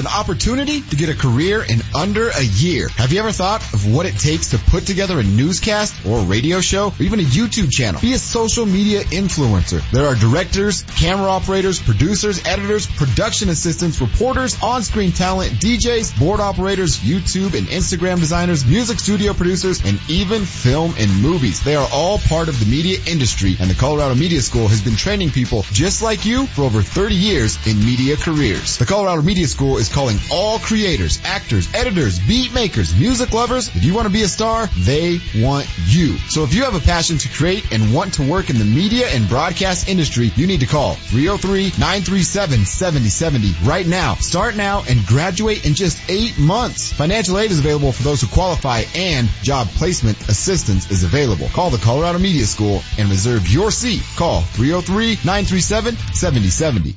An opportunity to get a career in under a year. Have you ever thought of what it takes to put together a newscast or a radio show or even a YouTube channel? Be a social media influencer. There are directors, camera operators, producers, editors, production assistants, reporters, on-screen talent, DJs, board operators, YouTube and Instagram designers, music studio producers, and even film and movies. They are all part of the media industry and the Colorado Media School has been training people just like you for over 30 years in media careers. The Colorado Media School is calling all creators, actors, editors, beat makers, music lovers. If you want to be a star, they want you. So if you have a passion to create and want to work in the media and broadcast industry, you need to call 303-937-7070 right now. Start now and graduate in just eight months. Financial aid is available for those who qualify and job placement assistance is available. Call the Colorado Media School and reserve your seat. Call 303-937-7070.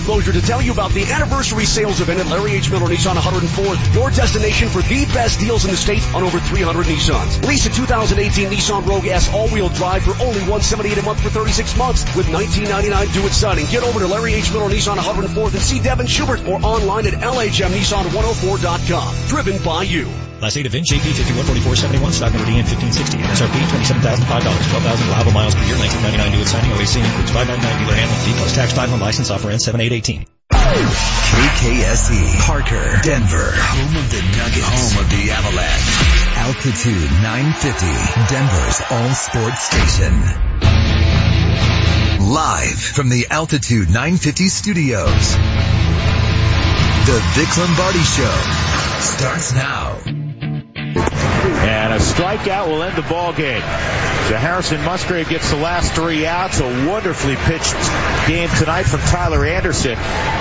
Mosier to tell you about the anniversary sales event at Larry H. Miller Nissan 104th, your destination for the best deals in the state on over 300 Nissans. Lease a 2018 Nissan Rogue S all-wheel drive for only 178 a month for 36 months with 1999 due at signing. Get over to Larry H. Miller Nissan 104th and see Devin Schubert or online at LHMNissan104.com. Driven by you. Class A to VIN, JP 514471, stock number DN 1560, MSRP $27,005, 12,000 allowable miles per year, 1999 due at signing, OAC includes 599 dealer handling fee plus tax, title, and license, offer ends 7818. KKSE, Parker, Denver, home of the Nuggets, home of the Avalanche. Altitude 950, Denver's all sports station. Live from the Altitude 950 studios. The Vic Lombardi Show starts now. And a strikeout will end the ball game. So Harrison Musgrave gets the last three outs. A wonderfully pitched game tonight from Tyler Anderson.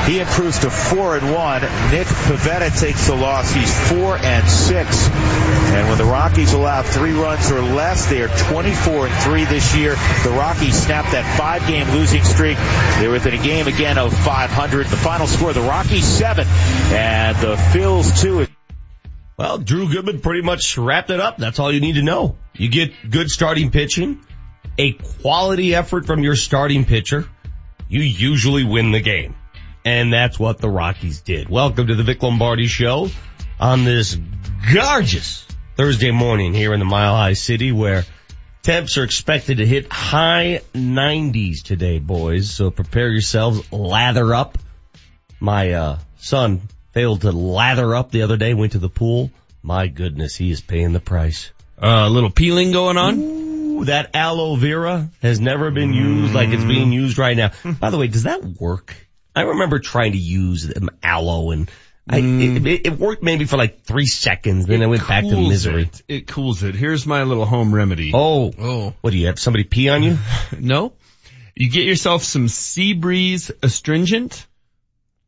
He improves to four and one. Nick Pivetta takes the loss. He's four and six. And when the Rockies allow three runs or less, they are 24 and three this year. The Rockies snapped that five game losing streak. They're within a game again of 500. The final score, the Rockies seven and the Phils two. Well, Drew Goodman pretty much wrapped it up. That's all you need to know. You get good starting pitching, a quality effort from your starting pitcher. You usually win the game. And that's what the Rockies did. Welcome to the Vic Lombardi show on this gorgeous Thursday morning here in the Mile High City where temps are expected to hit high 90s today, boys. So prepare yourselves, lather up. My, uh, son failed to lather up the other day, went to the pool. My goodness, he is paying the price. A uh, little peeling going on? Ooh, that aloe vera has never been used like it's being used right now. By the way, does that work? I remember trying to use aloe and I, mm. it, it, worked maybe for like three seconds, then it, went back to misery. It. it cools it. Here's my little home remedy. Oh, oh, what do you have? Somebody pee on you? no. You get yourself some sea breeze astringent.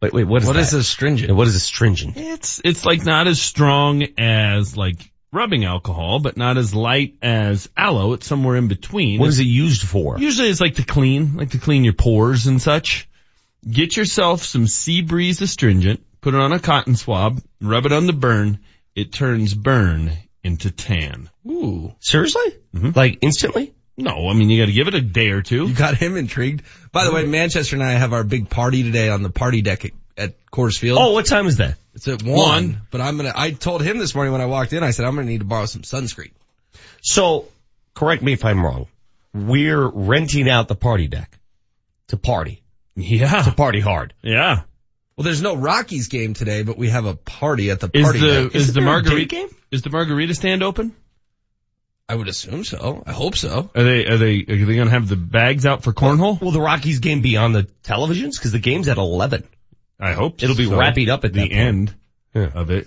Wait, wait, what is what that? is astringent? What is astringent? It's it's like not as strong as like rubbing alcohol, but not as light as aloe. It's somewhere in between. What is it used for? Usually it's like to clean, like to clean your pores and such. Get yourself some sea breeze astringent, put it on a cotton swab, rub it on the burn. It turns burn into tan. Ooh. Seriously? Mm-hmm. Like instantly? No, I mean you got to give it a day or two. You got him intrigued. By the way, Manchester and I have our big party today on the party deck at, at Coors Field. Oh, what time is that? It's at one, one. But I'm gonna. I told him this morning when I walked in. I said I'm gonna need to borrow some sunscreen. So, correct me if I'm wrong. We're renting out the party deck to party. Yeah, to party hard. Yeah. Well, there's no Rockies game today, but we have a party at the party. Is the deck. is, is the margarita game? Is the margarita stand open? I would assume so. I hope so. Are they are they are they going to have the bags out for cornhole? Will the Rockies game be on the televisions? Because the game's at eleven. I hope it'll be so. wrapping up at the point. end yeah. of it.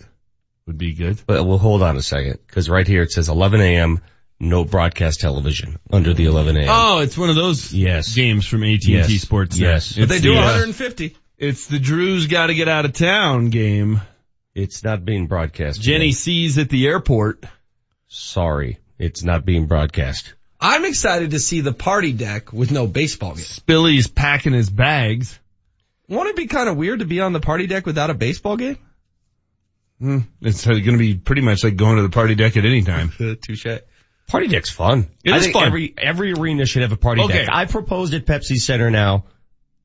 Would be good. But we'll hold on a second because right here it says 11 a.m. No broadcast television under the 11 a.m. Oh, it's one of those yes. games from AT&T yes. Sports. Yes, but they do uh, the, 150. It's the Drews got to get out of town game. It's not being broadcast. Jenny today. sees at the airport. Sorry. It's not being broadcast. I'm excited to see the party deck with no baseball game. Billy's packing his bags. Won't it be kind of weird to be on the party deck without a baseball game? Hmm. It's going to be pretty much like going to the party deck at any time. Touche. Party deck's fun. It I is fun. Every, every arena should have a party Okay. deck. I proposed at Pepsi Center now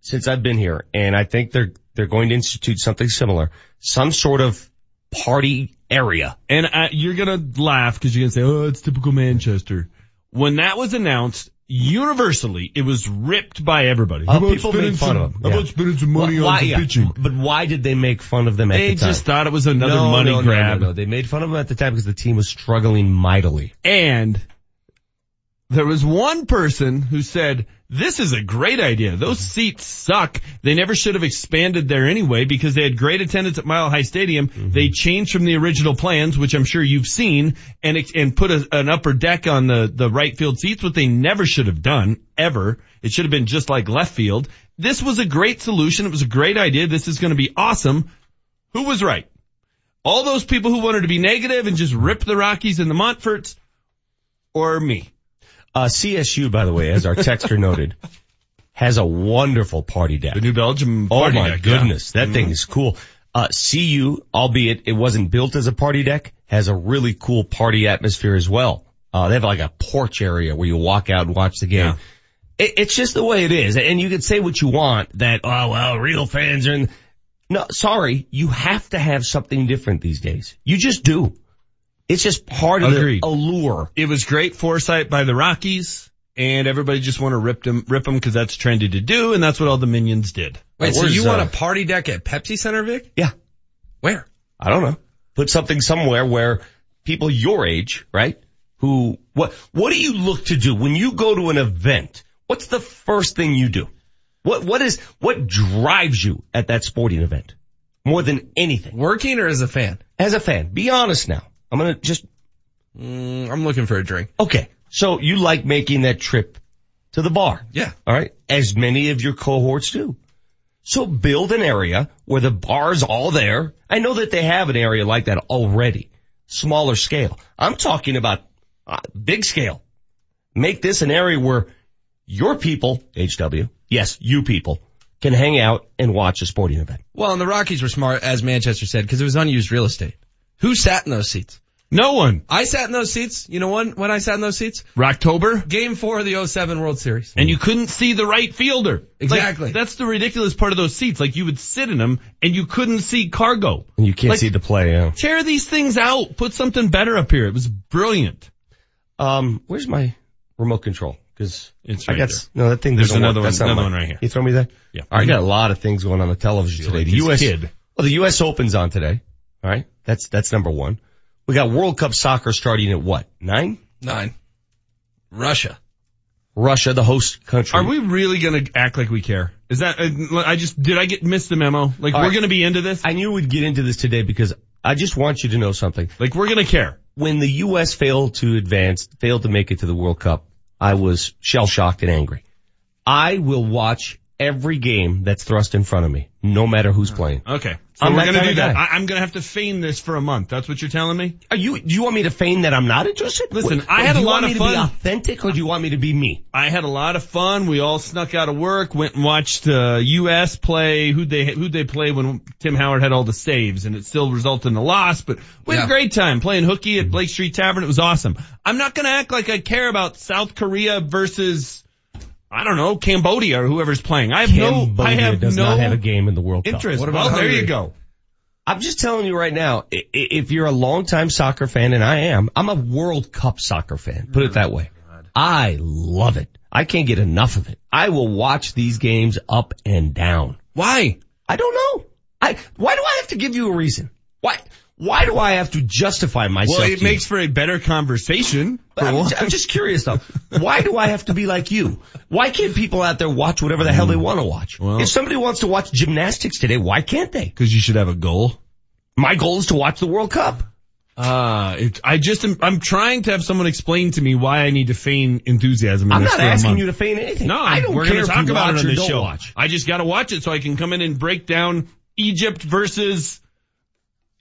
since I've been here and I think they're, they're going to institute something similar. Some sort of party area. And uh, you're going to laugh because you're going to say, oh, it's typical Manchester. When that was announced, universally, it was ripped by everybody. Uh, How about people spending make fun some- of them. How Yeah. about spending some money Well, on why- some yeah, pitching? But why did they make fun of them at They the time? They just thought it was another no, money no, grab. No, no, no. They made fun of them at the time because the team was struggling mightily. And there was one person who said, this is a great idea. Those mm-hmm. seats suck. They never should have expanded there anyway because they had great attendance at Mile High Stadium. Mm-hmm. They changed from the original plans, which I'm sure you've seen, and and put a, an upper deck on the, the right field seats, what they never should have done, ever. It should have been just like left field. This was a great solution. It was a great idea. This is going to be awesome. Who was right? All those people who wanted to be negative and just rip the Rockies and the Monforts, or me? Uh, CSU, by the way, as our texter noted, has a wonderful party deck. The New Belgium Oh my deck, goodness, yeah. that thing is cool. Uh, CU, albeit it wasn't built as a party deck, has a really cool party atmosphere as well. Uh, they have like a porch area where you walk out and watch the game. Yeah. It, it's just the way it is. And you can say what you want that, oh well, real fans are in. No, sorry, you have to have something different these days. You just do. It's just part of Agreed. the allure. It was great foresight by the Rockies, and everybody just want to rip them, rip them because that's trendy to do, and that's what all the minions did. Wait, so Where's, you want uh, a party deck at Pepsi Center, Vic? Yeah. Where? I don't know. Put something somewhere where people your age, right? Who, what, what do you look to do when you go to an event? What's the first thing you do? What, what is, what drives you at that sporting event? More than anything. Working or as a fan? As a fan, be honest now. I'm gonna just, Mm, I'm looking for a drink. okay. So you like making that trip to the bar. Yeah. Alright. As many of your cohorts do. So build an area where the bar's all there. I know that they have an area like that already. Smaller scale. I'm talking about uh, big scale. Make this an area where your people, HW, yes, you people, can hang out and watch a sporting event. Well, and the Rockies were smart, as Manchester said, because it was unused real estate. Who sat in those seats? No one. I sat in those seats. You know when, when I sat in those seats? Rocktober, Game four of the 07 World Series. and you couldn't see the right fielder. Exactly. Like, that's the ridiculous part of those seats. Like you would sit in them and you couldn't see CarGo. And you can't Like- see the play, yeah. Tear these things out. Put something better up here. It was brilliant. Um, where's my remote control? Cause It's I right got, there. no, that thing There's doesn't another work. one- another mine. one right here. You throw me that? Yeah. All right, I got a lot of things going on the television today. like The U.S. kid. Well, the U.S. Open's on today. All right. That's, that's number one. We got World Cup soccer starting at what? Nine? Nine. Russia. Russia, the host country. Are we really going to act like we care? Is that, uh, I just, did I get, miss the memo? Like All we're right. going to be into this? I knew we'd get into this today because I just want you to know something. Like we're going to care. When the U.S. failed to advance, failed to make it to the World Cup, I was shell shocked and angry. I will watch every game that's thrust in front of me, no matter who's playing. Okay. So I'm we're going to do that. guy. I, I'm going to have to feign this for a month. That's what you're telling me? Are you, do you want me to feign that I'm not interested? Listen, I had do a you lot want of fun. be authentic or do you want me to be me? I had a lot of fun. We all snuck out of work, went and watched uh, U.S. play. Who'd they who'd they play when Tim Howard had all the saves, and it still resulted in a loss. But we had Yeah. a great time playing hooky at Blake Street Tavern. It was awesome. I'm not going to act like I care about South Korea versus I don't know Cambodia or whoever's playing. I have no I Cambodia have does no not have a game in the World Cup. What about well, there you go. I'm just telling you right now, if you're a longtime soccer fan, and I am, I'm a World Cup soccer fan. Put it that way. I love it. I can't get enough of it. I will watch these games up and down. Why? I don't know. I, why do I have to give you a reason? Why, why do I have to justify myself? Well, it you? makes for a better conversation. I'm, I'm just curious though. Why do I have to be like you? Why can't people out there watch whatever the hell they want to watch? Well- if somebody wants to watch gymnastics today, why can't they? Because you should have a goal. My goal is to watch the World Cup. Uh, it, I just am, I'm trying to have someone explain to me why I need to feign enthusiasm. In I'm this not asking you to feign anything. No, I don't we're going to talk about it on this show. watch. I just got to watch it so I can come in and break down Egypt versus.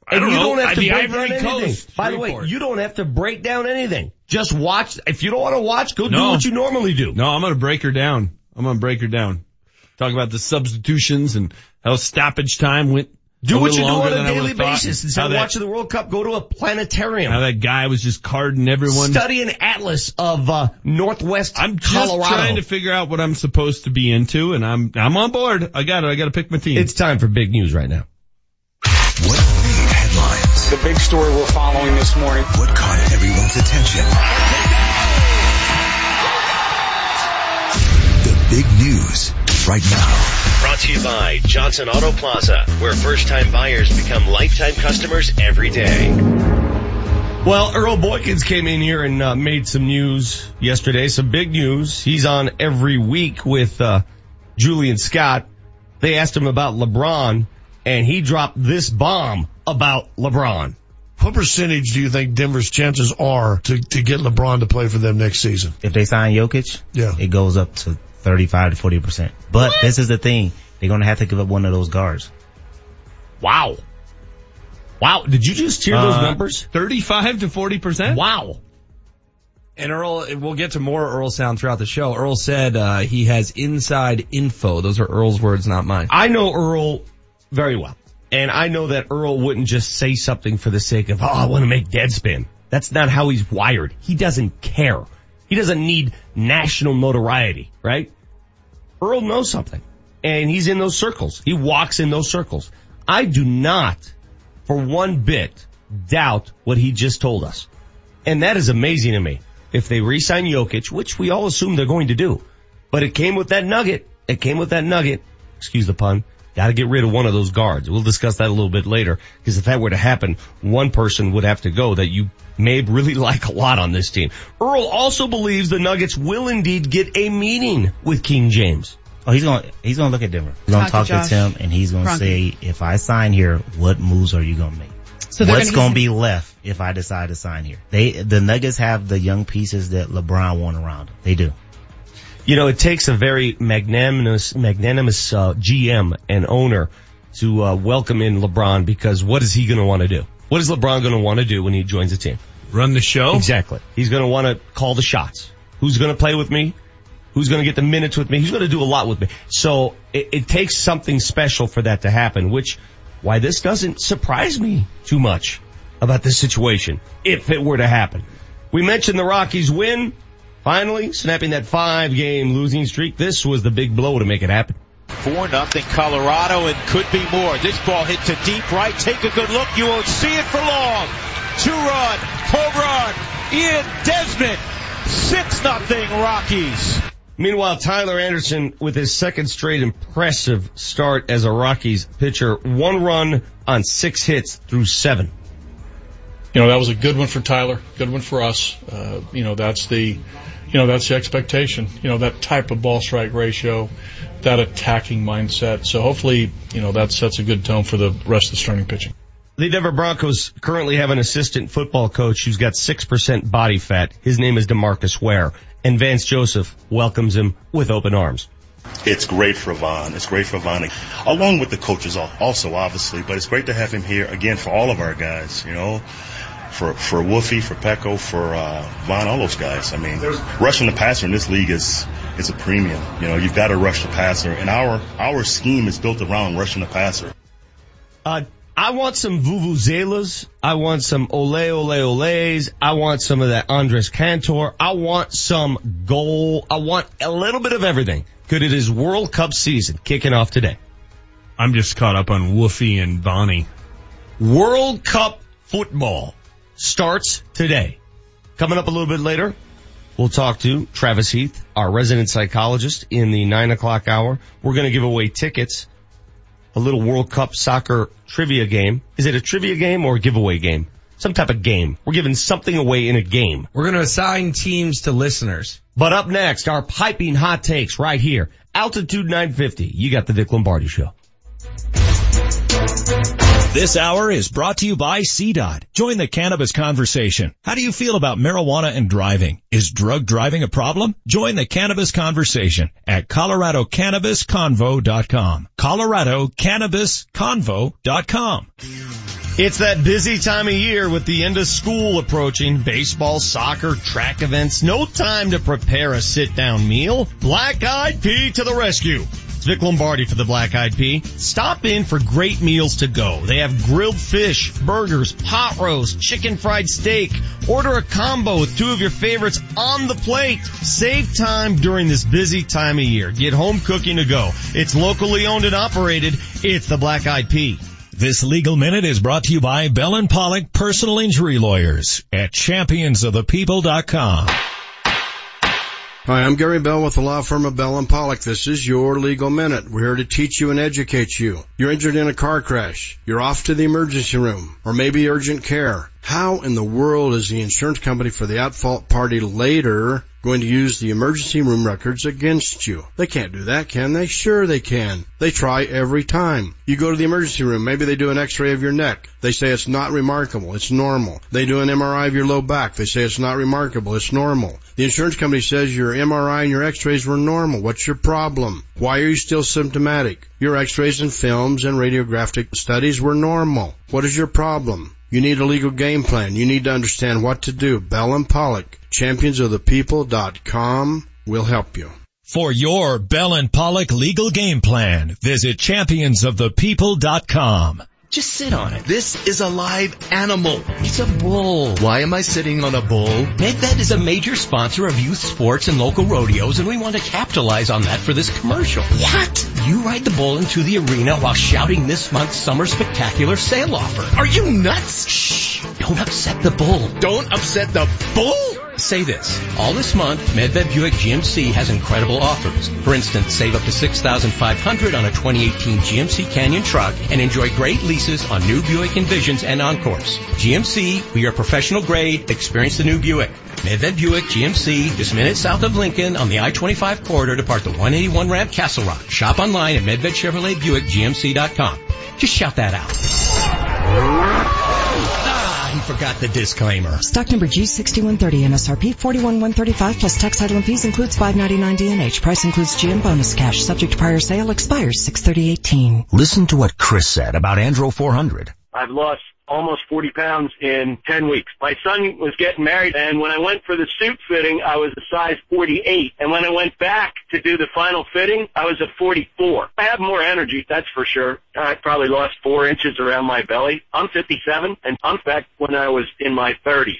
I And don't you know, don't have to the break Ivory down anything. By the way, you don't have to break down anything. Just watch. If you don't want to watch, go do what you normally do. No, I'm going to break her down. I'm going to break her down. Talk about the substitutions and how stoppage time went. Do what you do on a daily basis. Instead of watching the World Cup, go to a planetarium. How that guy was just carding everyone. Study an atlas of uh, Northwest I'm just Colorado. trying to figure out what I'm supposed to be into, and I'm I'm on board. I got it. I got to pick my team. It's time for big news right now. What made headlines? The big story we're following this morning. What caught everyone's attention? The big news right now. Brought to you by Johnson Auto Plaza, where first-time buyers become lifetime customers every day. Well, Earl Boykins came in here and uh, made some news yesterday, some big news. He's on every week with uh, Julie and Scott. They asked him about LeBron, and he dropped this bomb about LeBron. What percentage do you think Denver's chances are to, to get LeBron to play for them next season? If they sign Jokic, Yeah. it goes up to 35 to 40%. But this is the thing. They're going to have to give up one of those guards. Wow. Wow. Did you just hear those Uh, numbers? 35 to 40 percent. Wow. And Earl, we'll get to more Earl sound throughout the show. Earl said uh, he has inside info. Those are Earl's words, not mine. I know Earl very well. And I know that Earl wouldn't just say something for the sake of, oh, I want to make Deadspin. That's not how he's wired. He doesn't care. He doesn't need national notoriety, right? Earl knows something. And he's in those circles. He walks in those circles. I do not, for one bit, doubt what he just told us. And that is amazing to me. If they re-sign Jokic, which we all assume they're going to do, but it came with that nugget. It came with that nugget. Excuse the pun. Got to get rid of one of those guards. We'll discuss that a little bit later because if that were to happen, one person would have to go that you may really like a lot on this team. Earl also believes the Nuggets will indeed get a meeting with King James. Oh, he's going to he's going to look at Denver. He's going to Talk talk to to Tim and he's going to Kroenke. say, if I sign here, what moves are you going to make? So What's gonna going to be left if I decide to sign here? They, the Nuggets have the young pieces that LeBron won around them. They do. You know, it takes a very magnanimous, magnanimous uh, GM and owner to uh, welcome in LeBron because what is he going to want to do? What is LeBron going to want to do when he joins the team? Run the show. Exactly. He's going to want to call the shots. Who's going to play with me? Who's going to get the minutes with me? He's going to do a lot with me? So it, it takes something special for that to happen, which why this doesn't surprise me too much about this situation if it were to happen. We mentioned the Rockies win, finally snapping that five game losing streak. This was the big blow to make it happen. Four nothing Colorado and could be more. This ball hit to deep right. Take a good look. You won't see it for long. Two run, home run. Ian Desmond. Six nothing Rockies. Meanwhile, Tyler Anderson with his second straight impressive start as a Rockies pitcher, one run on six hits through seven. You know, that was a good one for Tyler, good one for us. Uh, you know, that's the, you know, that's the expectation. You know, that type of ball strike ratio, that attacking mindset. So hopefully, you know, that sets a good tone for the rest of the starting pitching. The Denver Broncos currently have an assistant football coach who's got 6% body fat. His name is Demarcus Ware. And Vance Joseph welcomes him with open arms. It's great for Von. It's great for Von, along with the coaches also, obviously. But it's great to have him here again for all of our guys. You know, for for Wolfie, for Peko, for uh, Von, all those guys. I mean, rushing the passer in this league is is a premium. You know, you've got to rush the passer, and our our scheme is built around rushing the passer. Uh, I want some vuvuzelas. I want some ole ole oles. I want some of that Andres Cantor. I want some goal. I want a little bit of everything. Good, it is World Cup season kicking off today. I'm just caught up on Woofy and Bonnie. World Cup football starts today. Coming up a little bit later, we'll talk to Travis Heath, our resident psychologist in the nine o'clock hour. We're going to give away tickets, a little World Cup soccer trivia game. Is it a trivia game or a giveaway game? Some type of game. We're giving something away in a game. We're going to assign teams to listeners. But up next, our piping hot takes right here. Altitude 950. You got the Vic Lombardi show. This hour is brought to you by CDOT. Join the cannabis conversation. How do you feel about marijuana and driving? Is drug driving a problem? Join the cannabis conversation at ColoradoCannabisConvo.com. ColoradoCannabisConvo.com. It's that busy time of year with the end of school approaching. Baseball, soccer, track events. No time to prepare a sit down meal. Black Eyed Pea to the rescue. It's Vic Lombardi for the Black Eyed Pea. Stop in for great meals to go. They have grilled fish, burgers, pot roast, chicken fried steak. Order a combo with two of your favorites on the plate. Save time during this busy time of year. Get home cooking to go. It's locally owned and operated. It's the Black Eyed Pea. This legal minute is brought to you by Bell and Pollock Personal Injury Lawyers at championsofthepeople.com. Hi, I'm Gary Bell with the law firm of Bell and Pollock. This is your legal minute. We're here to teach you and educate you. You're injured in a car crash. You're off to the emergency room or maybe urgent care. How in the world is the insurance company for the at-fault party later going to use the emergency room records against you? They can't do that, can they? Sure they can. They try every time. You go to the emergency room, maybe they do an x-ray of your neck. They say it's not remarkable, it's normal. They do an MRI of your low back. They say it's not remarkable, it's normal. The insurance company says your MRI and your x-rays were normal. What's your problem? Why are you still symptomatic? Your x-rays and films and radiographic studies were normal. What is your problem? You need a legal game plan. You need to understand what to do. Bell and Pollock, championsofthepeople.com will help you. For your Bell and Pollock legal game plan, visit championsofthepeople.com. Just sit on it. This is a live animal. It's a bull. Why am I sitting on a bull? Medved is a major sponsor of youth sports and local rodeos, and we want to capitalize on that for this commercial. What? You ride the bull into the arena while shouting this month's summer spectacular sale offer. Are you nuts? Shh! Don't upset the bull. Don't upset the bull? Say this. All this month, Medved Buick GMC has incredible offers. For instance, save up to 6,500 on a 2018 GMC Canyon truck and enjoy great leases on new Buick Envisions and Encores. GMC, we are professional grade. Experience the new Buick. Medved Buick GMC, just minutes south of Lincoln on the I-25 corridor to part the 181 ramp Castle Rock. Shop online at MedvedChevroletBuickGMC.com. Just shout that out. Ah, he forgot the disclaimer. Stock number G6130 MSRP 41135 plus tax title and fees includes 599 DNH. Price includes GM bonus cash. Subject to prior sale expires 63018. Listen to what Chris said about Andro 400. I've lost almost 40 pounds in 10 weeks. My son was getting married and when I went for the suit fitting, I was a size 48. And when I went back to do the final fitting, I was a 44. I have more energy, that's for sure. I probably lost four inches around my belly. I'm 57 and I'm back when I was in my 30s.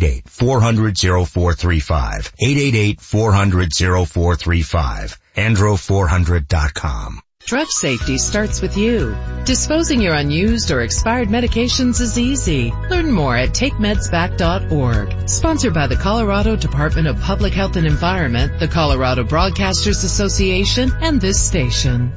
888-400-0435. 888-400-0435. Andro400.com. Drug safety starts with you. Disposing your unused or expired medications is easy. Learn more at takemeds.back.org. Sponsored by the Colorado Department of Public Health and Environment, the Colorado Broadcasters Association, and this station.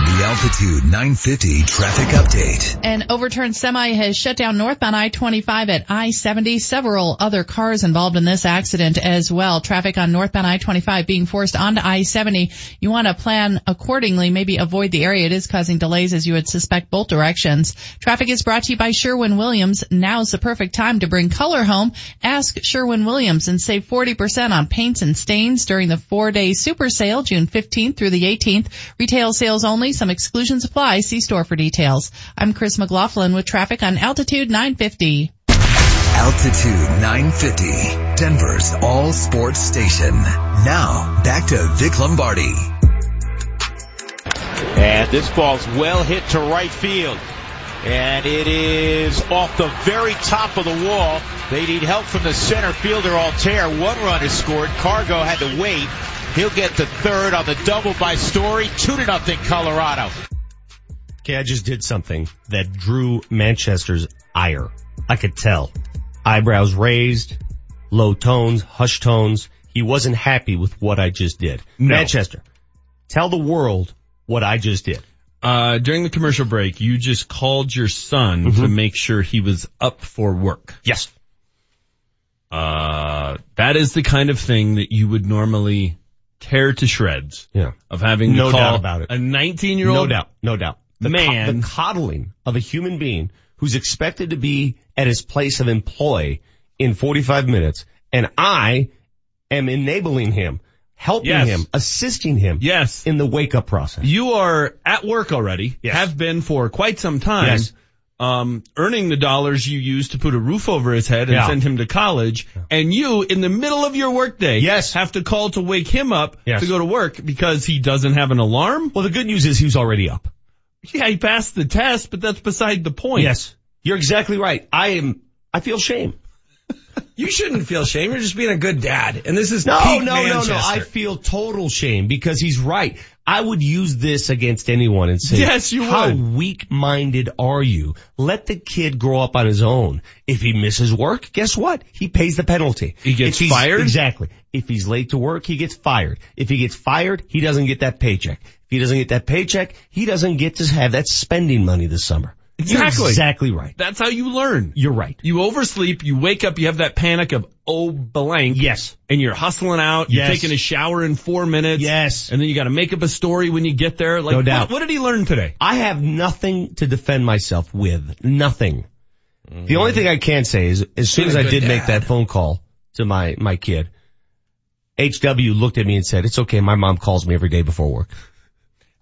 The Altitude 950 traffic update. An overturned semi has shut down northbound I-25 at I-70. Several other cars involved in this accident as well. Traffic on northbound I-25 being forced onto I-70. You want to plan accordingly, maybe avoid the area. It is causing delays as you would suspect both directions. Traffic is brought to you by Sherwin-Williams. Now's the perfect time to bring color home. Ask Sherwin-Williams and save 40% on paints and stains during the four-day super sale, June 15th through the 18th. Retail sales only. Some exclusions apply. See store for details. I'm Chris McLaughlin with traffic on Altitude 950. Altitude 950, Denver's all sports station. Now, back to Vic Lombardi. And this ball's well hit to right field. And it is off the very top of the wall. They need help from the center fielder Altherr. One run is scored. CarGo had to wait. He'll get the third on the double by Story. Two to nothing Colorado. Okay, I just did something that drew Manchester's ire. I could tell. Eyebrows raised, low tones, hushed tones. He wasn't happy with what I just did. No. Manchester, tell the world what I just did. Uh, during the commercial break, you just called your son Mm-hmm. to make sure he was up for work. Yes. Uh, that is the kind of thing that you would normally tear to shreds. Yeah. Of having No to call doubt about it. a 19 year old. No doubt. No doubt. The co- Man. the coddling of a human being who's expected to be at his place of employ in 45 minutes and I am enabling him, helping Yes. him, assisting him. Yes. In the wake up process. You are at work already. Yes. Have been for quite some time. Yes. Um, earning the dollars you use to put a roof over his head and Yeah. send him to college, and you, in the middle of your workday, Yes. have to call to wake him up Yes. to go to work because he doesn't have an alarm. Well, the good news is he was already up. Yeah, he passed the test, but that's beside the point. Yes. You're exactly right. I am, I feel shame. You shouldn't feel shame. You're just being a good dad. And this is No, peak no, no, no. I feel total shame because he's right. I would use this against anyone and say, Yes, you how would. weak-minded are you? Let the kid grow up on his own. If he misses work, guess what? He pays the penalty. He gets fired? Exactly. If he's late to work, he gets fired. If he gets fired, he doesn't get that paycheck. If he doesn't get that paycheck, he doesn't get to have that spending money this summer. You're Exactly. exactly right. That's how you learn. You're right. You oversleep, you wake up, you have that panic of, oh blank. Yes. And you're hustling out, you're Yes. taking a shower in four minutes. Yes. And then you gotta make up a story when you get there. Like, No what- doubt. What, did he learn today? I have nothing to defend myself with. Nothing. The only thing I can say is, as soon as I good did make that phone call to my, my kid, HW looked at me and said, it's okay, my mom calls me every day before work.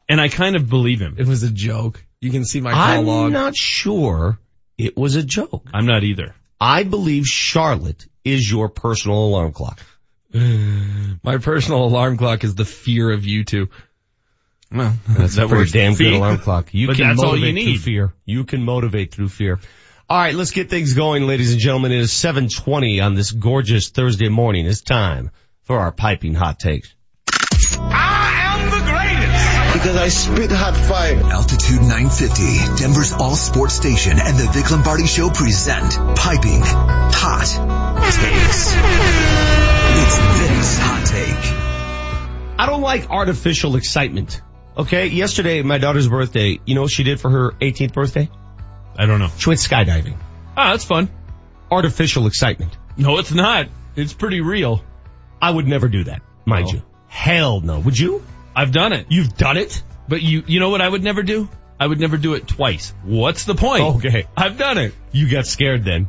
And I kind of believe him. It was a joke. You can see my call I'm log. not sure it was a joke. I'm not either. I believe Charlotte is your personal alarm clock. My personal alarm clock is the fear of you two. Well, That's a pretty damn good See? alarm clock. You But can that's all motivate you through need. fear. You can motivate through fear. All right, let's get things going, ladies and gentlemen. It is 720 on this gorgeous Thursday morning. It's time for our piping hot takes. Because I spit hot fire. Altitude 950, Denver's all sports station and the Vic Lombardi Show present Piping Hot Takes. It's Vic's Hot Take. I don't like artificial excitement. Okay, yesterday, my daughter's birthday, you know what she did for her 18th birthday? I don't know. She went skydiving. Ah, that's fun. Artificial excitement. No, it's not. It's pretty real. I would never do that, mind No. you. Hell no. Would you? I've done it. You've done it? But you, you know what I would never do? I would never do it twice. What's the point? Okay. I've done it. You got scared then.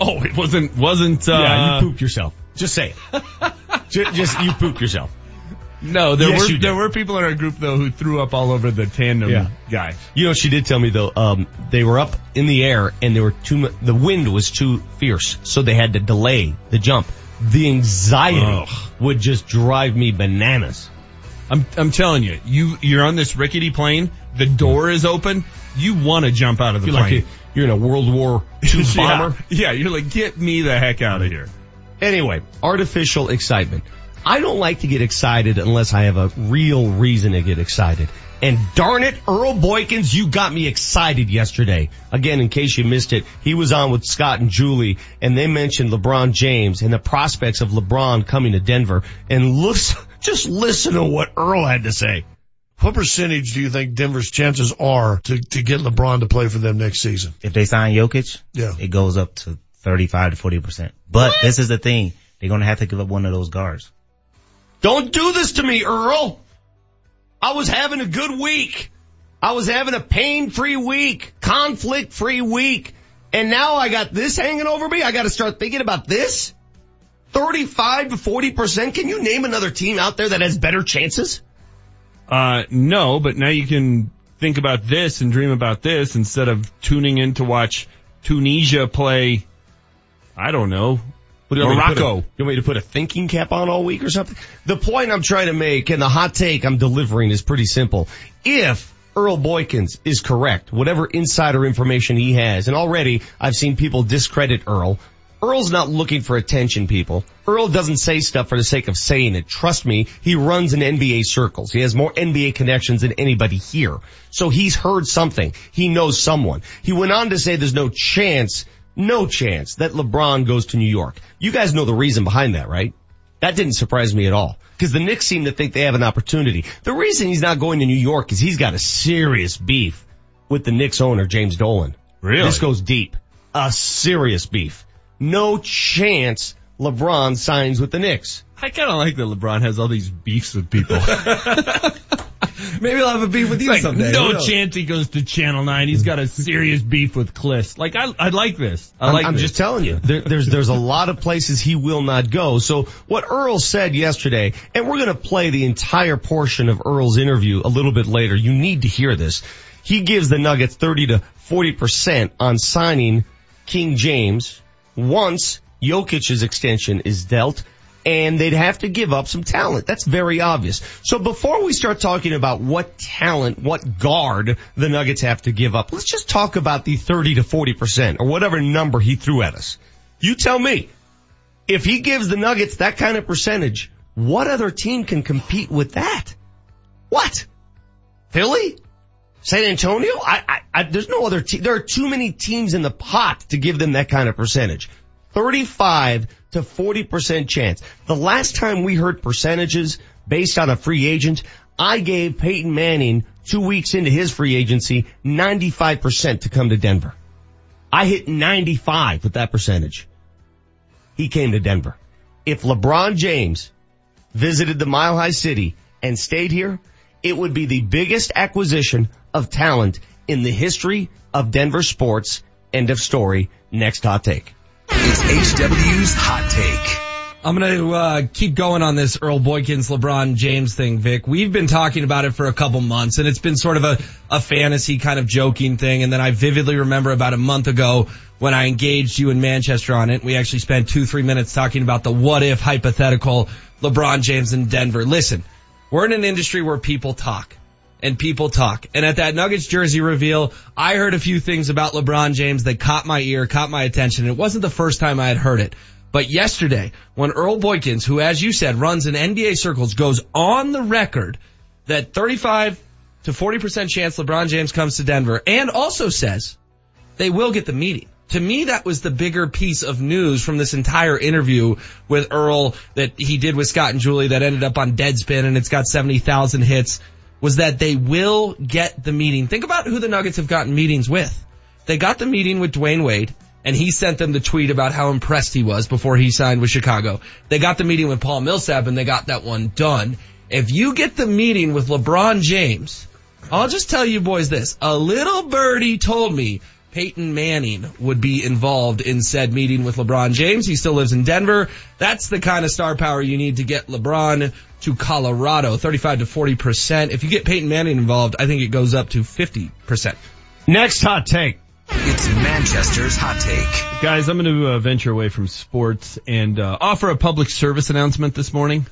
Oh, it wasn't, wasn't, uh, yeah, you pooped yourself. Just say it. just, just, you pooped yourself. no, there Yes, were, there were people in our group though who threw up all over the tandem Yeah. guy. You know, she did tell me though, um, they were up in the air and they were too, the wind was too fierce, so they had to delay the jump. The anxiety Ugh. would just drive me bananas. I'm, I'm telling you, you, you're on this rickety plane, the door is open, you want to jump out of the You're like plane. a- you're in a World War II bomber. Yeah, yeah, you're like, get me the heck out of here. Anyway, artificial excitement. I don't like to get excited unless I have a real reason to get excited. And darn it, Earl Boykins, you got me excited yesterday. Again, in case you missed it, he was on with Scott and Julie and they mentioned LeBron James and the prospects of LeBron coming to Denver and looks, just listen to what Earl had to say. What percentage do you think Denver's chances are to, to get LeBron to play for them next season? If they sign Jokic, Yeah. it goes up to 35 to 40%. But this is the thing. They're going to have to give up one of those guards. Don't do this to me, Earl. I was having a good week. I was having a pain-free week, conflict-free week. And now I got this hanging over me. I got to start thinking about this. 35 to 40%. Can you name another team out there that has better chances? Uh, no, but now you can think about this and dream about this instead of tuning in to watch Tunisia play, I don't know, What do you want me to put a- You want me to put a thinking cap on all week or something? The point I'm trying to make and the hot take I'm delivering is pretty simple. If Earl Boykins is correct, whatever insider information he has, and already I've seen people discredit Earl, Earl's not looking for attention, people. Earl doesn't say stuff for the sake of saying it. Trust me, he runs in NBA circles. He has more NBA connections than anybody here. So he's heard something. He knows someone. He went on to say there's no chance, no chance that LeBron goes to New York. You guys know the reason behind that, right? That didn't surprise me at all. Because the Knicks seem to think they have an opportunity. The reason he's not going to New York is he's got a serious beef with the Knicks owner, James Dolan. Really? This goes deep. A serious beef. No chance LeBron signs with the Knicks. I kind of like that LeBron has all these beefs with people. Maybe I'll have a beef with you like, someday. No chance he goes to Channel 9. He's got a serious beef with Cliff. Like, I, I like this. I I'm, I'm this. just telling you, there, there's there's a lot of places he will not go. So what Earl said yesterday, and we're going to play the entire portion of Earl's interview a little bit later. You need to hear this. He gives the Nuggets 30 to 40 percent on signing King James once Jokic's extension is dealt. And they'd have to give up some talent. That's very obvious. So before we start talking about what talent, what guard the Nuggets have to give up, let's just talk about the 30 to 40% or whatever number he threw at us. You tell me. If he gives the Nuggets that kind of percentage, what other team can compete with that? What? Philly? San Antonio? I, I, I there's no other team. There are too many teams in the pot to give them that kind of percentage. 35 to 40% chance. The last time we heard percentages based on a free agent, I gave Peyton Manning two weeks into his free agency 95% to come to Denver. I hit 95 with that percentage. He came to Denver. If LeBron James visited the Mile High City and stayed here, it would be the biggest acquisition of talent in the history of Denver sports. End of story. Next hot take. It's HW's hot take. I'm going to uh, keep going on this Earl Boykins LeBron James thing, Vic. We've been talking about it for a couple months, and it's been sort of a, a fantasy kind of joking thing. And then I vividly remember about a month ago when I engaged you in Manchester on it. We actually spent two, three minutes talking about the what if hypothetical LeBron James in Denver. Listen, we're in an industry where people talk and people talk. And at that Nuggets jersey reveal, I heard a few things about LeBron James that caught my ear, caught my attention. It wasn't the first time I had heard it. But yesterday, when Earl Boykins, who as you said runs in NBA circles, goes on the record that 35 to 40% chance LeBron James comes to Denver and also says they will get the meeting. To me, that was the bigger piece of news from this entire interview with Earl that he did with Scott and Julie that ended up on Deadspin and it's got 70,000 hits was that they will get the meeting. Think about who the Nuggets have gotten meetings with. They got the meeting with Dwyane Wade and he sent them the tweet about how impressed he was before he signed with Chicago. They got the meeting with Paul Millsap and they got that one done. If you get the meeting with LeBron James, I'll just tell you boys this. A little birdie told me Peyton Manning would be involved in said meeting with LeBron James. He still lives in Denver. That's the kind of star power you need to get LeBron to Colorado, 35 to 40%. If you get Peyton Manning involved, I think it goes up to 50%. Next hot take. It's Manchester's hot take. Guys, I'm going to uh, venture away from sports and uh, offer a public service announcement this morning.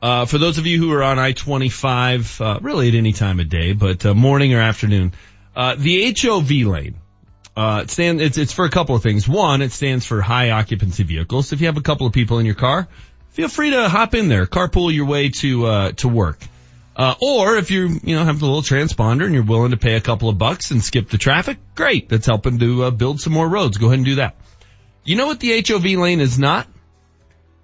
Uh, for those of you who are on I-25, uh, really at any time of day, but uh, morning or afternoon, uh, the HOV lane, uh, it stand, it's, it's for a couple of things. One, it stands for high occupancy vehicles. So If you have a couple of people in your car, feel free to hop in there, carpool your way to, uh, to work. Uh, or if you, you know, have a little transponder and you're willing to pay a couple of bucks and skip the traffic, great. That's helping to uh, build some more roads. Go ahead and do that. You know what the HOV lane is not?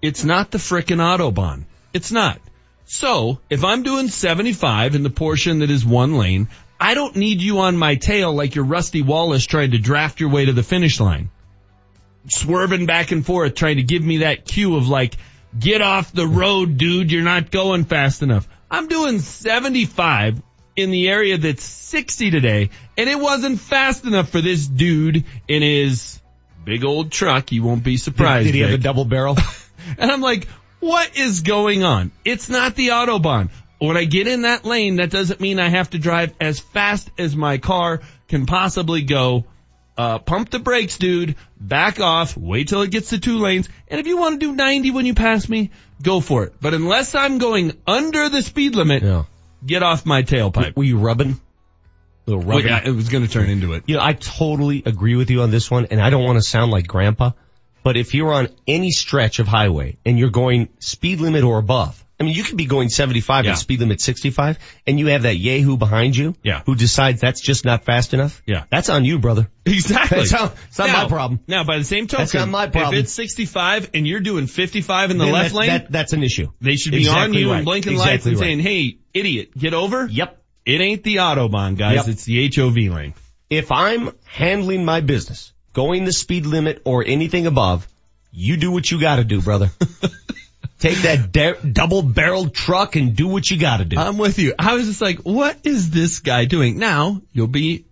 It's not the frickin' Autobahn. It's not. So, if I'm doing 75 in the portion that is one lane, I don't need you on my tail like you're Rusty Wallace trying to draft your way to the finish line. Swerving back and forth trying to give me that cue of like, get off the road, dude, you're not going fast enough. I'm doing 75 in the area that's 60 today, and it wasn't fast enough for this dude in his big old truck. You won't be surprised. Did, did he have a double barrel? And I'm like, what is going on? It's not the Autobahn. When I get in that lane, that doesn't mean I have to drive as fast as my car can possibly go. Uh, pump the brakes, dude. Back off. Wait till it gets to two lanes. And if you want to do 90 when you pass me, go for it. But unless I'm going under the speed limit, get off my tailpipe. Were you rubbing? Well, rubbing? yeah, it was going to turn into it. You know, I totally agree with you on this one, and I don't want to sound like grandpa, But if you're on any stretch of highway and you're going speed limit or above, I mean, you could be going 75 Yeah. and speed limit 65 and you have that yahoo behind you Yeah. who decides that's just not fast enough. Yeah. That's on you, brother. Exactly. That's not, it's not now, my problem. Now, by the same token, That's not my problem. if it's 65 and you're doing 55 in the Then left that- lane, that- that's an issue. they should be Exactly on you right. and blinking lights and right. saying, hey, idiot, get over. Yep. It ain't the Autobahn, guys. Yep. It's the HOV lane. If I'm handling my business, going the speed limit or anything above, you do what you gotta do, brother. Take that da- double barreled truck and do what you gotta do. I'm with you. I was just like, what is this guy doing? Now, you'll be,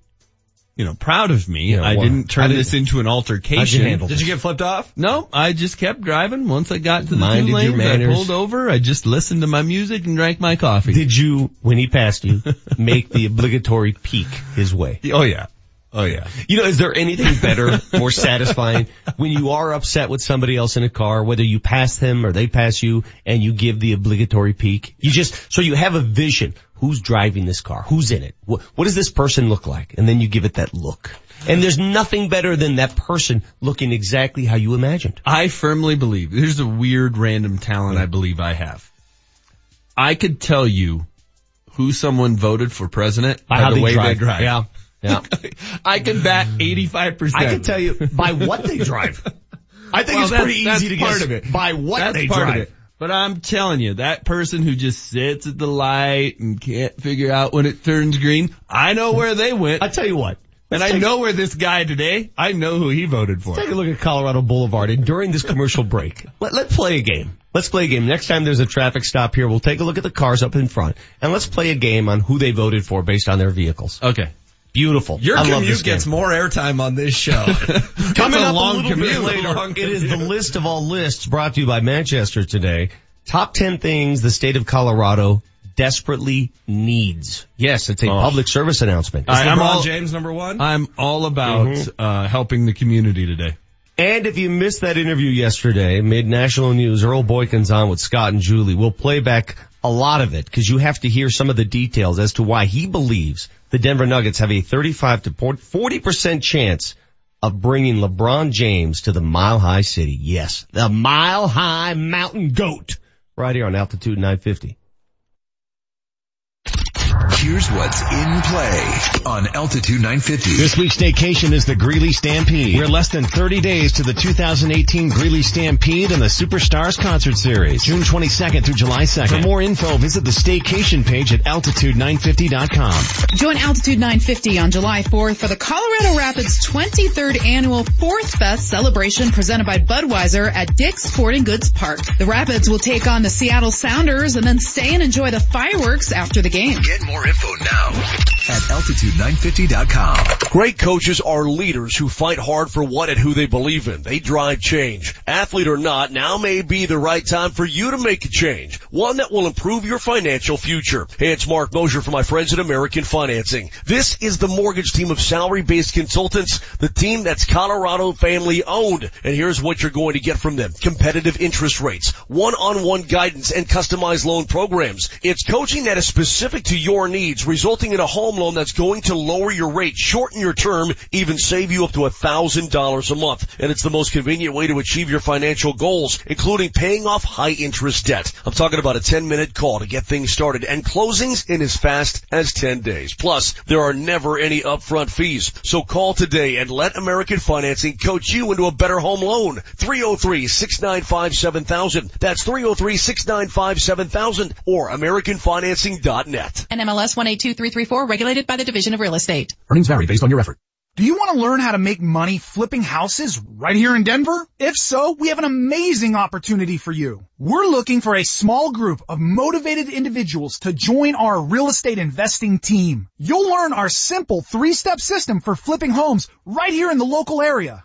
you know, proud of me. Yeah, I well, didn't turn how did- this into an altercation. handle Did you get flipped off? No, I just kept driving. Once I got to the Minded two lanes, I pulled over. I just listened to my music and drank my coffee. Did you, when he passed you, make the obligatory peek his way? oh yeah. Oh yeah. You know, is there anything better, more satisfying when you are upset with somebody else in a car, whether you pass them or they pass you and you give the obligatory peek? You just, so you have a vision. Who's driving this car? Who's in it? What, what does this person look like? And then you give it that look. And there's nothing better than that person looking exactly how you imagined. I firmly believe, there's a weird random talent I believe I have. I could tell you who someone voted for president by, how the they way drive. they drive. Yeah. Yeah. I can bat 85%. I can tell you by what they drive. I think Well, it's pretty easy to part guess of it. by what That's they part drive. of it. But I'm telling you, that person who just sits at the light and can't figure out when it turns green, I know where they went. I tell you what. And let's I take- know where this guy today, I know who he voted for. Take a look at Colorado Boulevard and during this commercial break, let, let's play a game. Let's play a game. Next time there's a traffic stop here, we'll take a look at the cars up in front and let's play a game on who they voted for based on their vehicles. Okay. Beautiful. Your I commute gets more airtime on this show. Coming a up long a little commute. bit later, it is the list of all lists brought to you by Manchester today. Top 10 things the state of Colorado desperately needs. Yes, it's a Oh. public service announcement. I- I'm all- James number one. I'm all about Mhm. uh, helping the community today. And if you missed that interview yesterday, mid national news, Earl Boykins on with Scott and Julie. We'll play back a lot of it because you have to hear some of the details as to why he believes the Denver Nuggets have a 35 to 40% chance of bringing LeBron James to the Mile High City. Yes, the Mile High Mountain Goat right here on Altitude 950. Here's what's in play on Altitude 950. This week's staycation is the Greeley Stampede. We're less than 30 days to the 2018 Greeley Stampede and the Superstars Concert Series, June 22nd through July 2nd. For more info, visit the staycation page at altitude950.com. Join Altitude 950 on July 4th for the Colorado Rapids 23rd annual Fourth Fest celebration presented by Budweiser at Dick's Sporting Goods Park. The Rapids will take on the Seattle Sounders and then stay and enjoy the fireworks after the game. Get more info now at altitude950.com. Great coaches are leaders who fight hard for what and who they believe in. They drive change. Athlete or not, now may be the right time for you to make a change. One that will improve your financial future. Hey, it's Mark Mosier for my friends at American Financing. This is the mortgage team of salary-based consultants, the team that's Colorado family owned. And here's what you're going to get from them. Competitive interest rates, one-on-one guidance, and customized loan programs. It's coaching that is specific to your needs, resulting in a home loan that's going to lower your rate, shorten your term, even save you up to a thousand dollars a month. And it's the most convenient way to achieve your financial goals, including paying off high interest debt. I'm talking about a 10 minute call to get things started and closings in as fast as 10 days. Plus, there are never any upfront fees. So call today and let American Financing coach you into a better home loan. 303-695-7000. That's 303-695-7000 or AmericanFinancing.net. NMLS 182334, regulated by the Division of Real Estate. Earnings vary based on your effort. Do you want to learn how to make money flipping houses right here in Denver? If so, we have an amazing opportunity for you. We're looking for a small group of motivated individuals to join our real estate investing team. You'll learn our simple three-step system for flipping homes right here in the local area.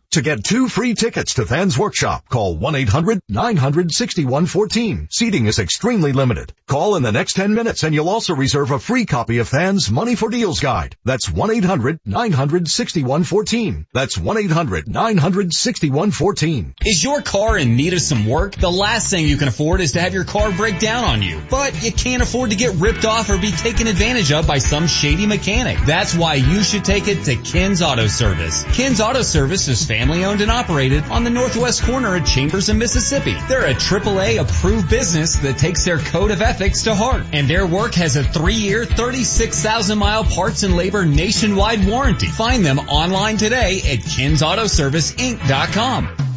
To get two free tickets to Than's Workshop, call 1-800-900-6114. Seating is extremely limited. Call in the next 10 minutes and you'll also reserve a free copy of Than's Money for Deals Guide. That's 1-800-900-6114. That's 1-800-900-6114. Is your car in need of some work? The last thing you can afford is to have your car break down on you. But you can't afford to get ripped off or be taken advantage of by some shady mechanic. That's why you should take it to Ken's Auto Service. Ken's Auto Service is family owned and operated on the northwest corner of Chambers and Mississippi. They're a AAA approved business that takes their code of ethics to heart. And their work has a three year, 36,000 mile parts and labor nationwide warranty. Find them online today at Ken'sAutoServiceInc.com.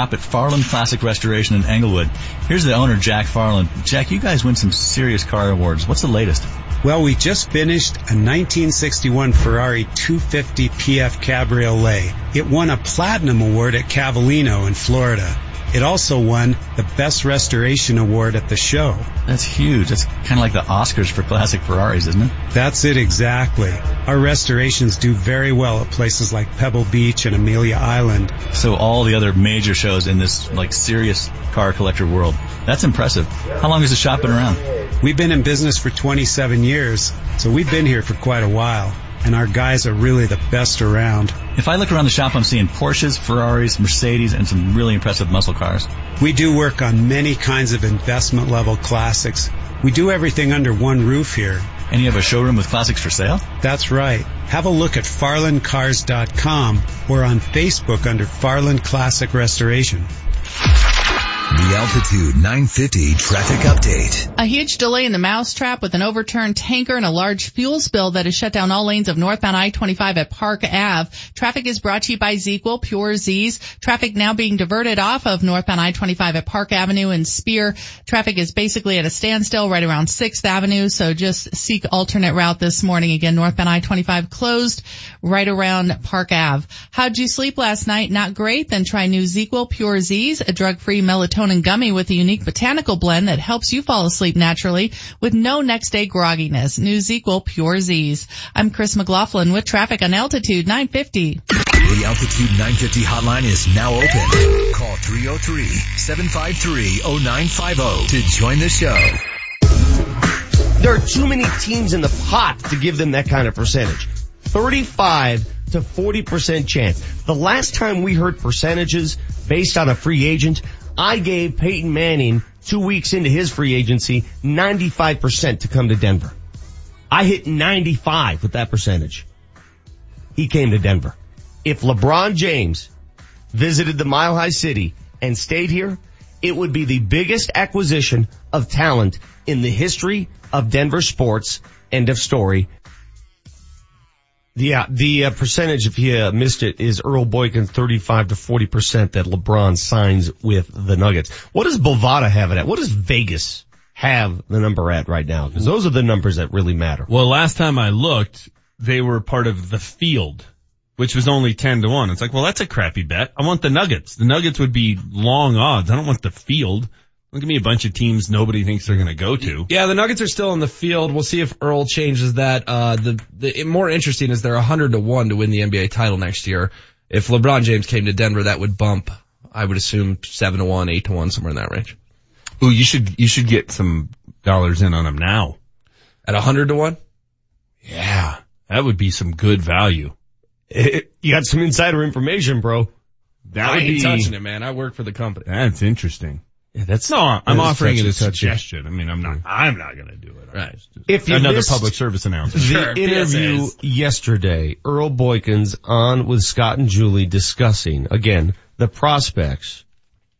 at Farland Classic Restoration in Englewood. Here's the owner, Jack Farland. Jack, you guys win some serious car awards. What's the latest? Well, we just finished a 1961 Ferrari 250 PF Cabriolet. It won a platinum award at Cavallino in Florida. It also won the Best Restoration Award at the show. That's huge. That's kind of like the Oscars for classic Ferraris, isn't it? That's it exactly. Our restorations do very well at places like Pebble Beach and Amelia Island. So all the other major shows in this like serious car collector world. That's impressive. How long has the shop been around? We've been in business for 27 years, so we've been here for quite a while and our guys are really the best around. If I look around the shop, I'm seeing Porsches, Ferraris, Mercedes, and some really impressive muscle cars. We do work on many kinds of investment level classics. We do everything under one roof here. And you have a showroom with classics for sale? That's right. Have a look at farlandcars.com or on Facebook under Farland Classic Restoration. The Altitude 950 traffic update. A huge delay in the mousetrap with an overturned tanker and a large fuel spill that has shut down all lanes of northbound I-25 at Park Ave. Traffic is brought to you by ZzzQuil, Pure Z's. Traffic now being diverted off of northbound I-25 at Park Avenue and Spear. Traffic is basically at a standstill right around 6th Avenue, so just seek alternate route this morning. Again, northbound I-25 closed right around Park Ave. How'd you sleep last night? Not great? Then try new ZzzQuil, Pure Z's, a drug-free melatonin melatonin gummy with a unique botanical blend that helps you fall asleep naturally with no next day grogginess. New ZzzQuil Pure Z's. I'm Chris McLaughlin with traffic on Altitude 950. The Altitude 950 hotline is now open. Call 303-753-0950 to join the show. There are too many teams in the pot to give them that kind of percentage. 35 to 40% chance. The last time we heard percentages based on a free agent, I gave Peyton Manning two weeks into his free agency 95% to come to Denver. I hit 95 with that percentage. He came to Denver. If LeBron James visited the Mile High City and stayed here, it would be the biggest acquisition of talent in the history of Denver sports. End of story. Yeah, the uh, percentage, if you uh, missed it, is Earl Boykin 35 to 40% that LeBron signs with the Nuggets. What does Bovada have it at? What does Vegas have the number at right now? Because those are the numbers that really matter. Well, last time I looked, they were part of the field, which was only 10 to 1. It's like, well, that's a crappy bet. I want the Nuggets. The Nuggets would be long odds. I don't want the field. Look at me a bunch of teams nobody thinks they're going to go to. Yeah, the Nuggets are still in the field. We'll see if Earl changes that. Uh, the, the more interesting is they're 100 to 1 to win the NBA title next year. If LeBron James came to Denver, that would bump, I would assume 7 to 1, 8 to 1, somewhere in that range. Ooh, you should, you should get some dollars in on them now. At 100 to 1? Yeah, that would be some good value. It, you got some insider information, bro. That I would ain't be touching it, man. I work for the company. That's interesting. Yeah, that's no. I'm that offering it touchy, as a suggestion. I mean, I'm not. I'm not going to do it. Right. If you another missed public service announcement. The Sure, interview PSAs. yesterday, Earl Boykins on with Scott and Julie discussing again the prospects,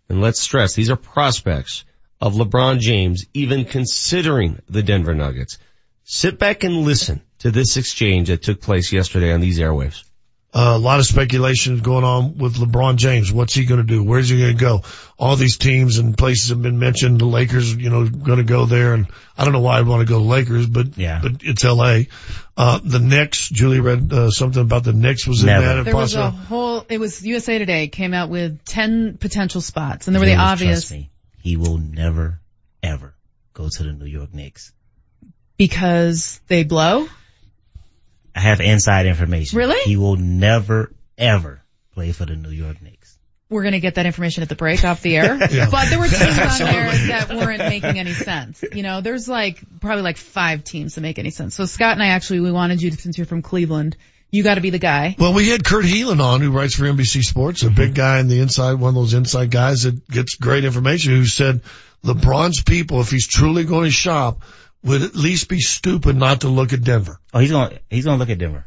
and let's stress these are prospects of LeBron James even considering the Denver Nuggets. Sit back and listen to this exchange that took place yesterday on these airwaves. Uh, a lot of speculation is going on with LeBron James. What's he going to do? Where's he going to go? All these teams and places have been mentioned. The Lakers, you know, going to go there, and I don't know why I'd want to go to Lakers, but Yeah. but it's L.A. Uh, the Knicks. Julie read uh, something about the Knicks was in that. There was a possible- whole, it was USA Today came out with 10 potential spots and there were the obvious Trust me, he will never, ever go to the New York Knicks. because they blow. I have inside information. Really? He will never, ever play for the New York Knicks. We're going to get that information at the break off the air. Yeah. But there were teams on there that weren't making any sense. You know, there's like probably like five teams that make any sense. So Scott and I actually, we wanted you to, since you're from Cleveland, you got to be the guy. Well, we had Kurt Helin on who writes for NBC Sports, a mm-hmm. big guy in the inside, one of those inside guys that gets great information who said LeBron's people, if he's truly going to shop, would at least be stupid not to look at Denver. Oh, he's going, he's going to look at Denver.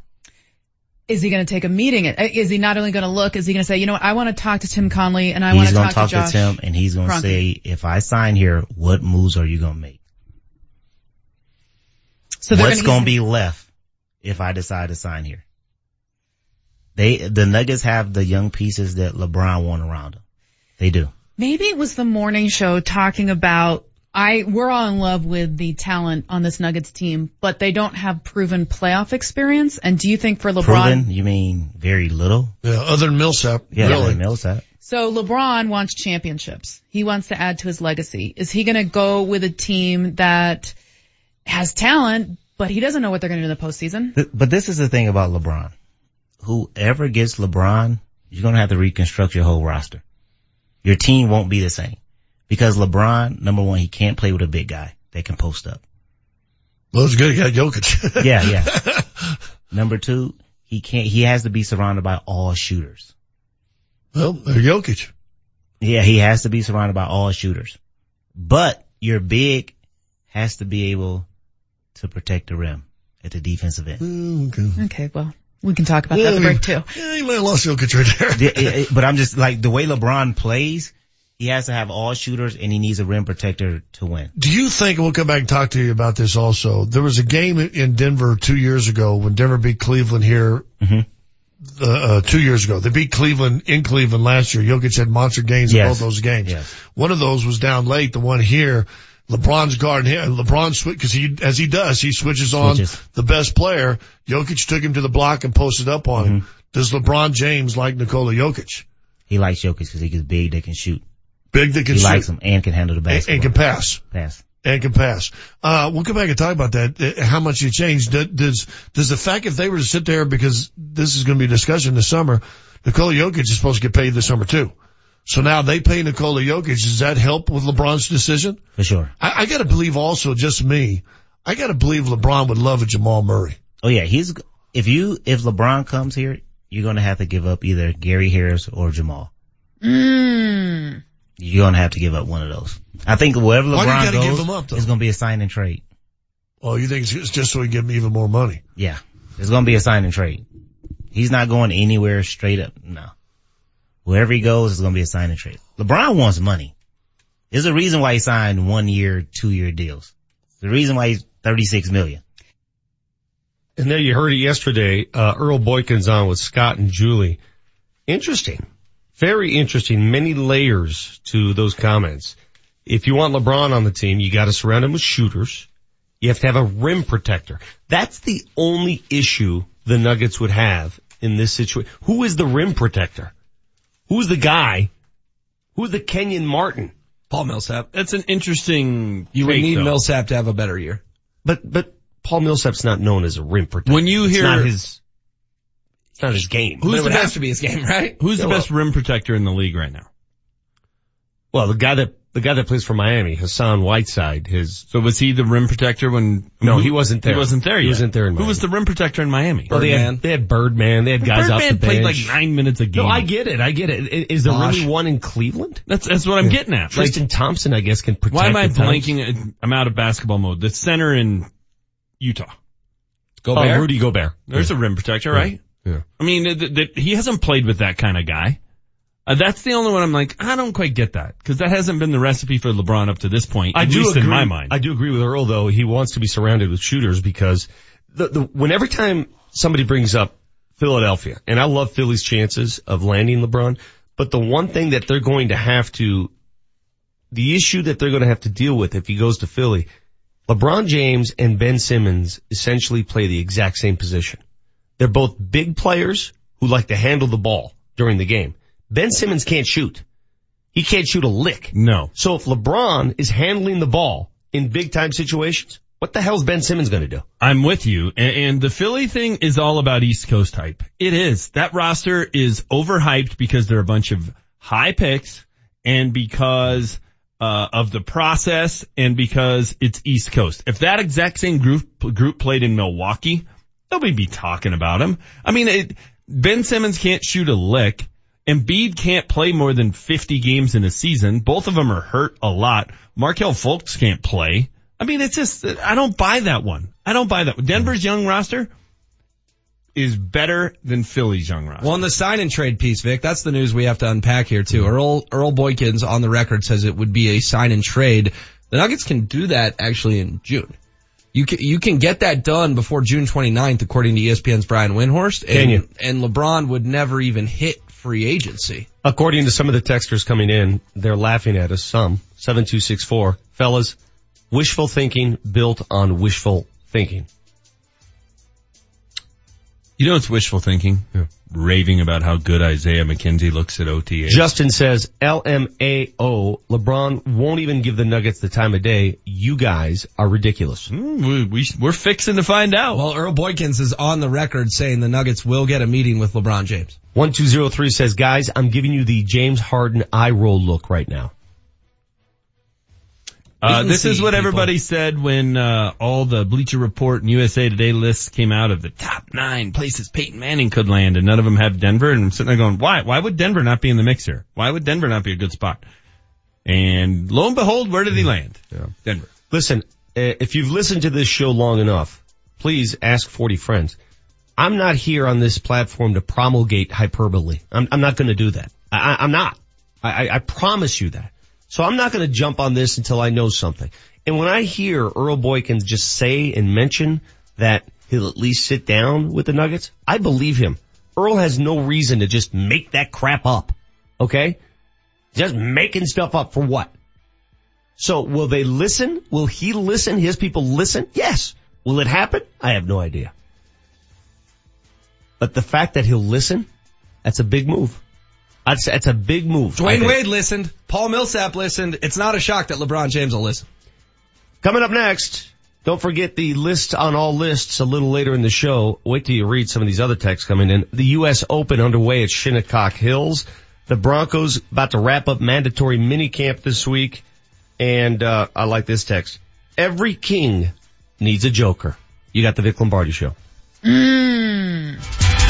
Is he going to take a meeting? Uh, is he not only going to look, is he going to say, you know what, I want to talk to Tim Connelly and I want to going talk, to talk to Josh. to Tim and he's going to Kroenke. say, if I sign here, what moves are you going to make? So What's gonna going to be left if I decide to sign here? They, the Nuggets have the young pieces that LeBron want around them. They do. Maybe it was the morning show talking about I we're all in love with the talent on this Nuggets team, but they don't have proven playoff experience. And do you think for LeBron Proven, you mean very little? Yeah, other than Millsap. Yeah, really. like Millsap. So LeBron wants championships. He wants to add to his legacy. Is he going to go with a team that has talent, but he doesn't know what they're going to do in the postseason? But this is the thing about LeBron. Whoever gets LeBron, you're going to have to reconstruct your whole roster. Your team won't be the same. Because LeBron, number one, he can't play with a big guy that can post up. Well, it's good. He got Jokic. Yeah, yeah. number two, he can't, he has to be surrounded by all shooters. well, they're Jokic. Yeah, he has to be surrounded by all shooters. But your big has to be able to protect the rim at the defensive end. Mm, okay. Okay, well, we can talk about that at the break too. Yeah, you might have lost Jokic right there. Yeah, yeah, yeah, but I'm just like the way LeBron plays, he has to have all shooters and he needs a rim protector to win. Do you think, we'll come back and talk to you about this also, there was a game in Denver two years ago when Denver beat Cleveland here, uh, uh, two years ago. They beat Cleveland in Cleveland last year. Jokic had monster games in both those games. Yes. One of those was down late. The one here, LeBron's guarding him. LeBron switch, cause he, as he does, he switches on Switches. the best player. Jokic took him to the block and posted up on him. Does LeBron James like Nikola Jokic? He likes Jokic because he gets big, they can shoot. Big that can he shoot. likes him and can handle the and, basketball. and can pass. pass. and can pass. Uh, we'll come back and talk about that. uh, How much you changed. Does, does, does the fact if they were to sit there because this is going to be a discussion this summer, Nikola Jokic is supposed to get paid this summer too. So now they pay Nikola Jokic. Does that help with LeBron's decision? For sure. I, I got to believe also, just me, I got to believe LeBron would love a Jamal Murray. Oh yeah, he's, if you, if LeBron comes here, you're going to have to give up either Gary Harris or Jamal. Mm. You're going to have to give up one of those. I think wherever Why do you LeBron gotta goes, give them up, though? it's going to be a sign and trade. Oh, you think it's just so he can give him even more money? Yeah. It's going to be a sign and trade. He's not going anywhere straight up. No. Wherever he goes, it's going to be a sign and trade. LeBron wants money. There's a reason why he signed one year, two year deals. The reason why he's 36 million. And there you heard it yesterday, uh, Earl Boykins on with Scott and Julie. Interesting. Very interesting. Many layers to those comments. If you want LeBron on the team, you gotta surround him with shooters. You have to have a rim protector. That's the only issue the Nuggets would have in this situation. Who is the rim protector? Who's the guy? Who's the Kenyon Martin? Paul Millsap. That's an interesting. You would need though. Millsap to have a better year. But, but Paul Millsap's not known as a rim protector. When you It's hear not his, not his game. But it Who's the would have best to be his game, right? Who's Yeah, the well- best rim protector in the league right now? Well, the guy that the guy that plays for Miami, Hassan Whiteside, his So was he the rim protector when? No, who- he wasn't there. He wasn't there He wasn't there in Who was the rim protector in Miami? well, they Birdman. had they had Birdman, they had guys off the Birdman played like nine minutes a game. No, I get it, I get it. Is there Bosh. really one in Cleveland? That's that's what I'm getting at. Like, Tristan Thompson, I guess, can protect. why am I blanking? I'm out of basketball mode. The center in Utah. Oh, Gobert. Oh, Rudy Gobert. There's a rim protector, right? Yeah. I mean, th- th- he hasn't played with that kind of guy. Uh, that's the only one I'm like, I don't quite get that because that hasn't been the recipe for LeBron up to this point. I at do least agree. in my mind. I do agree with Earl though. He wants to be surrounded with shooters because the, the when every time somebody brings up Philadelphia. And I love Philly's chances of landing LeBron. But the one thing that they're going to have to, the issue that they're going to have to deal with if he goes to Philly, LeBron James and Ben Simmons essentially play the exact same position. They're both big players who like to handle the ball during the game. Ben Simmons can't shoot. He can't shoot a lick. No. So if LeBron is handling the ball in big time situations, what the hell is Ben Simmons going to do? I'm with you. And, and, the Philly thing is all about East Coast hype. It is. That roster is overhyped because they're a bunch of high picks and because uh, of the process and because it's East Coast. If that exact same group group played in Milwaukee, nobody be talking about him. I mean, it, Ben Simmons can't shoot a lick. Embiid can't play more than 50 games in a season. Both of them are hurt a lot. Markelle Fultz can't play. I mean, it's just, I don't buy that one. I don't buy that. Denver's young roster is better than Philly's young roster. Well, on the sign and trade piece, Vic, that's the news we have to unpack here too. Mm-hmm. Earl, Earl Boykins on the record says it would be a sign and trade. The Nuggets can do that actually in June. You can, you can get that done before June 29th according to ESPN's Brian Windhorst. And, and LeBron would never even hit free agency. According to some of the texters coming in, they're laughing at us some. 7264. Fellas, wishful thinking built on wishful thinking. You know it's wishful thinking? Yeah. Raving about how good Isaiah McKenzie looks at OTA. Justin says, LMAO, LeBron won't even give the Nuggets the time of day. You guys are ridiculous. Mm, we, we, are fixing to find out. Well, Earl Boykins is on the record saying the Nuggets will get a meeting with LeBron James. 1203 says, guys, I'm giving you the James Harden eye roll look right now. Uh, this is what people. everybody said when uh, all the Bleacher Report and USA Today lists came out of the top nine places Peyton Manning could land, and none of them have Denver. And I'm sitting there going, why? Why would Denver not be in the mix here? Why would Denver not be a good spot? And lo and behold, where did he land? Yeah. Denver. Listen, uh, if you've listened to this show long enough, please ask 40 friends. I'm not here on this platform to promulgate hyperbole. I'm, I'm not going to do that. I, am not. I, I promise you that. So I'm not going to jump on this until I know something. And when I hear Earl Boykins just say and mention that he'll at least sit down with the Nuggets, I believe him. Earl has no reason to just make that crap up. Okay? Just making stuff up for what? So will they listen? Will he listen? His people listen? Yes. Will it happen? I have no idea. But the fact that he'll listen, that's a big move. That's, that's a big move. Dwyane Wade listened. Paul Millsap listened. It's not a shock that LeBron James will listen. Coming up next, don't forget the list on all lists a little later in the show. Wait till you read some of these other texts coming in. The U.S. Open underway at Shinnecock Hills. The Broncos about to wrap up mandatory mini camp this week. And, uh, I like this text. Every king needs a joker. You got the Vic Lombardi show. Mmm.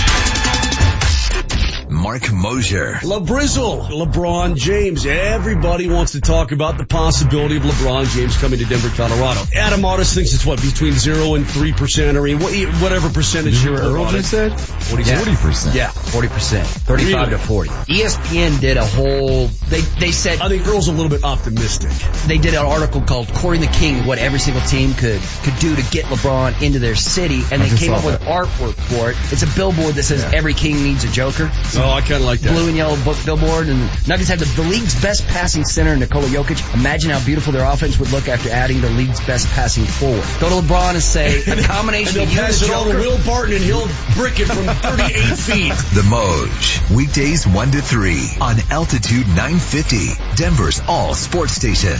Mark Mosier. LeBrizzle, LeBron James. Everybody wants to talk about the possibility of LeBron James coming to Denver, Colorado. Adam Otis thinks it's what, between zero and three percent, or whatever percentage you Earl just said? 40 percent. Yeah, 40%. 35 really? to 40. ESPN did a whole, they, they said. I think Earl's a little bit optimistic. They did an article called Courting the King, what every single team could, could do to get LeBron into their city, and I they came up with artwork for it. It's a billboard that says yeah. every king needs a joker. Oh, I kind of like that. Blue and yellow book billboard. And Nuggets have the, the league's best passing center, Nikola Jokic. Imagine how beautiful their offense would look after adding the league's best passing forward. Go to LeBron and say a combination and of you pass it all to Will Barton and he'll brick it from 38 feet. The Moj. Weekdays 1 to 3 on Altitude 950. Denver's all sports station.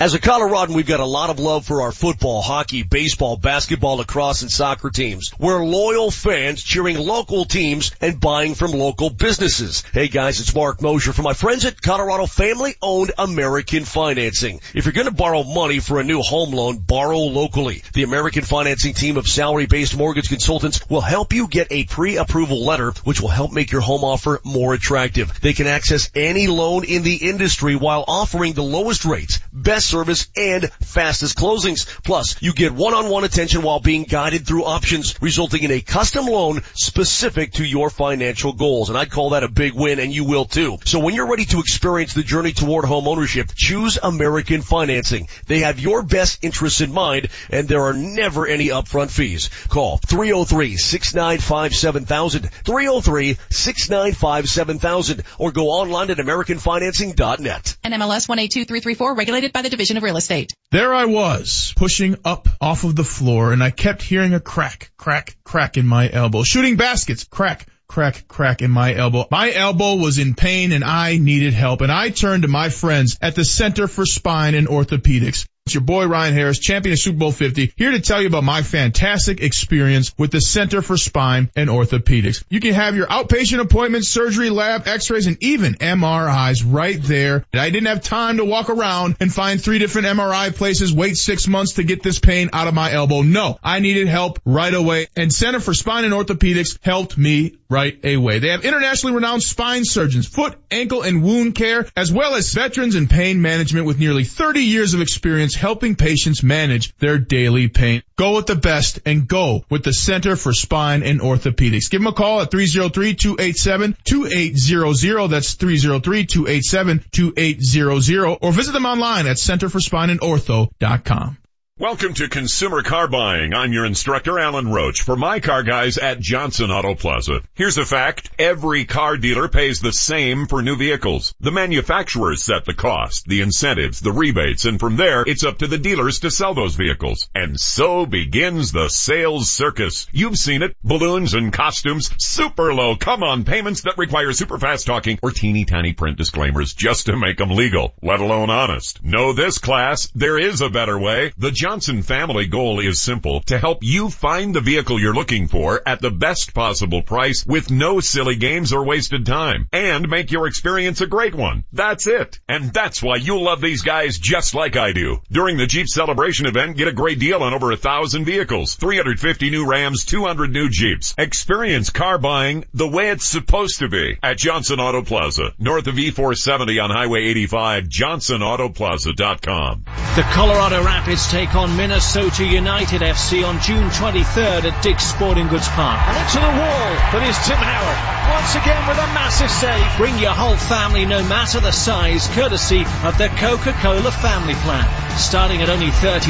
As a Coloradan, we've got a lot of love for our football, hockey, baseball, basketball, lacrosse, and soccer teams. We're loyal fans cheering local teams and buying from local businesses. Hey guys, it's Mark Mosier from my friends at Colorado Family Owned American Financing. If you're gonna borrow money for a new home loan, borrow locally. The American Financing team of salary-based mortgage consultants will help you get a pre-approval letter, which will help make your home offer more attractive. They can access any loan in the industry while offering the lowest rates, best service and fastest closings. Plus, you get one-on-one attention while being guided through options, resulting in a custom loan specific to your financial goals. And I'd call that a big win and you will too. So when you're ready to experience the journey toward home ownership, choose American Financing. They have your best interests in mind and there are never any upfront fees. Call 303-695-7000, 303-695-7000 or go online at americanfinancing.net. NMLS 182334 regulated by the Division of Real Estate. There I was, pushing up off of the floor and I kept hearing a crack, crack, crack in my elbow. Shooting baskets, crack, crack, crack in my elbow. My elbow was in pain and I needed help and I turned to my friends at the Center for Spine and Orthopedics. It's your boy Ryan Harris, champion of Super Bowl 50, here to tell you about my fantastic experience with the Center for Spine and Orthopedics. You can have your outpatient appointments, surgery, lab, x-rays, and even MRIs right there. I didn't have time to walk around and find three different MRI places, wait six months to get this pain out of my elbow. No, I needed help right away. And Center for Spine and Orthopedics helped me right away. They have internationally renowned spine surgeons, foot, ankle, and wound care, as well as veterans in pain management with nearly 30 years of experience helping patients manage their daily pain. Go with the best and go with the Center for Spine and Orthopedics. Give them a call at 303-287-2800. That's 303-287-2800 or visit them online at centerforspineandortho.com. Welcome to Consumer Car Buying. I'm your instructor, Alan Roach, for my car guys at Johnson Auto Plaza. Here's a fact. Every car dealer pays the same for new vehicles. The manufacturers set the cost, the incentives, the rebates, and from there, it's up to the dealers to sell those vehicles. And so begins the sales circus. You've seen it. Balloons and costumes, super low come-on payments that require super fast talking or teeny tiny print disclaimers just to make them legal, let alone honest. Know this class, there is a better way. The Johnson family goal is simple, to help you find the vehicle you're looking for at the best possible price with no silly games or wasted time and make your experience a great one. That's it. And that's why you'll love these guys just like I do. During the Jeep celebration event, get a great deal on over a thousand vehicles, 350 new Rams, 200 new Jeeps. Experience car buying the way it's supposed to be at Johnson Auto Plaza, north of E470 on Highway 85, johnsonautoplaza.com. The Colorado Rapids take Minnesota United FC on June 23rd at Dick's Sporting Goods Park. And into the wall, but is Tim Howard. Once again with a massive save. Bring your whole family no matter the size, courtesy of the Coca-Cola Family Plan. Starting at only $30,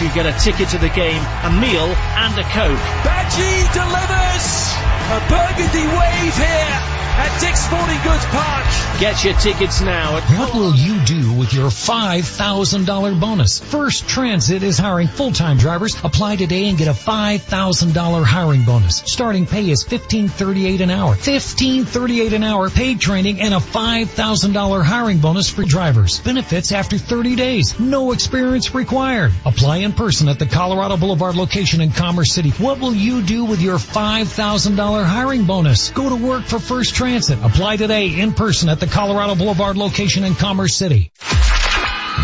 you get a ticket to the game, a meal, and a Coke. Badji delivers! A burgundy wave here! At Dick's Sporting Goods Park. Get your tickets now. At what will you do with your $5,000 bonus? First Transit is hiring full-time drivers. Apply today and get a $5,000 hiring bonus. Starting pay is $15.38 an hour. $15.38 an hour paid training and a $5,000 hiring bonus for drivers. Benefits after 30 days. No experience required. Apply in person at the Colorado Boulevard location in Commerce City. What will you do with your $5,000 hiring bonus? Go to work for First Transit. Apply today in person at the Colorado Boulevard location in Commerce City.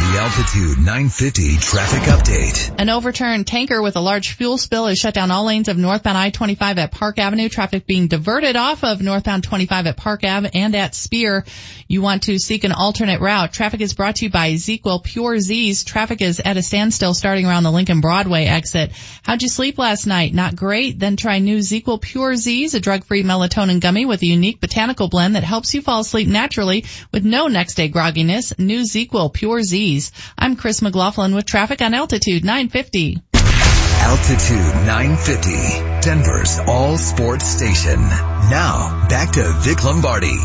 The Altitude 950 traffic update. An overturned tanker with a large fuel spill has shut down all lanes of northbound I-25 at Park Avenue. Traffic being diverted off of northbound 25 at Park Ave and at Spear. You want to seek an alternate route. Traffic is brought to you by ZzzQuil Pure Z's. Traffic is at a standstill starting around the Lincoln Broadway exit. How'd you sleep last night? Not great? Then try new ZzzQuil Pure Z's, a drug-free melatonin gummy with a unique botanical blend that helps you fall asleep naturally with no next day grogginess. New ZzzQuil Pure Z's. I'm Chris McLaughlin with traffic on Altitude 950. Altitude 950, Denver's all sports station. Now, back to Vic Lombardi.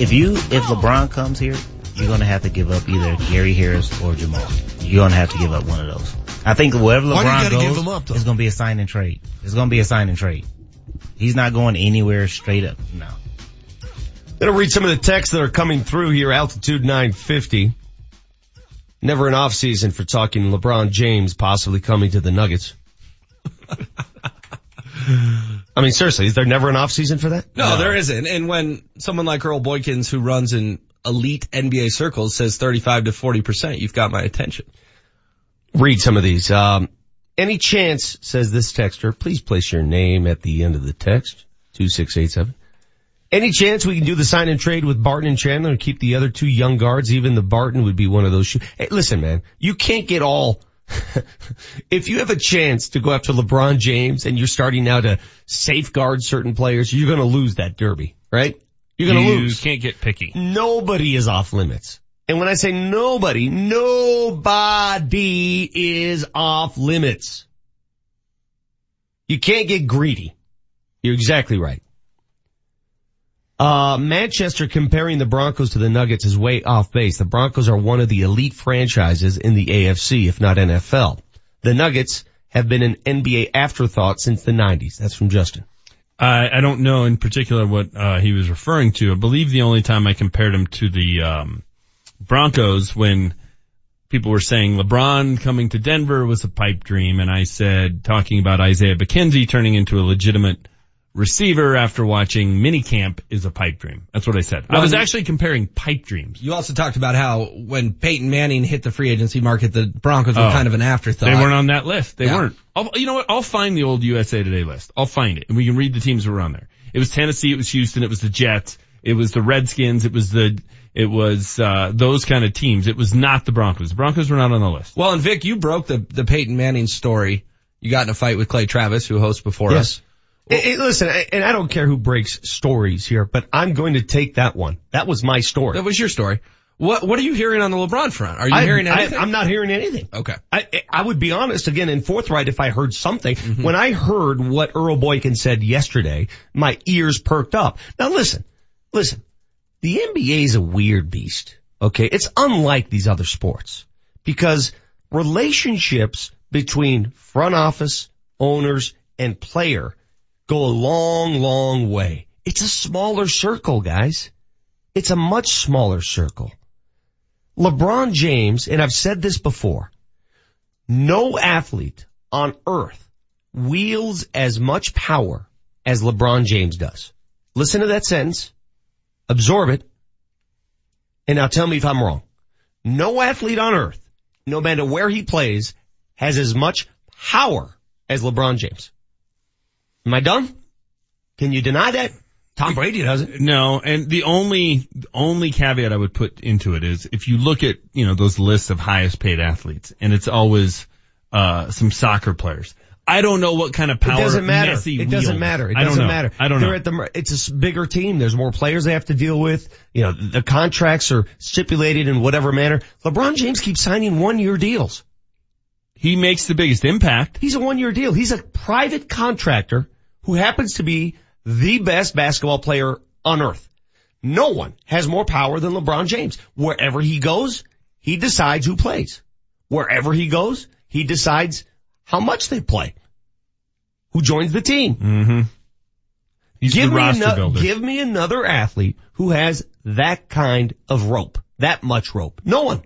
If you, if LeBron comes here, you're gonna have to give up either Gary Harris or Jamal. You're gonna have to give up one of those. I think wherever LeBron goes, up, it's gonna be a sign and trade. It's gonna be a sign and trade. He's not going anywhere straight up. No. Gonna read some of the texts that are coming through here, altitude 950. Never an off season for talking LeBron James possibly coming to the Nuggets. I mean, seriously, is there never an off season for that? No, no, there isn't. And when someone like Earl Boykins, who runs in elite NBA circles, says 35 to 40%, you've got my attention. Read some of these. Um, any chance, says this texter, please place your name at the end of the text, 2687. Any chance we can do the sign and trade with Barton and Chandler and keep the other two young guards? Even the Barton would be one of those. Shoe- hey, listen, man, you can't get all. if you have a chance to go after LeBron James and you're starting now to safeguard certain players, you're going to lose that derby, right? You're going to you lose. can't get picky. Nobody is off limits. And when I say nobody, nobody is off limits. You can't get greedy. You're exactly right. Uh, Manchester comparing the Broncos to the Nuggets is way off base. The Broncos are one of the elite franchises in the AFC, if not NFL. The Nuggets have been an NBA afterthought since the 90s. That's from Justin. I, I don't know in particular what uh, he was referring to. I believe the only time I compared him to the um, Broncos when people were saying LeBron coming to Denver was a pipe dream, and I said talking about Isaiah McKenzie turning into a legitimate receiver after watching minicamp is a pipe dream. That's what I said. I was actually comparing pipe dreams. You also talked about how when Peyton Manning hit the free agency market, the Broncos were Oh. kind of an afterthought. They weren't on that list. They Yeah. weren't. I'll, you know what? I'll find the old USA Today list. I'll find it and we can read the teams that were on there. It was Tennessee, it was Houston, it was the Jets, it was the Redskins, it was the, it was, uh, those kind of teams. It was not the Broncos. The Broncos were not on the list. Well, and Vic, you broke the, the Peyton Manning story. You got in a fight with Clay Travis, who hosts before us. Hey, hey, listen, I- and I don't care who breaks stories here, but I'm going to take that one. That was my story. That was your story. What What are you hearing on the LeBron front? Are you I- hearing I- anything? I'm not hearing anything. Okay. I, I would be honest again and forthright if I heard something. Mm-hmm. When I heard what Earl Boykin said yesterday, my ears perked up. Now listen, listen, the NBA is a weird beast. Okay. It's unlike these other sports because relationships between front office, owners, and player go a long, long way. It's a smaller circle, guys. It's a much smaller circle. LeBron James, and I've said this before, no athlete on earth wields as much power as LeBron James does. Listen to that sentence, absorb it, and now tell me if I'm wrong. No athlete on earth, no matter where he plays, has as much power as LeBron James. Am I done? Can you deny that? Tom Brady doesn't. No, and the only only caveat I would put into it is if you look at you know those lists of highest paid athletes, and it's always uh some soccer players. I don't know what kind of power It doesn't matter. Messi it doesn't matter. It I don't doesn't matter. I don't They're know. At the, it's a bigger team. There's more players they have to deal with. You know, the contracts are stipulated in whatever manner. LeBron James keeps signing one year deals. He makes the biggest impact. He's a one year deal. He's a private contractor who happens to be the best basketball player on earth. No one has more power than LeBron James. Wherever he goes, he decides who plays. Wherever he goes, he decides how much they play. Who joins the team. Mm-hmm. Give me ano- Give me another athlete who has that kind of rope, that much rope. No one.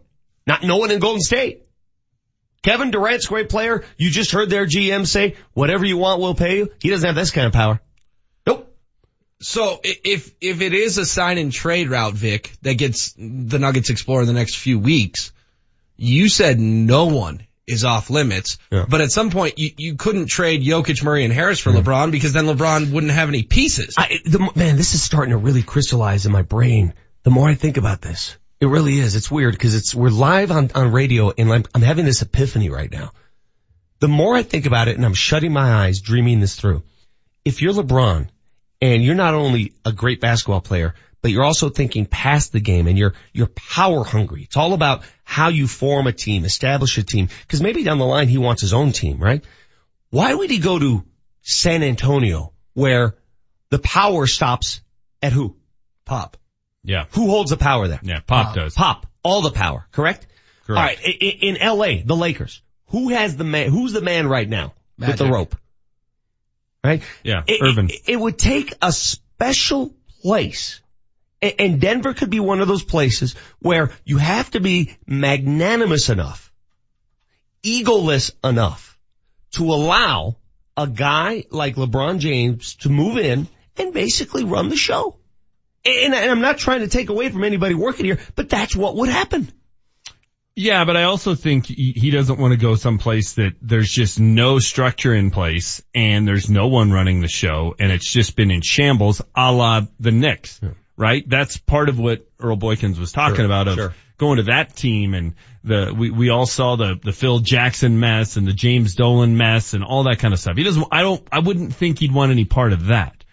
Not no one in Golden State. Kevin Durant's a great player. You just heard their GM say, whatever you want, we'll pay you. He doesn't have this kind of power. Nope. So if if it is a sign and trade route, Vic, that gets the Nuggets explore in the next few weeks, you said no one is off limits. Yeah. But at some point, you, you couldn't trade Jokic, Murray, and Harris for LeBron because then LeBron wouldn't have any pieces. I, the, man, this is starting to really crystallize in my brain. The more I think about this, it really is. It's weird because it's, we're live on, on radio and I'm, I'm having this epiphany right now. The more I think about it and I'm shutting my eyes, dreaming this through. If you're LeBron and you're not only a great basketball player, but you're also thinking past the game and you're, you're power hungry. It's all about how you form a team, establish a team. Cause maybe down the line he wants his own team, right? Why would he go to San Antonio where the power stops at who? Pop. Yeah. Who holds the power there? Yeah, Pop uh, does. Pop. All the power, correct? Correct. All right. i- i- In LA, the Lakers. Who has the man, who's the man right now with the rope? Right? Yeah, It, Earvin. It, it would take a special place. And Denver could be one of those places where you have to be magnanimous enough, egoless enough to allow a guy like LeBron James to move in and basically run the show. And, and I'm not trying to take away from anybody working here, but that's what would happen. Yeah, but I also think he he doesn't want to go someplace that there's just no structure in place and there's no one running the show and it's just been in shambles a la the Knicks, right? That's part of what Earl Boykins was talking Sure, about of sure. going to that team and the, we, we all saw the, the Phil Jackson mess and the James Dolan mess and all that kind of stuff. He doesn't, I don't, I wouldn't think he'd want any part of that.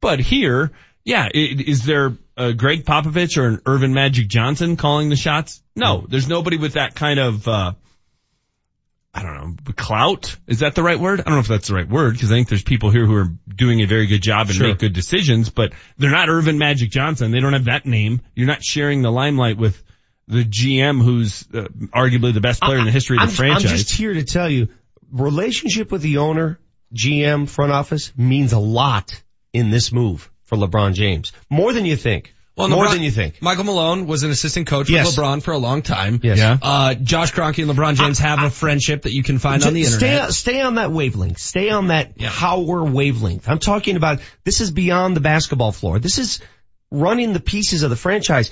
But here, yeah, i- is there a Gregg Popovich or an Earvin Magic Johnson calling the shots? No, there's nobody with that kind of, uh, I don't know, clout. Is that the right word? I don't know if that's the right word because I think there's people here who are doing a very good job and Sure. make good decisions, but they're not Earvin Magic Johnson. They don't have that name. You're not sharing the limelight with the GM who's uh, arguably the best player in the history of I'm, the franchise. I'm just here to tell you, relationship with the owner, GM, front office means a lot in this move for LeBron James. More than you think. Well, More LeBron- than you think. Michael Malone was an assistant coach Yes. with LeBron for a long time. Yes. Yeah. Uh, Josh Kroenke and LeBron James have a friendship that you can find on the internet. Stay, stay on that wavelength. Stay on that power wavelength. I'm talking about, this is beyond the basketball floor. This is running the pieces of the franchise.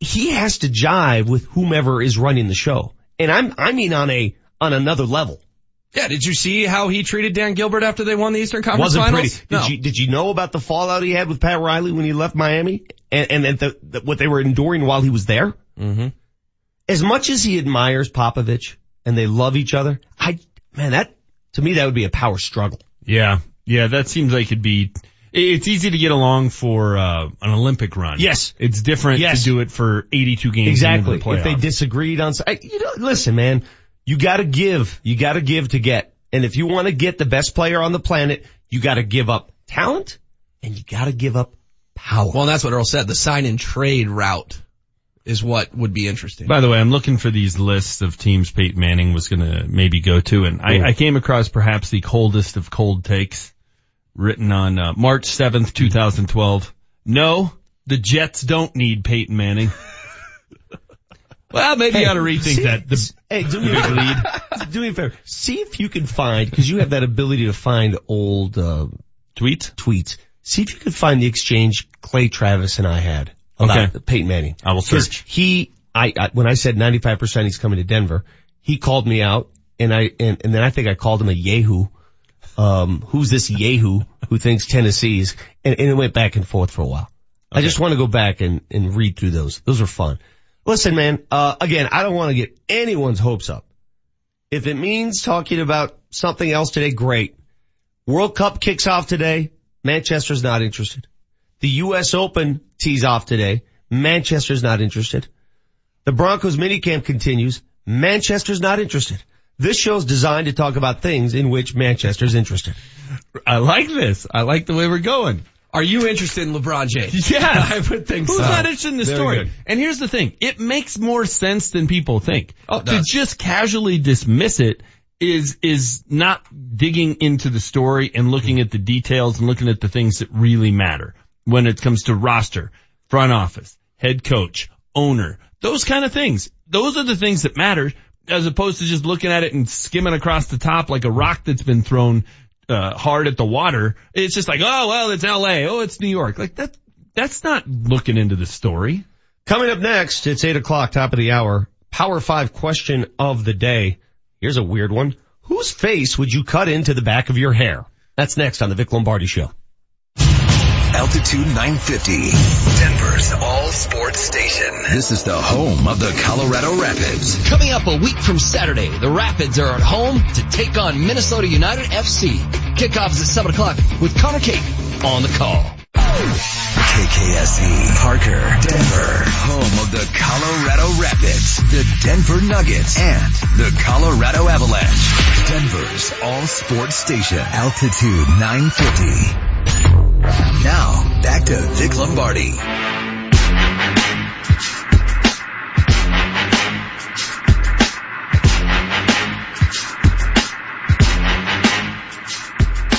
He has to jive with whomever is running the show. And I'm, I mean on a, on another level. Yeah, did you see how he treated Dan Gilbert after they won the Eastern Conference Wasn't Finals? pretty. Did you, did you know about the fallout he had with Pat Riley when he left Miami? And, and, and the, the, what they were enduring while he was there? Mm-hmm. As much as he admires Popovich and they love each other, I, man, that, to me, that would be a power struggle. Yeah. Yeah, that seems like it'd be, it's easy to get along for, uh, an Olympic run. Yes. It's different Yes. to do it for 82 games. Exactly. Into the If they disagreed on, I- you know, listen, man, you gotta give. You gotta give to get. And if you want to get the best player on the planet, you gotta give up talent and you gotta give up power. Well, that's what Earl said. The sign and trade route is what would be interesting. By the way, I'm looking for these lists of teams Peyton Manning was going to maybe go to, and I, I came across perhaps the coldest of cold takes written on uh, March 7th, 2012. No, the Jets don't need Peyton Manning. well, maybe you ought to rethink see- that. The, Hey, do me, lead. favor. do me a favor. See if you can find, cause you have that ability to find old, uh, tweets? Tweets. See if you can find the exchange Clay Travis and I had about Okay. Peyton Manning. I will search. He, I, I, when I said 95% he's coming to Denver, he called me out and I, and, and then I think I called him a Yahoo. Um, who's this Yahoo who thinks Tennessee's, and, and it went back and forth for a while. I just want to go back and, and read through those. Those are fun. Listen, man, uh, again, I don't want to get anyone's hopes up. If it means talking about something else today, great. World Cup kicks off today. Manchester's not interested. The U.S. Open tees off today. Manchester's not interested. The Broncos minicamp continues. Manchester's not interested. This show's designed to talk about things in which Manchester's interested. I like this. I like the way we're going. Are you interested in LeBron James? Yeah. I would think Who's so. not interested in the Very story? good. And here's the thing. It makes more sense than people think. Oh, to just casually dismiss it is, is not digging into the story and looking at the details and looking at the things that really matter when it comes to roster, front office, head coach, owner, those kind of things. Those are the things that matter as opposed to just looking at it and skimming across the top like a rock that's been thrown uh, hard at the water. It's just like, oh well, it's L.A. Oh, it's New York. Like that. That's not looking into the story. Coming up next, it's eight o'clock, top of the hour. Power five question of the day. Here's a weird one. Whose face would you cut into the back of your hair? That's next on the Vic Lombardi show. Altitude 950, Denver's all sports station. This is the home of the Colorado Rapids. Coming up a week from Saturday, the Rapids are at home to take on Minnesota United FC. Kickoff is at 7 o'clock with Connor Cake on the call. KKSE, Parker, Denver, home of the Colorado Rapids, the Denver Nuggets, and the Colorado Avalanche. Denver's all sports station, Altitude 950. Now, back to Vic Lombardi.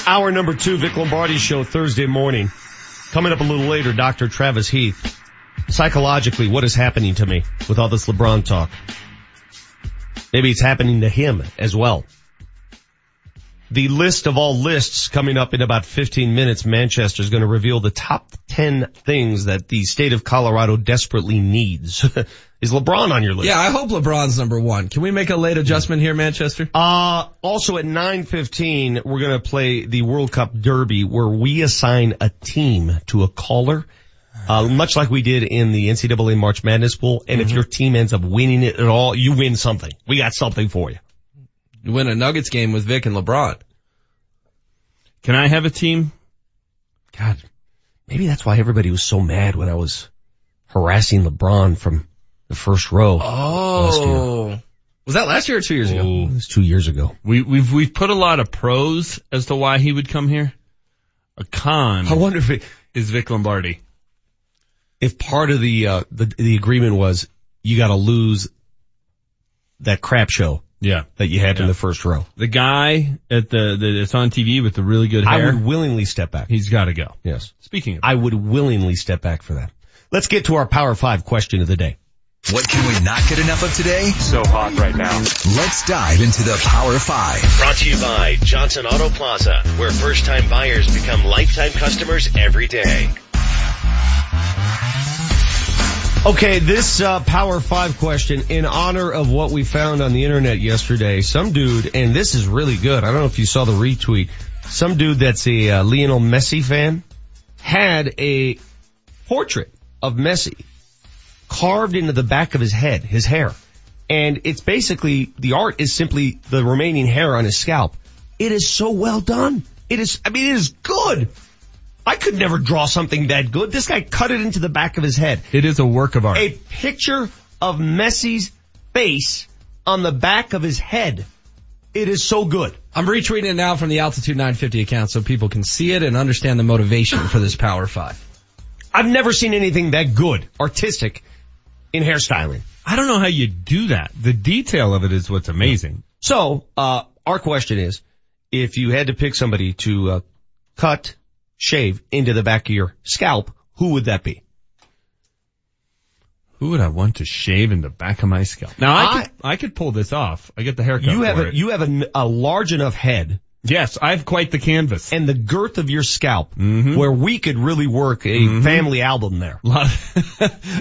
Hour number two, Vic Lombardi show Thursday morning. Coming up a little later, Dr. Travis Heath. Psychologically, what is happening to me with all this LeBron talk? Maybe it's happening to him as well. The list of all lists coming up in about 15 minutes, Manchester is going to reveal the top 10 things that the state of Colorado desperately needs. Is LeBron on your list? Yeah, I hope LeBron's number one. Can we make a late adjustment here, Manchester? Uh, also at 9.15, we're gonna play the World Cup Derby where we assign a team to a caller. Uh, much like we did in the NCAA March Madness pool. And if your team ends up winning it at all, you win something. We got something for you. You win a Nuggets game with Vic and LeBron. Can I have a team? God, maybe that's why everybody was so mad when I was harassing LeBron from the first row. Oh. Was that last year or two years ago? It was two years ago. We, we've, we've put a lot of pros as to why he would come here. A con. I wonder if it, is Vic Lombardi. if part of the, uh, the, the agreement was you gotta lose that crap show Yeah. that you had in the first row. The guy at the, the, that's on TV with the really good hair. I would willingly step back. He's gotta go. Yes. Speaking of, I would willingly step back for that. Let's get to our Power Five question of the day. What can we not get enough of today? So hot right now. Let's dive into the Power Five. Brought to you by Johnson Auto Plaza, where first time buyers become lifetime customers every day. Okay, this uh, Power Five question in honor of what we found on the internet yesterday. Some dude, and this is really good. I don't know if you saw the retweet. Some dude that's a uh, Lionel Messi fan had a portrait of Messi carved into the back of his head, his hair. And it's basically, the art is simply the remaining hair on his scalp. It is so well done. It is, I mean, it is good. I could never draw something that good. This guy cut it into the back of his head. it is a work of art. A picture of Messi's face on the back of his head. It is so good. I'm retweeting it now from the Altitude 950 account so people can see it and understand the motivation for this Power 5. I've never seen anything that good, artistic, in hairstyling. I don't know how you do that. The detail of it is what's amazing. So, uh, our question is, if you had to pick somebody to, uh, cut, shave into the back of your scalp, who would that be? Who would I want to shave in the back of my scalp? Now I, I- could, I could pull this off. I get the haircut You have for a, it. you have a, a large enough head yes, I have quite the canvas. and the girth of your scalp Mhm. where we could really work a family album there.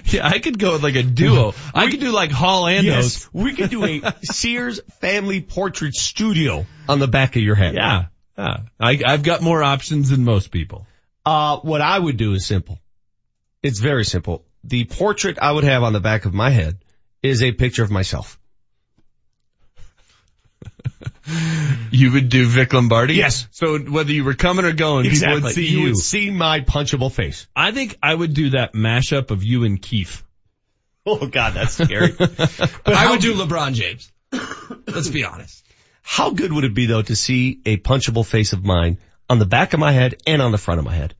Yeah, I could go with like a duo. I could do like Hall and Yes, we could do a Sears family portrait studio on the back of your head. Yeah. Yeah. I, I've got more options than most people. Uh, what I would do is simple. It's very simple. The portrait I would have on the back of my head is a picture of myself. You would do Vic Lombardi? Yes. So whether you were coming or going, people would see you. would see my punchable face. I think I would do that mashup of you and Keith. Oh God, that's scary. I would do LeBron James. Let's be honest. How good would it be though to see a punchable face of mine on the back of my head and on the front of my head?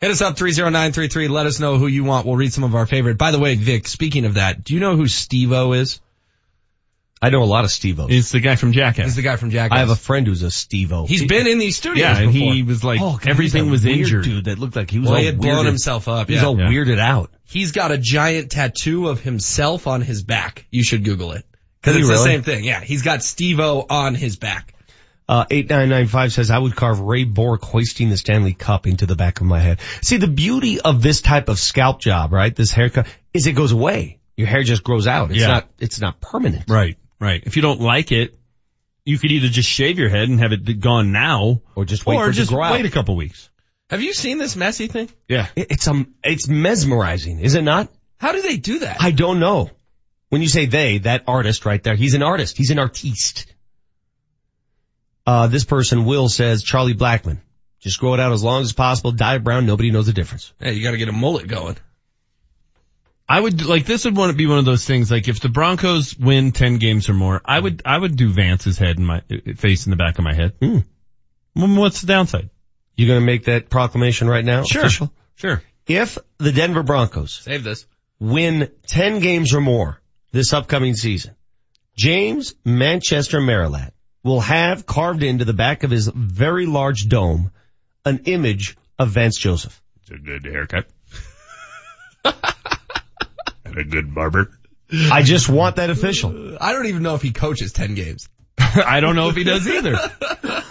Hit us up 30933. Let us know who you want. We'll read some of our favorite. By the way, Vic, speaking of that, do you know who Steve-O is? I know a lot of Steve-O's. It's the guy from Jackass. He's the guy from Jackass. I have a friend who's a Steve-O. He's been in these studios yeah, and before. he was like, Oh, God, everything he's a was weird injured. dude that looked like he was well, all he had blown himself up. He was Yeah. all Yeah. weirded out. He's got a giant tattoo of himself on his back. You should Google it. Cause Does he it's the same thing. Yeah. He's got Steve-O on his back. Uh, 8995 says, I would carve Ray Bourque hoisting the Stanley Cup into the back of my head. See, the beauty of this type of scalp job, right? This haircut is it goes away. Your hair just grows out. It's Yeah. not, it's not permanent. Right, right. If you don't like it, you could either just shave your head and have it gone now, Or just wait or for it to just grow out. wait a couple weeks. Have you seen this Messi thing? Yeah. It- It's um, it's mesmerizing, is it not? How do they do that? I don't know. When you say they, that artist right there, he's an artist. He's an artiste. Uh, this person, Will, says Charlie Blackmon. Just grow it out as long as possible, dye it brown, nobody knows the difference. Hey, you gotta get a mullet going. I would, like, this would want to be one of those things, like, if the Broncos win 10 games or more, I would, I would do Vance's head in my, face in the back of my head. Hmm. What's the downside? You gonna make that proclamation right now? Official? Sure. If the Denver Broncos Save this. win 10 games or more this upcoming season, James Manchester Marilat will have carved into the back of his very large dome an image of Vance Joseph. It's a good haircut. and a good barber. I just want that official. I don't even know if he coaches 10 games. I don't know if he does either,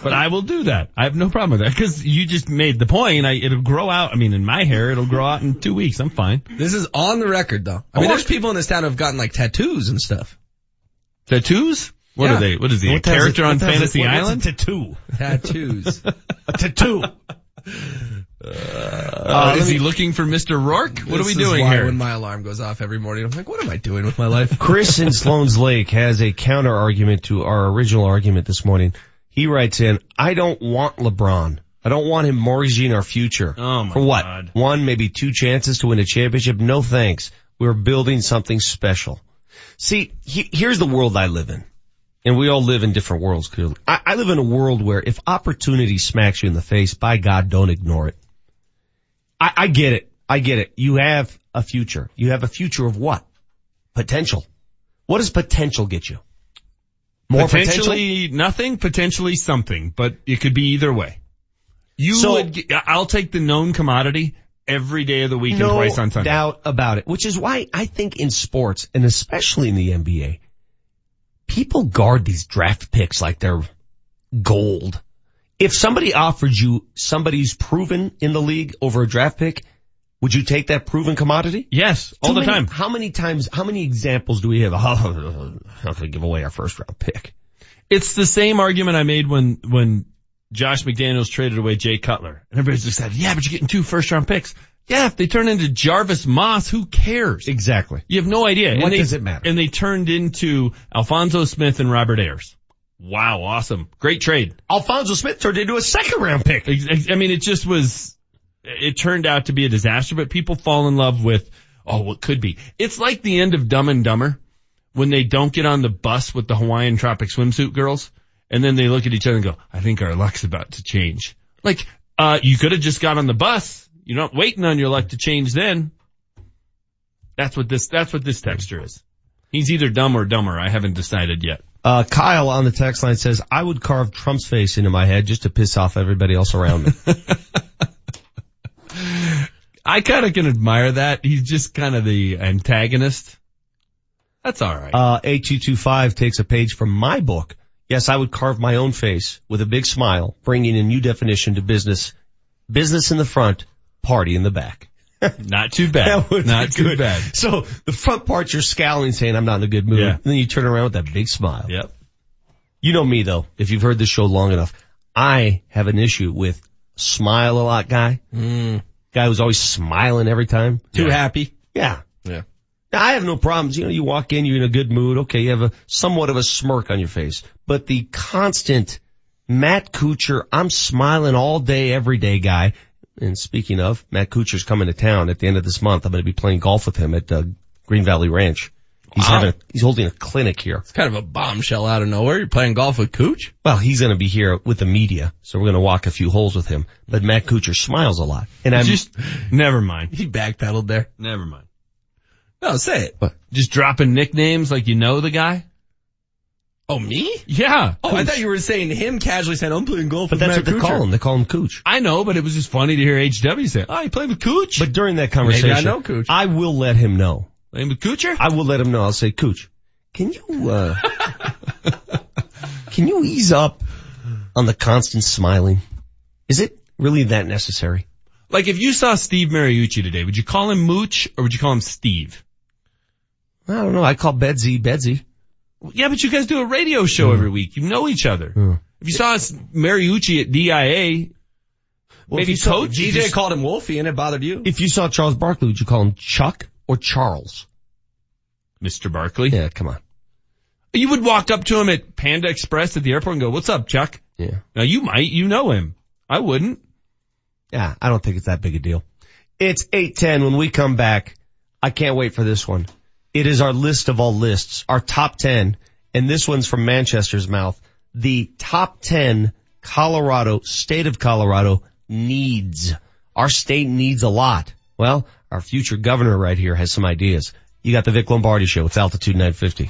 but I will do that. I have no problem with that because you just made the point. I, it'll grow out. I mean, in my hair, it'll grow out in two weeks. I'm fine. This is on the record though. I mean, there's people in this town who have gotten like tattoos and stuff. Tattoos? What Yeah. are they? What is he? What does it- character what on does it- Fantasy what- what's a Island? tattoo. Tattoos. a tattoo. Uh, is he looking for Mr. Rourke? What are This we is doing why here? When my alarm goes off every morning, I'm like, what am I doing with my life? Chris in Sloan's Lake has a counter argument to our original argument this morning. He writes in, I don't want LeBron. I don't want him mortgaging our future. Oh my For what? God. One, maybe two chances to win a championship? No thanks. We're building something special. See, he, here's the world I live in. And we all live in different worlds, clearly. I, I live in a world where if opportunity smacks you in the face, by God, don't ignore it. I, I get it. I get it. You have a future. You have a future of what? Potential. What does potential get you? More potential? potentially nothing, potentially something, but it could be either way. You So- would, I'll take the known commodity every day of the week and twice on Sunday. doubt about it. Which is why I think in sports, and especially in the NBA, people guard these draft picks like they're gold. If somebody offered you somebody who's proven in the league over a draft pick, would you take that proven commodity? Yes, all Too the many- time. How many times, how many examples do we have? Oh, not going to give away our first round pick. It's the same argument I made when, when Josh McDaniels traded away Jay Cutler. And everybody's just said, yeah, but you're getting two first round picks. Yeah, if they turn into Jarvis Moss, who cares? Exactly. You have no idea. What and they, does it matter? And they turned into Alfonso Smith and Robert Ayers. Wow, awesome. Great trade. Alfonso Smith turned into a second round pick. I mean, it just was, it turned out to be a disaster, but people fall in love with, oh, what could be. It's like the end of Dumb and Dumber when they don't get on the bus with the Hawaiian tropic swimsuit girls and then they look at each other and go, I think our luck's about to change. Like, uh, you could have just got on the bus. You're not waiting on your luck to change then. That's what this, that's what this texture is. He's either dumb or dumber. I haven't decided yet. Uh, Kyle on the text line says, I would carve Trump's face into my head just to piss off everybody else around me. I kind of can admire that. He's just kind of the antagonist. That's all right. Uh, 8225 takes a page from my book. Yes, I would carve my own face with a big smile, bringing a new definition to business. Business in the front, party in the back. Not too bad. Not too good. bad. So the front part you're scowling saying I'm not in a good mood. Yeah. And then you turn around with that big smile. Yep. You know me though, if you've heard this show long enough, I have an issue with smile a lot guy. Mm. Guy who's always smiling every time. Too happy. Yeah. Yeah. Now, I have no problems. You know, you walk in, you're in a good mood. Okay, you have a somewhat of a smirk on your face, but the constant Matt Kuchar, I'm smiling all day, every day guy. And speaking of, Matt Kuchar's coming to town at the end of this month. I'm going to be playing golf with him at uh, Green Valley Ranch. He's Wow. having, a, he's holding a clinic here. It's kind of a bombshell out of nowhere. You're playing golf with Cooch? Well, he's going to be here with the media, so we're going to walk a few holes with him. But Matt Kuchar smiles a lot, and I'm just, never mind. He backpedaled there. Never mind. No, say it. What? Just dropping nicknames like you know the guy? Oh, me? Yeah. Oh, I thought you were saying him casually saying, I'm playing golf But with that's Matt what they Kuchar. call him. They call him Cooch. I know, but it was just funny to hear HW say, oh, you played with Cooch? But during that conversation, Maybe I know Cooch. I will let him know. Playing with Coocher? I will let him know. I'll say, Cooch, can you, uh, can you ease up on the constant smiling? Is it really that necessary? Like if you saw Steve Mariucci today, would you call him Mooch or would you call him Steve? I don't know. I call Bedsy Bedsy. Yeah, but you guys do a radio show every hmm. week. You know each other. Hmm. If you saw us Mariucci at DIA, Well, maybe if you saw- coach. you DJ just- called him Wolfie and it bothered you. If you saw Charles Barkley, would you call him Chuck or Charles? Mr. Barkley. Yeah, come on. You would walk up to him at Panda Express at the airport and go, what's up, Chuck? Yeah. Now you might, you know him. I wouldn't. Yeah, I don't think it's that big a deal. It's 810 when we come back. I can't wait for this one. It is our list of all lists, our top 10, and this one's from Manchester's mouth. The top 10 Colorado, state of Colorado needs. Our state needs a lot. Well, our future governor right here has some ideas. You got the Vic Lombardi show with Altitude 950.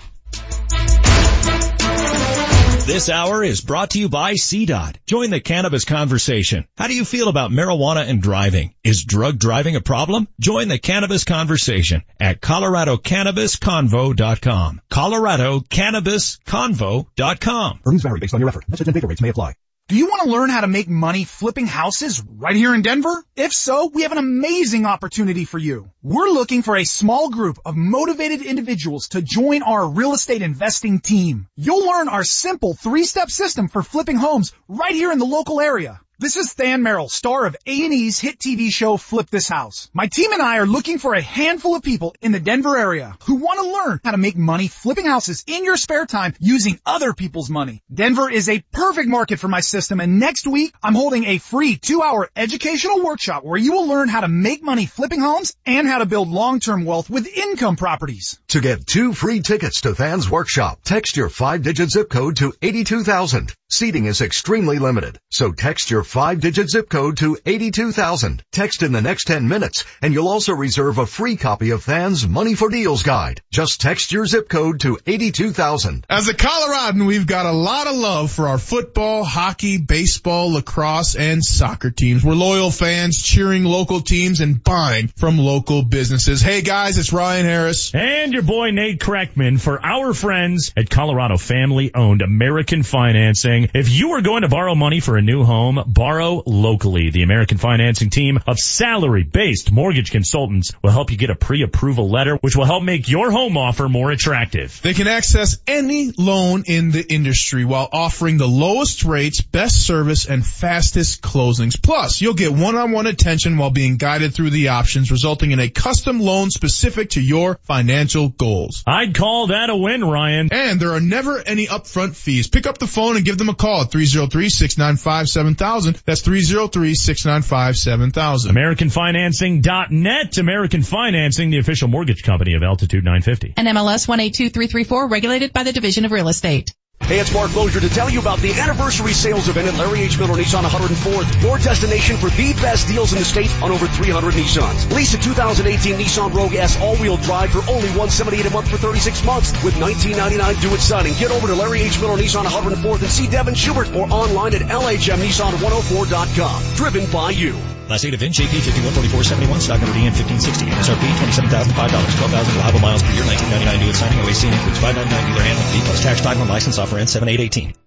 This hour is brought to you by CDOT. Join the cannabis conversation. How do you feel about marijuana and driving? Is drug driving a problem? Join the cannabis conversation at coloradocannabisconvo.com. coloradocannabisconvo.com. Earnings vary based on your effort. Message and data rates may apply. Do you want to learn how to make money flipping houses right here in Denver? If so, we have an amazing opportunity for you. We're looking for a small group of motivated individuals to join our real estate investing team. You'll learn our simple three-step system for flipping homes right here in the local area. This is Than Merrill, star of A&E's hit TV show Flip This House. My team and I are looking for a handful of people in the Denver area who want to learn how to make money flipping houses in your spare time using other people's money. Denver is a perfect market for my system and next week I'm holding a free two hour educational workshop where you will learn how to make money flipping homes and how to build long-term wealth with income properties. To get two free tickets to Than's workshop, text your five digit zip code to 82000. Seating is extremely limited, so text your five digit zip code to 82000. Text in the next 10 minutes and you'll also reserve a free copy of Than's Money for Deals guide. Just text your zip code to 82000. As a Coloradan, we've got a lot of love for our football, hockey, baseball, lacrosse, and soccer teams. We're loyal fans cheering local teams and buying from local businesses. Hey guys, it's Ryan Harris. And your boy Nate Kreckman for our friends at Colorado family owned American Financing. If you are going to borrow money for a new home, borrow locally. The American Financing team of salary based mortgage consultants will help you get a pre-approval letter, which will help make your home offer more attractive. They can access any loan in the industry while offering the lowest rates, best service, and fastest closings. Plus, you'll get one-on-one attention while being guided through the options, resulting in a custom loan specific to your financial goals. I'd call that a win, Ryan. And there are never any upfront fees. Pick up the phone and give them a call at 303-695-7000. That's 303-695-7000. AmericanFinancing.net. American Financing, the official mortgage company of Altitude 950. And MLS 182334, regulated by the Division of Real Estate. Hey, it's Mark Mosier to tell you about the anniversary sales event at Larry H. Miller Nissan 104th, your destination for the best deals in the state on over 300 Nissans. Lease a 2018 Nissan Rogue S all-wheel drive for only 178 a month for 36 months with 19.99 due at signing. Get over to Larry H. Miller Nissan 104th and see Devin Schubert or online at LHMNissan104.com. Driven by you. Last date of VIN JP 514471, stock number DN 1560, MSRP $27,005, 12,000 reliable miles per year, 1999 due at signing. OAC includes 599 dealer handling fee plus tax title and license offer and 7818.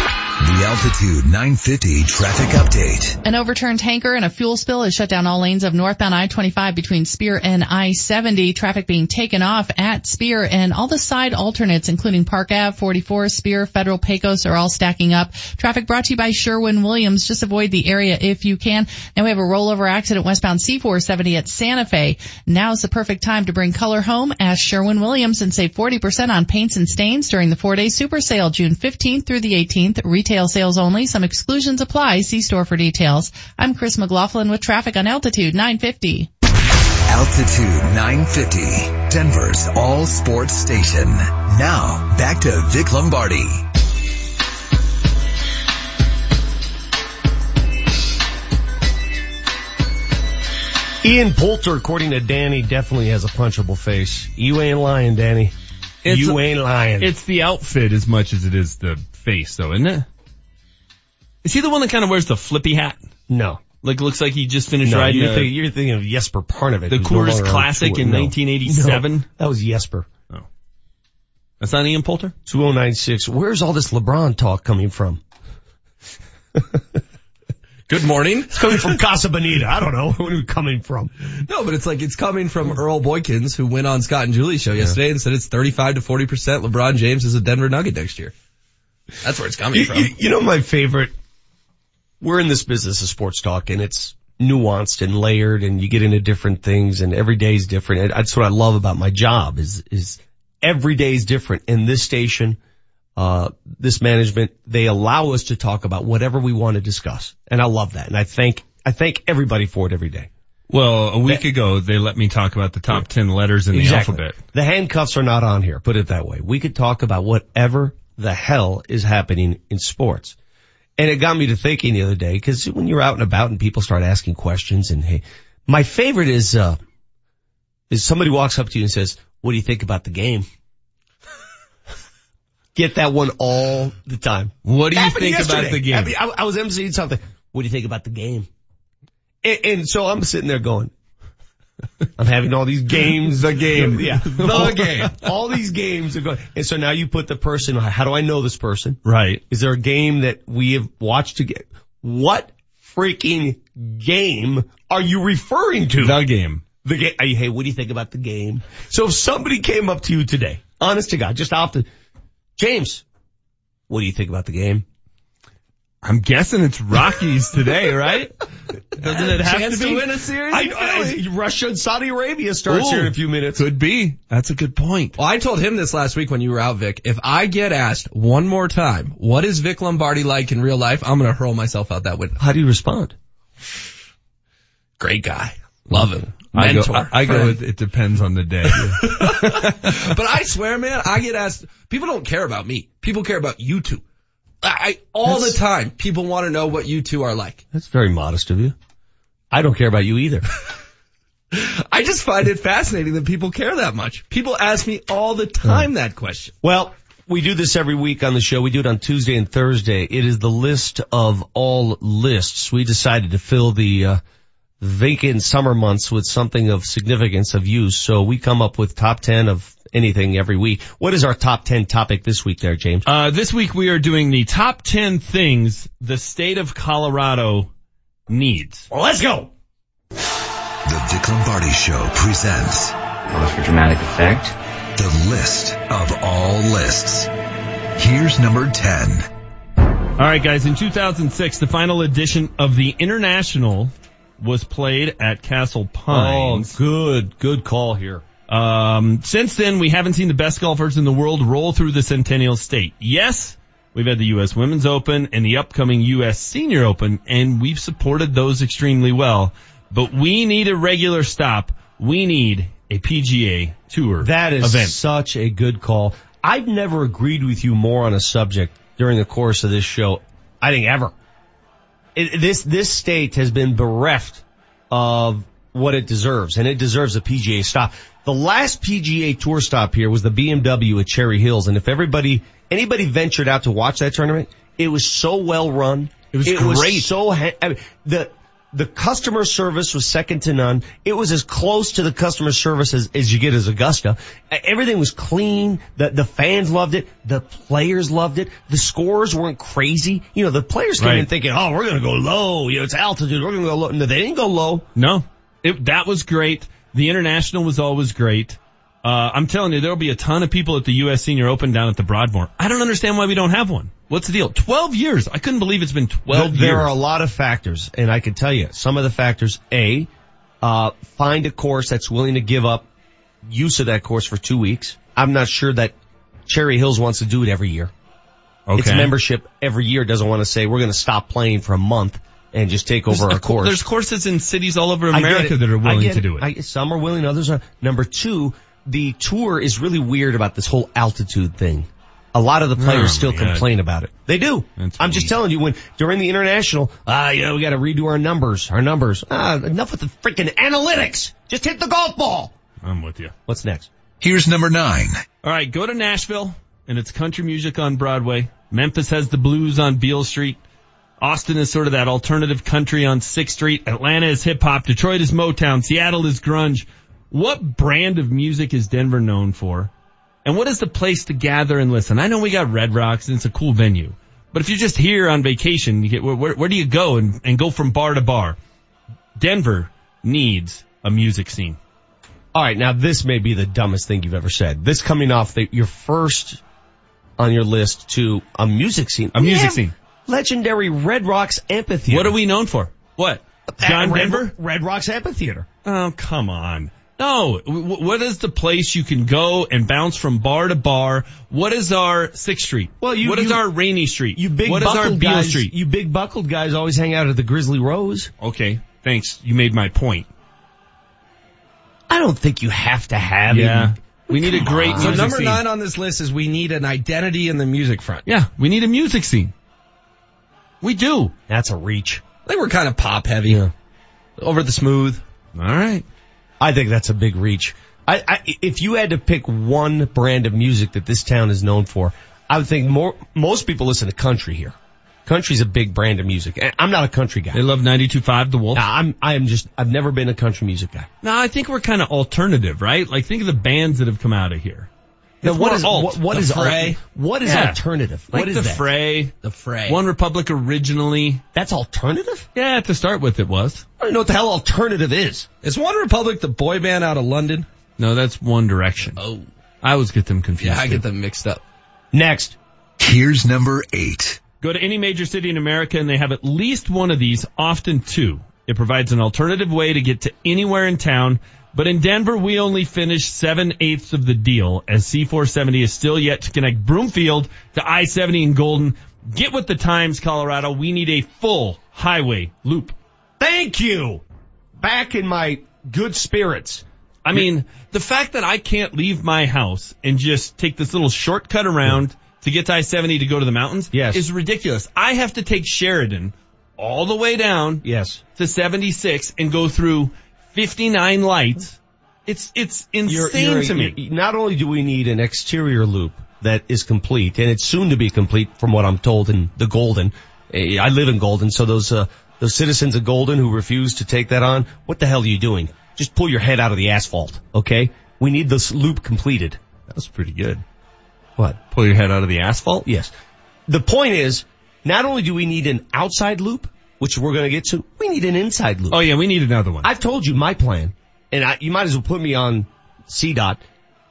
The Altitude 950 traffic update. An overturned tanker and a fuel spill has shut down all lanes of northbound I-25 between Spear and I-70. Traffic being taken off at Spear and all the side alternates, including Park Ave, 44, Spear, Federal, Pecos are all stacking up. Traffic brought to you by Sherwin-Williams. Just avoid the area if you can. And we have a rollover accident westbound C470 at Santa Fe. Now is the perfect time to bring color home. Ask Sherwin-Williams and save 40% on paints and stains during the four-day super sale, June 15th through the 18th. Retail sales only. Some exclusions apply. See store for details. I'm Chris McLaughlin with traffic on Altitude 950. Altitude 950, Denver's all sports station. Now, back to Vic Lombardi. Ian Poulter, according to Danny, definitely has a punchable face. You ain't lying, Danny. It's you a- ain't lying. It's the outfit as much as it is the face though, isn't it? Is he the one that kind of wears the flippy hat? No. Like looks like he just finished No, riding you're, a- thinking, you're thinking of Jesper Parnevik. The no Coors on Classic in No. 1987? No, that was Jesper. Oh. That's not Ian Poulter? 2096. Where's all this LeBron talk coming from? Good morning. It's coming from Casa Bonita. I don't know. Where we coming from? No, but it's like it's coming from Earl Boykins, who went on Scott and Julie's show yesterday and said it's 35 to 40 percent. LeBron James is a Denver Nugget next year. That's where it's coming You, from. you- you know my favorite? We're in this business of sports talk and it's nuanced and layered and you get into different things and every day is different. And that's what I love about my job is, is every day is different. In this station, uh, this management, they allow us to talk about whatever we want to discuss. And I love that. And I thank, I thank everybody for it every day. Well, a week ago, they let me talk about the top 10 letters in Exactly. the alphabet. The handcuffs are not on here, put it that way. We could talk about whatever the hell is happening in sports. And it got me to thinking the other day, cause when you're out and about and people start asking questions and hey, my favorite is, uh, is somebody walks up to you and says, what do you think about the game? Get that one all the time. What do you think about the game? I, mean, I, I was emceeing something. What do you think about the game? And, and so I'm sitting there going, I'm having all these games. The game. Yeah. The game. All these games are going. And so now you put the person, how do I know this person? Right. Is there a game that we have watched together? What freaking game are you referring to? The game. The game. Hey, what do you think about the game? So if somebody came up to you today, honest to God, just off the, James, what do you think about the game? I'm guessing it's Rockies today, right? Doesn't it have Chance to be? win a series? I, I, Russia and Saudi Arabia starts Ooh. here in a few minutes. Could be. That's a good point. Well, I told him this last week when you were out, Vic. If I get asked one more time, what is Vic Lombardi like in real life? I'm going to hurl myself out that window. How do you respond? Great guy. Love him. I go, Mentor. I, I go friend. with, it depends on the day. but I swear, man, I get asked, people don't care about me. People care about you two. I, all That's- the time, people want to know what you two are like. That's very modest of you. I don't care about you either. I just find it fascinating that people care that much. People ask me all the time that question. Well, we do this every week on the show. We do it on Tuesday and Thursday. It is the list of all lists. We decided to fill the uh, vacant summer months with something of significance of use. So we come up with top 10 of anything every week. What is our top 10 topic this week there, James? Uh, this week we are doing the top 10 things the state of Colorado needs. Well, let's go. The Vic Lombardi Show presents. for dramatic effect. The list of all lists. Here's number 10. All right, guys. In 2006, the final edition of the International was played at Castle Pines. Oh, good, good call here. Um, since then, we haven't seen the best golfers in the world roll through the Centennial State. Yes, we've had the U.S. Women's Open and the upcoming U.S. Senior Open, and we've supported those extremely well. But we need a regular stop. We need a PGA Tour That is event. such a good call. I've never agreed with you more on a subject during the course of this show. I think ever. It, this this state has been bereft of what it deserves, and it deserves a PGA stop. The last PGA Tour stop here was the BMW at Cherry Hills, and if everybody anybody ventured out to watch that tournament, it was so well run. It was it great. Was so ha- I mean, the the customer service was second to none. It was as close to the customer service as, as you get as Augusta. Everything was clean. The, the fans loved it. The players loved it. The scores weren't crazy. You know, the players came in thinking, oh, we're going to go low. You know, it's altitude. We're going to go low. No, they didn't go low. No, it, that was great. The international was always great. Uh, I'm telling you, there'll be a ton of people at the U.S. Senior Open down at the Broadmoor. I don't understand why we don't have one. What's the deal? 12 years. I couldn't believe it's been 12 There- there are a lot of factors, and I can tell you some of the factors. A, uh, find a course that's willing to give up use of that course for two weeks. I'm not sure that Cherry Hills wants to do it every year. Its membership every year doesn't want to say we're going to stop playing for a month and just take over There's our course. There's courses in cities all over America that are willing get to do it. I, some are willing, others are. Number two, the tour is really weird about this whole altitude thing. A lot of the players Oh, still man. complain about it. They do. That's I'm just telling you when during the international, ah, you know, we got to redo our numbers, our numbers. Ah, enough with the freaking analytics. Just hit the golf ball. I'm with you. What's next? Here's number 9. All right, go to Nashville and it's country music on Broadway. Memphis has the blues on Beale Street. Austin is sort of that alternative country on 6th Street. Atlanta is hip hop. Detroit is Motown. Seattle is grunge. What brand of music is Denver known for? And what is the place to gather and listen? I know we got Red Rocks and it's a cool venue. But if you're just here on vacation, you get, where, where, where do you go and, and go from bar to bar? Denver needs a music scene. All right, now this may be the dumbest thing you've ever said. This coming off the, your first on your list to a music scene. A music Yeah, scene. Legendary Red Rocks Amphitheater. What are we known for? What? Uh, John Red, Denver? Red Rocks Amphitheater. Oh, come on. No. What is the place you can go and bounce from bar to bar? What is our Sixth Street? Well, you- what is you- our Rainey Street? You big what is buckled our Beale guys, Street? you big buckled guys always hang out at the Grizzly Rose. Okay, thanks. You made my point. I don't think you have to have Yeah. it. We need a great So music number scene. nine on this list is we need an identity in the music front. Yeah, we need a music scene. We do. That's a reach. They were kind of pop heavy. Over the smooth. All right. I think that's a big reach. I, I, if you had to pick one brand of music that this town is known for, I would think more, most people listen to country here. Country's a big brand of music. I'm not a country guy. They love 92.5 The Wolf. Nah, I'm, I am just, I've never been a country music guy. No, I think we're kind of alternative, right? Like think of the bands that have come out of here. Now, It's what alt. what, what The is Fray. alt- what is Yeah. alternative? Like what is the that? Fray, The fray. One Republic originally. That's alternative? Yeah, to start with it was. I don't know what the hell alternative is. Is One Republic the boy band out of London? No, that's One Direction. Oh. I always get them confused. Yeah, I too. get them mixed up. Next. Here's number eight. Go to any major city in America and they have at least one of these, often two. It provides an alternative way to get to anywhere in town. But in Denver, we only finished seven eighths of the deal as C470 is still yet to connect Broomfield to I-70 and Golden. Get with the times, Colorado. We need a full highway loop. Thank you. Back in my good spirits. I mean, the fact that I can't leave my house and just take this little shortcut around to get to I-70 to go to the mountains Yes. is ridiculous. I have to take Sheridan all the way down Yes. to 76 and go through 59 lights. It's, it's insane to me. you're- not only do we need an exterior loop that is complete, and it's soon to be complete from what I'm told in the Golden. Eh, I live in Golden, so those, uh, those citizens of Golden who refuse to take that on, what the hell are you doing? Just pull your head out of the asphalt, okay? We need this loop completed. That was pretty good. What? Pull your head out of the asphalt? Yes. The point is, not only do we need an outside loop, which we're gonna get to, we need an inside loop. Oh yeah, we need another one. I've told you my plan, and I, you might as well put me on CDOT.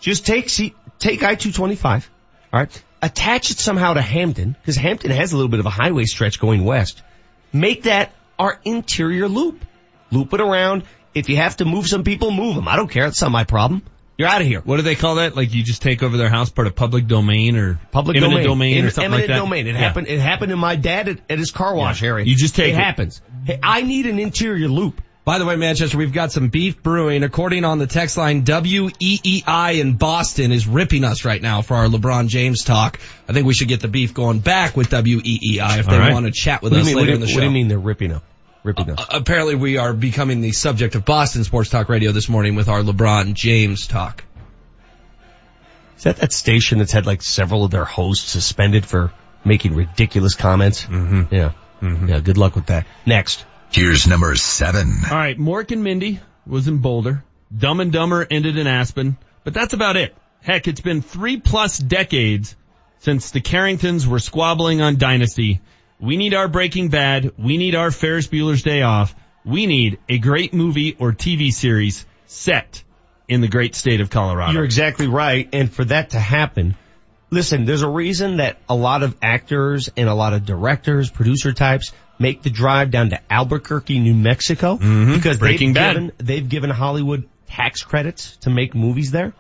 Just take C, take I-225, alright? Attach it somehow to Hampton, because Hampton has a little bit of a highway stretch going west. Make that our interior loop. Loop it around. If you have to move some people, move them. I don't care. It's not my problem. You're out of here. What do they call that? Like you just take over their house, part of public domain or Public domain, domain or something like that? domain. It Yeah. happened. It happened to my dad at, at his car wash Yeah. area. You just take it. it. happens. Hey, I need an interior loop. By the way, Manchester, we've got some beef brewing. According on the text line, WEEI in Boston is ripping us right now for our LeBron James talk. I think we should get the beef going back with WEEI if they right. want to chat with What us mean? later What in the show. what do you mean they're ripping up? Ripping up. Uh, apparently we are becoming the subject of Boston Sports Talk Radio this morning with our LeBron James talk. Is that that station that's had like several of their hosts suspended for making ridiculous comments? Mm-hmm. Yeah. Yeah. Good luck with that. Next. Here's number seven. All right, Mork and Mindy was in Boulder. Dumb and Dumber ended in Aspen, but that's about it. Heck, it's been three plus decades since the Carringtons were squabbling on Dynasty. We need our Breaking Bad. We need our Ferris Bueller's Day Off. We need a great movie or TV series set in the great state of Colorado. You're exactly right. And for that to happen, listen, there's a reason that a lot of actors and a lot of directors, producer types make the drive down to Albuquerque, New Mexico mm-hmm. because Breaking they've Bad. given, they've given Hollywood tax credits to make movies there.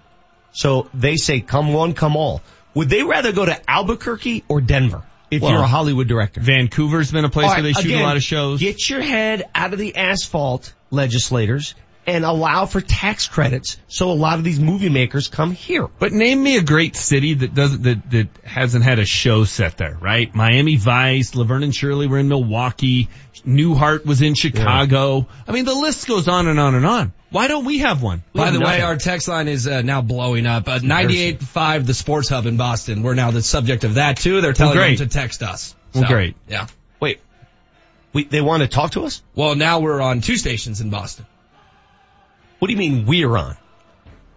So they say come one, come all. Would they rather go to Albuquerque or Denver if Well, you're a Hollywood director? Vancouver's been a place All where they shoot again, a lot of shows. Get your head out of the asphalt, legislators, and allow for tax credits so a lot of these movie makers come here. But name me a great city that doesn't that that hasn't had a show set there, right? Miami Vice, Laverne and Shirley were in Milwaukee, Newhart was in Chicago. I mean, the list goes on and on and on. Why don't we have one? We By have the way, our text line is uh, now blowing up. Uh, 98.5 The Sports Hub in Boston. We're now the subject of that too. They're telling Well, them to text us. Well, great. Yeah. Wait, we, they want to talk to us? Well, now we're on two stations in Boston. What do you mean we're on?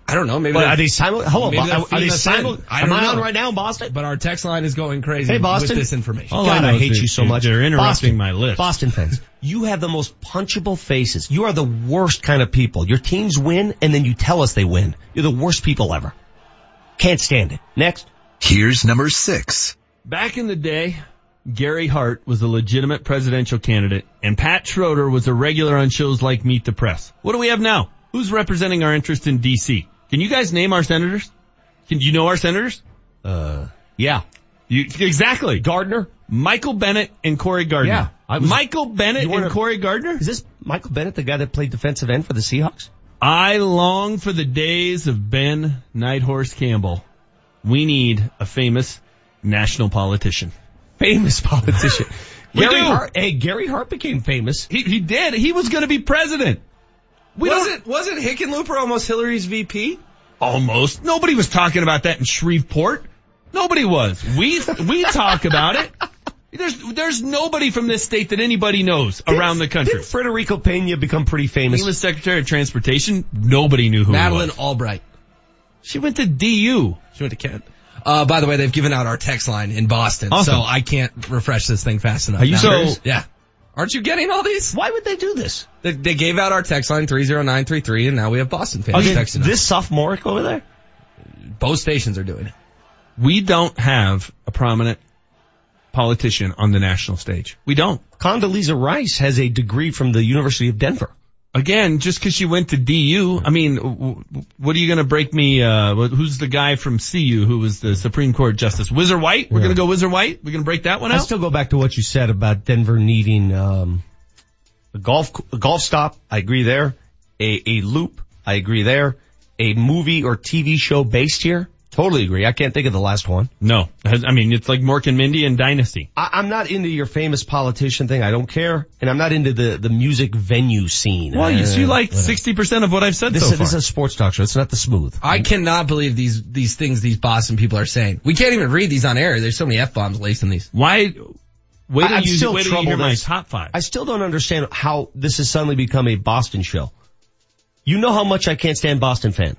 I don't know. Maybe What, they're- are they simul- Hold on, maybe Bo- they're are, are they us simul- I Am don't I on know. right now in Boston? But our text line is going crazy Hey, Boston. with this information. All God, know I hate that you so much. They're interrupting Boston, my list. Boston fans, you have the most punchable faces. You are the worst kind of people. Your teams win and then you tell us they win. You're the worst people ever. Can't stand it. Next. Here's number six. Back in the day, Gary Hart was a legitimate presidential candidate and Pat Schroeder was a regular on shows like Meet the Press. What do we have now? Who's representing our interest in DC? Can you guys name our senators? Can you know our senators? Uh, yeah. You, exactly. Gardner? Michael Bennet and Cory Gardner. Yeah. I was- Michael Bennet and a- Cory Gardner? Is this Michael Bennett, the guy that played defensive end for the Seahawks? I long for the days of Ben Nighthorse Campbell. We need a famous national politician. Famous politician. We Gary do. Hart, hey, Gary Hart became famous. He, he did. He was going to be president. We wasn't wasn't Hickenlooper almost Hillary's VP? Almost. Nobody was talking about that in Shreveport. Nobody was. We we talk about it. There's there's nobody from this state that anybody knows around the country. Did Federico Pena become pretty famous? He was Secretary of Transportation. Nobody knew who Madeleine he was. Albright. She went to DU. She went to Kent. Uh, by the way, they've given out our text line in Boston, Awesome. so I can't refresh this thing fast enough. Are you now. serious? Yeah. Aren't you getting all these? Why would they do this? They, they gave out our text line 30933 and now we have Boston fans they texting us. this sophomoric over there? Both stations are doing it. We don't have a prominent politician on the national stage. We don't. Condoleezza Rice has a degree from the University of Denver. Again, just because she went to DU, I mean, w- what are you going to break me? Uh, who's the guy from CU who was the Supreme Court Justice? Whizzer White? We're Yeah. going to go Whizzer White. We're going to break that one I out. still go back to what you said about Denver needing um, a golf a golf stop. I agree there. A a loop. I agree there. A movie or TV show based here. Totally agree. I can't think of the last one. no, I mean it's like Mork and Mindy and Dynasty. I, I'm not into your famous politician thing. I don't care, and I'm not into the the music venue scene. Well, you, Uh, you like whatever. sixty percent of what I've said This, so is- far. this is a sports talk show. It's not the smooth. I cannot believe these these things these Boston people are saying. We can't even read these on air. There's so many f bombs laced in these. Why? Wait till I'm you, still wait till you hear my top five. I still don't understand how this has suddenly become a Boston show. You know how much I can't stand Boston fan.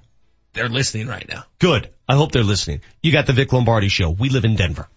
They're listening right now. Good. I hope they're listening. You got the Vic Lombardi show. We live in Denver.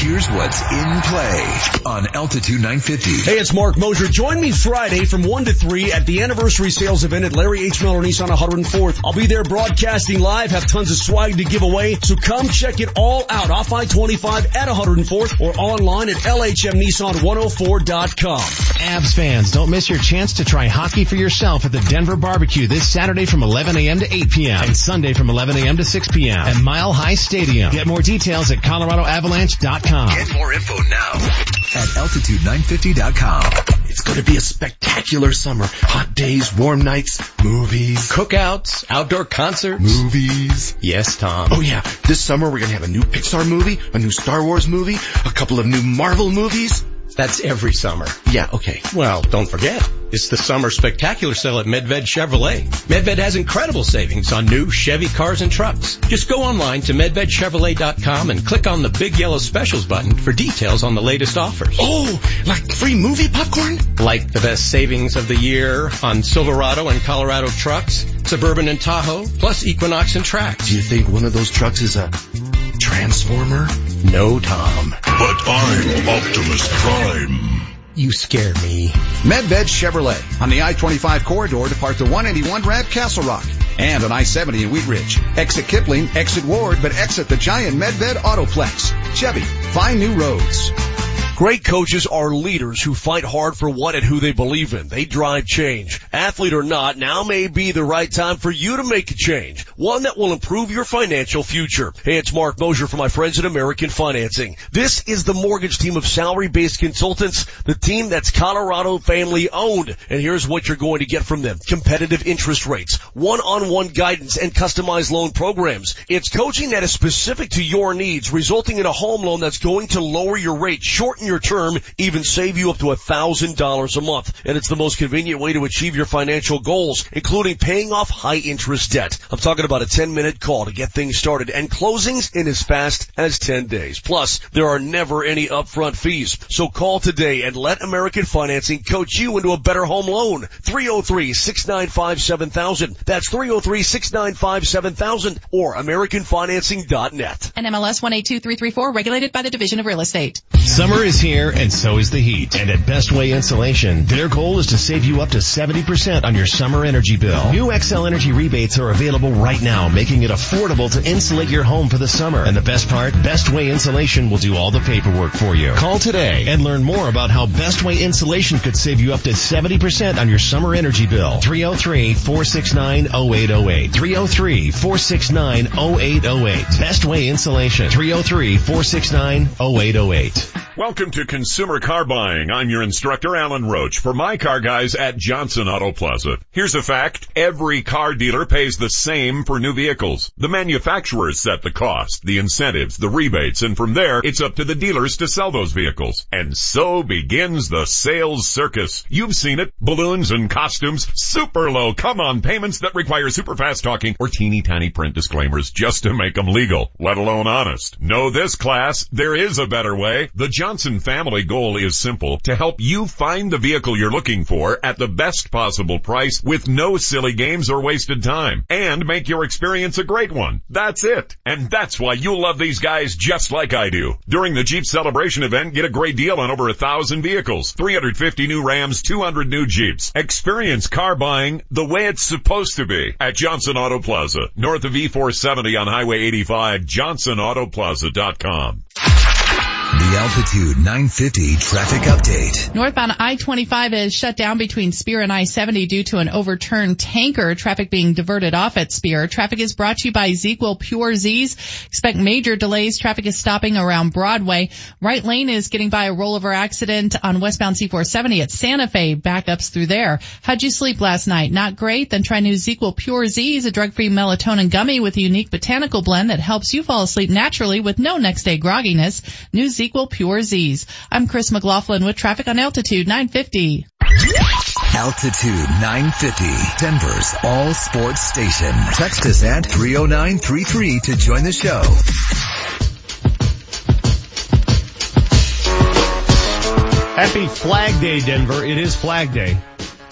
Here's what's in play on Altitude 950. Hey, it's Mark Moser. Join me Friday from 1 to 3 at the anniversary sales event at Larry H. Miller Nissan 104th. I'll be there broadcasting live, have tons of swag to give away, so come check it all out off I-25 at 104th or online at LHMNissan104.com. Avs fans, don't miss your chance to try hockey for yourself at the Denver Barbecue this Saturday from 11 a.m. to 8 p.m. and Sunday from 11 a.m. to 6 p.m. at Mile High Stadium. Get more details at coloradoavalanche.com. Get more info now at altitude950.com. It's going to be a spectacular summer. Hot days, warm nights, movies. Cookouts, outdoor concerts. Movies. Yes, Tom. Oh yeah, this summer we're going to have a new Pixar movie, a new Star Wars movie, a couple of new Marvel movies. That's every summer. Yeah, okay. Well, don't forget, it's the summer spectacular sale at Medved Chevrolet. Medved has incredible savings on new Chevy cars and trucks. Just go online to medvedchevrolet.com and click on the big yellow specials button for details on the latest offers. Oh, like free movie popcorn? Like the best savings of the year on Silverado and Colorado trucks, Suburban and Tahoe, plus Equinox and Trax. Do you think one of those trucks is a transformer? No, Tom. But I'm Optimus Prime. You scare me. Medved Chevrolet. On the I-25 corridor to depart the 181 Rad Castle Rock and on I-70 in Wheat Ridge. Exit Kipling, exit Ward, but exit the giant Medved Autoplex. Chevy, find new roads. Great coaches are leaders who fight hard for what and who they believe in. They drive change. Athlete or not, now may be the right time for you to make a change. One that will improve your financial future. Hey, it's Mark Moser for my friends at American Financing. This is the mortgage team of salary-based consultants, the team that's Colorado family owned. And here's what you're going to get from them. Competitive interest rates, one-on-one guidance, and customized loan programs. It's coaching that is specific to your needs, resulting in a home loan that's going to lower your rate, shorten your term, even save you up to a thousand dollars a month. And it's the most convenient way to achieve your financial goals, including paying off high interest debt. I'm talking about a 10 minute call to get things started and closings in as fast as 10 days. Plus, there are never any upfront fees. So call today and let American Financing coach you into a better home loan. 303-695-7000. That's oh 303-695-7000 or AmericanFinancing.net. NMLS 182334, regulated by the Division of Real Estate. Summer is is here and so is the heat. And at Best Way Insulation, their goal is to save you up to 70% on your summer energy bill. New Xcel Energy rebates are available right now, making it affordable to insulate your home for the summer. And the best part, Best Way Insulation will do all the paperwork for you. Call today and learn more about how Best Way Insulation could save you up to 70% on your summer energy bill. Oh oh 303-469-0808. 303-469-0808. Best Way Insulation. 303-469-0808. Welcome to Consumer Car Buying. I'm your instructor, Alan Roach, for my car guys at Johnson Auto Plaza. Here's a fact. Every car dealer pays the same for new vehicles. The manufacturers set the cost, the incentives, the rebates, and from there, it's up to the dealers to sell those vehicles. And so begins the sales circus. You've seen it. Balloons and costumes, super low come-on payments that require super fast talking or teeny tiny print disclaimers just to make them legal, let alone honest. Know this class, there is a better way. The Johnson family goal is simple, to help you find the vehicle you're looking for at the best possible price with no silly games or wasted time and make your experience a great one. That's it. And that's why you'll love these guys just like I do. During the Jeep celebration event, get a great deal on over a thousand vehicles, 350 new Rams, 200 new Jeeps. Experience car buying the way it's supposed to be at Johnson Auto Plaza, north of E470 on Highway 85, johnsonautoplaza.com. The Altitude 950 traffic update. Northbound I-25 is shut down between Spear and I-70 due to an overturned tanker. Traffic being diverted off at Spear. Traffic is brought to you by ZzzQuil Pure Z's. Expect major delays. Traffic is stopping around Broadway. Right lane is getting by a rollover accident on westbound C470 at Santa Fe. Backups through there. How'd you sleep last night? Not great? Then try new ZzzQuil Pure Z's, a drug-free melatonin gummy with a unique botanical blend that helps you fall asleep naturally with no next day grogginess. New ZzzQuil Pure Z's. I'm Chris McLaughlin with traffic on Altitude 950. Altitude 950, Denver's all sports station. Text us at 30933 to join the show. Happy Flag Day, Denver. It is Flag Day.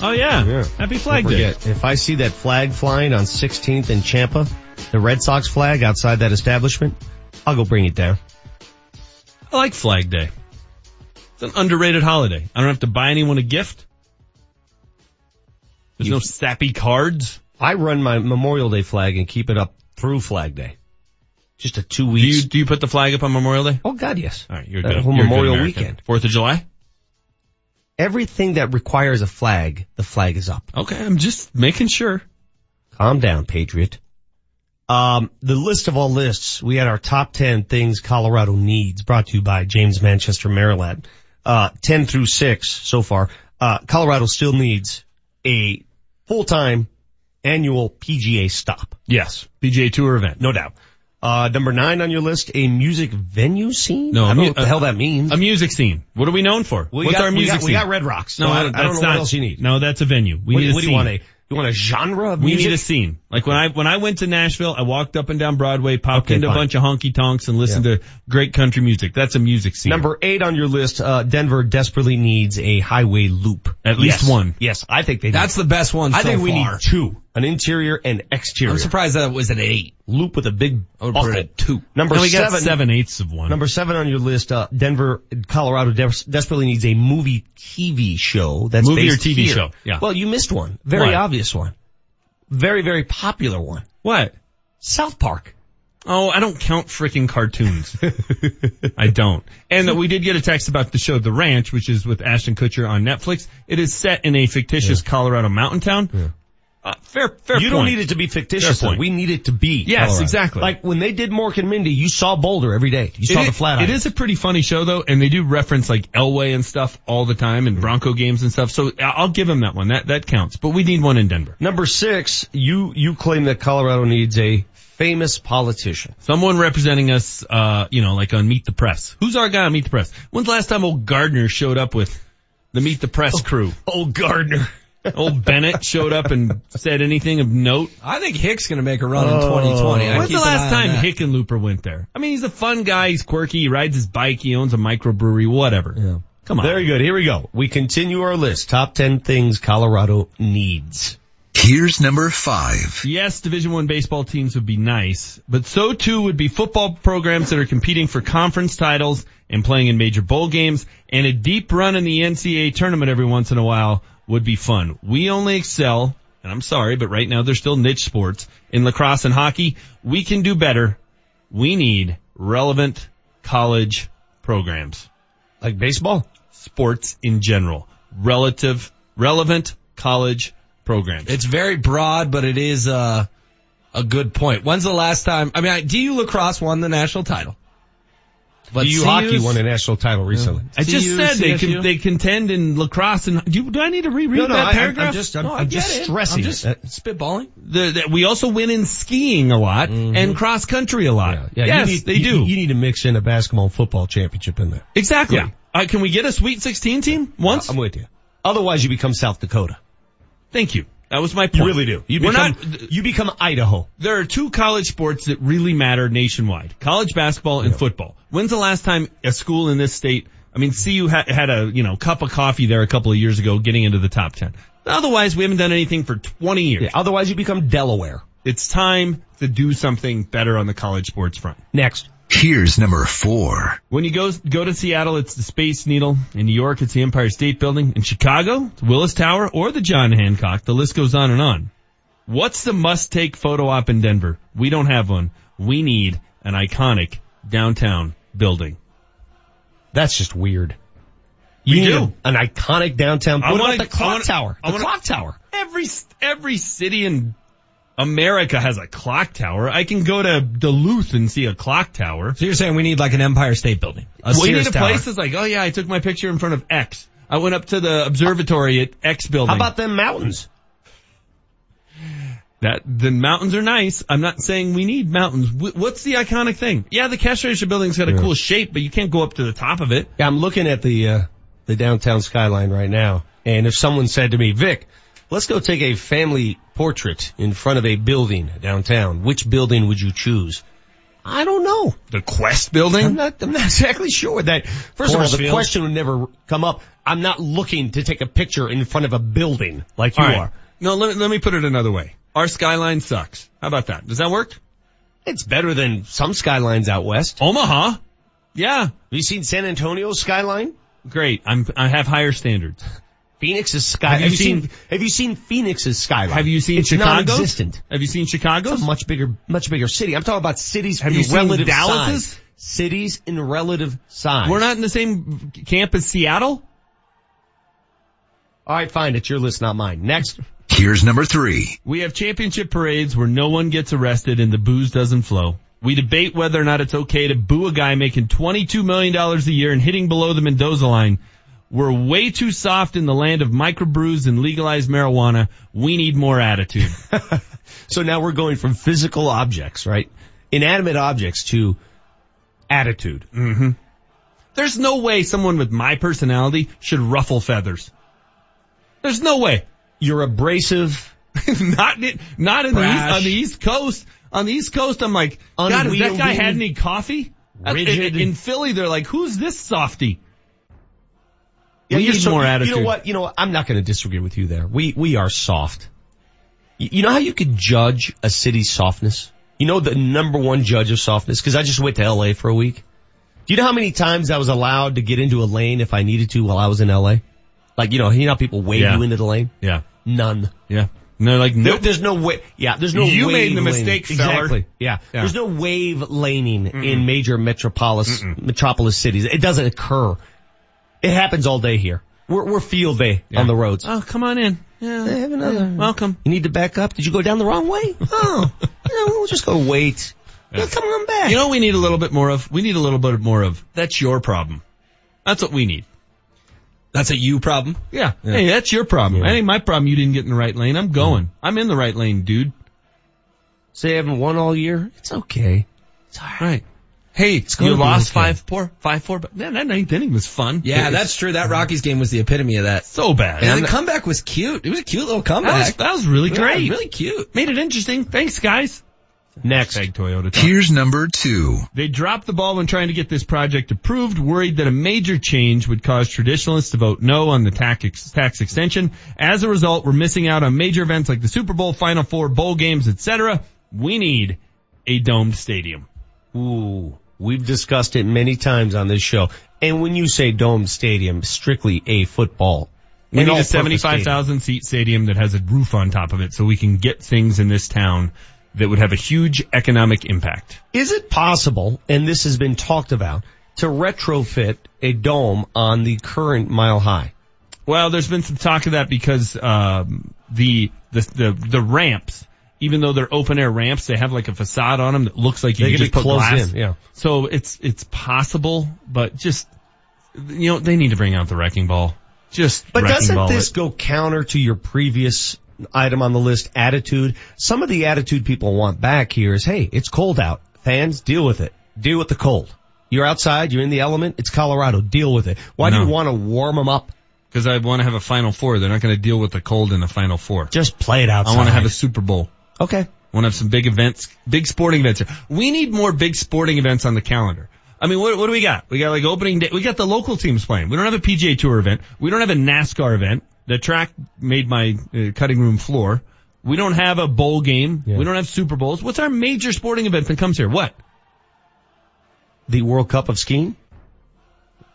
Oh yeah. yeah. Happy Flag Day. If I see that flag flying on 16th and Champa, the Red Sox flag outside that establishment, I'll go bring it down. I like Flag Day. It's an underrated holiday. I don't have to buy anyone a gift. There's no sappy cards. I run my Memorial Day flag and keep it up through Flag Day. Just a two Do weeks. you, do you put the flag up on Memorial Day? oh God, yes. All right, you're good. whole you're a good Memorial weekend. Fourth of July? Everything that requires a flag, the flag is up. Okay, I'm just making sure. Calm down, Patriot. Um, the list of all lists, we had our top 10 things Colorado needs brought to you by James Manchester Maryland. Uh, 10 through 6 so far. Uh, Colorado still needs a full-time annual PGA stop. Yes. PGA Tour event. No doubt. Uh, number nine on your list, a music venue scene? No, I don't know what the hell that means. A music scene. What are we known for? We What's got- our we music got- we got Red Rocks. No, So I- I, I don't that's know what not, else you need. No, that's a venue. We what, need a what do scene. you want? A, you want a genre of We need a scene. Like when I when I went to Nashville, I walked up and down Broadway, popped Okay, into fine. a bunch of honky tonks, and listened to great country music. That's a music scene. Number eight on your list, uh, Denver desperately needs a highway loop. At least Yes. one. Yes, I think they do. That's need. the best one I so think we far. need two. An interior and exterior. I'm surprised that it was an eight. Loop with a big I would put it at two. Number And we got seven. seven eighths of one. Number seven on your list, uh, Denver, Colorado des- desperately needs a movie TV show that's Movie or TV here. show, yeah. Well, you missed one. Very What? obvious one. Very, very popular one. what? South Park. Oh, I don't count freaking cartoons. I don't. And we did get a text about the show The Ranch, which is with Ashton Kutcher on Netflix. It is set in a fictitious Colorado mountain town. Uh, fair, fair you point. don't need it to be fictitious. Fair though. point. We need it to be. Yes, Colorado. exactly. Like when they did Mork and Mindy, you saw Boulder every day. You saw It the is- flat It is a pretty funny show though, and they do reference like Elway and stuff all the time and Bronco games and stuff. So I- I'll give them that one. That, that counts. But we need one in Denver. Number six, you, you claim that Colorado needs a famous politician. Someone representing us, uh, you know, like on Meet the Press. Who's our guy on Meet the Press? When's the last time old Gardner showed up with the Meet the Press crew? Old Gardner. Old Bennet showed up and said anything of note. I think Hick's gonna make a run in 2020. I When's keep the last on time that. Hickenlooper went there? I mean, he's a fun guy. He's quirky. He rides his bike. He owns a microbrewery. Whatever. Yeah. Come on. Very good. Here we go. We continue our list. Top 10 things Colorado needs. Here's number five. Yes, Division One baseball teams would be nice, but so too would be football programs that are competing for conference titles and playing in major bowl games, and a deep run in the NCAA tournament every once in a while would be fun. We only excel, and I'm sorry, but right now they're still niche sports in lacrosse and hockey. We can do better. We need relevant college programs. Like baseball? Sports in general. Relative, relevant college programs. It's very broad, but it is uh, a good point. When's the last time? I mean, I- DU lacrosse won the national title. But DU CU's hockey won a national title recently. I just CU, said they CSU? can, they contend in lacrosse and do, do I need to reread No, no, that I- I'm- paragraph? I'm just- I'm- No, I I'm get just it. stressing I'm just it. spitballing. The, the, we also win in skiing a lot and cross country a lot. Mm-hmm. Yeah, yes, need, they you- do. You need to mix in a basketball and football championship in there. exactly. Yeah. Uh, can we get a Sweet 16 team once? I'm with you. Otherwise, you become South Dakota. Thank you. That was my point. You really do. You We're become, not, you become Idaho. there are two college sports that really matter nationwide. College basketball and football. When's the last time a school in this state, I mean, CU ha- had a, you know, cup of coffee there a couple of years ago getting into the top 10. Otherwise, we haven't done anything for 20 years. Yeah, otherwise, you become Delaware. It's time to do something better on the college sports front. Next. Here's number four. When you go go to Seattle, it's the Space Needle. In New York, it's the Empire State Building. In Chicago, it's Willis Tower or the John Hancock. The list goes on and on. What's the must-take photo op in Denver? We don't have one. We need an iconic downtown building. That's just weird. You We do. an iconic downtown. I What wanna- about the I clock wanna- tower? I The wanna- clock tower. Every every city in America has a clock tower. I can go to Duluth and see a clock tower. So you're saying we need like an Empire State Building? A we Sears need a Tower. place that's like, oh yeah, I took my picture in front of X. I went up to the observatory at X building. How about them mountains? That the mountains are nice. I'm not saying we need mountains. What's the iconic thing? Yeah, the cash register building's got a Yeah. cool shape, but you can't go up to the top of it. Yeah, I'm looking at the uh, the downtown skyline right now, and if someone said to me, "Vic, let's go take a family portrait in front of a building downtown," which building would you choose? I don't know. The Quest building? I'm not. I'm not exactly sure that. First of all, the Field? question would never come up. I'm not looking to take a picture in front of a building like you All right. are. No, let, let me put it another way. Our skyline sucks. How about that? Does that work? It's better than some skylines out west. Omaha? Yeah. Have you seen San Antonio's skyline? Great. I'm, I have higher standards. Phoenix's sky. Have Have, you you seen, seen- Have you seen Phoenix's skyline? Have you seen it's Chicago's? non-existent. Have you seen Chicago's? It's a much bigger, much bigger city. I'm talking about cities Have in you seen relative Dallas's? size. Cities in relative size. We're not in the same camp as Seattle? All right, fine. It's your list, not mine. Next. Here's number three. We have championship parades where no one gets arrested and the booze doesn't flow. We debate whether or not it's okay to boo a guy making $22 million a year and hitting below the Mendoza line. We're way too soft in the land of microbrews and legalized marijuana. We need more attitude. So now we're going from physical objects, right? Inanimate objects to attitude. mm-hmm. There's no way someone with my personality should ruffle feathers. There's no way. You're abrasive. not not in the east, on the East Coast. On the East Coast, I'm like, God, has that guy had any coffee? Uh, Rigid. In, in Philly, they're like, who's this softy? Yeah, we need so- more You know what? You know what? I'm not going to disagree with you there. We we are soft. You, you know how you could judge a city's softness? You know the number one judge of softness? Because I just went to L.A. for a week. Do you know how many times I was allowed to get into a lane if I needed to while I was in L.A.? Like you know, you know how people wave Yeah. you into the lane? Yeah. None. Yeah. They're like, There- nope. there's no way. Yeah, there's no. You made the mistake, feller. Exactly. Yeah. Yeah. There's no wave laning in major metropolis metropolis cities. It doesn't occur. It happens all day here. We're we're field day on the roads. Oh, come on in. Yeah. They have another. Welcome. You need to back up. Did you go down the wrong way? Oh, no, we'll just go wait. Yeah, come on back. You know what we need a little bit more of? We need a little bit more of, that's your problem. That's what we need. That's a you problem. Yeah. Hey, that's your problem. That ain't my problem you didn't get in the right lane. I'm going. Mm. I'm in the right lane, dude. Say I haven't won all year. It's okay. It's alright. Hey, gonna you be lost okay. five four, five four, but man, that ninth inning was fun. Yeah, It was that's true. That Rockies game was the epitome of that. so bad. And the comeback was cute. It was a cute little comeback. that was, that was really Yeah, great. really cute. Made it interesting. Thanks, guys. Next. Hashtag Toyota. Talk. Here's number two. They dropped the ball when trying to get this project approved, worried that a major change would cause traditionalists to vote no on the tax, tax extension. As a result, we're missing out on major events like the Super Bowl, Final Four, bowl games, etc. We need a domed stadium. Ooh, we've discussed it many times on this show. And when you say dome stadium, strictly a football. We need a 75,000 seat stadium that has a roof on top of it so we can get things in this town that would have a huge economic impact. Is it possible, and this has been talked about, to retrofit a dome on the current mile high? Well, there's been some talk of that because um, the, the the the ramps, even though they're open air ramps, they have like a facade on them that looks like you They can can just put glass. in, yeah. So it's it's possible, but just you know they need to bring out the wrecking ball. Just But doesn't ball this it. go counter to your previous item on the list, attitude? Some of the attitude people want back here is, hey, it's cold out. Fans, deal with it. Deal with the cold. You're outside, you're in the element, it's Colorado, deal with it. Why do you want to warm them up? Because I want to have a Final Four. They're not going to deal with the cold in the Final Four. Just play it outside. I want to have a Super Bowl. Okay. Want to have some big events, big sporting events. here. We need more big sporting events on the calendar. I mean, what, what do we got? We got like opening day. We got the local teams playing. We don't have a PGA Tour event. We don't have a NASCAR event. The track made my uh, cutting room floor. We don't have a bowl game. We don't have Super Bowls. What's our major sporting event that comes here? What? The World Cup of skiing?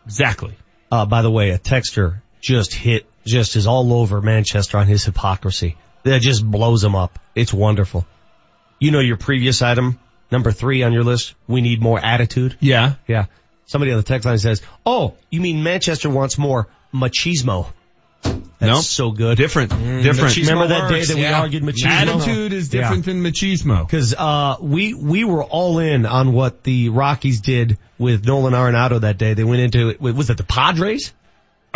Exactly. Uh, by the way, a texter just hit, just is all over Manchester on his hypocrisy. That just blows them up. It's wonderful. You know your previous item, number three on your list, we need more attitude? Yeah. Yeah. Somebody on the text line says, oh, you mean Manchester wants more machismo. That's Nope. so good. Different. Mm, Different. Remember that day works, that we argued machismo? Attitude is different than machismo. Cause, uh, we, we were all in on what the Rockies did with Nolan Arenado that day. They went into, was it the Padres?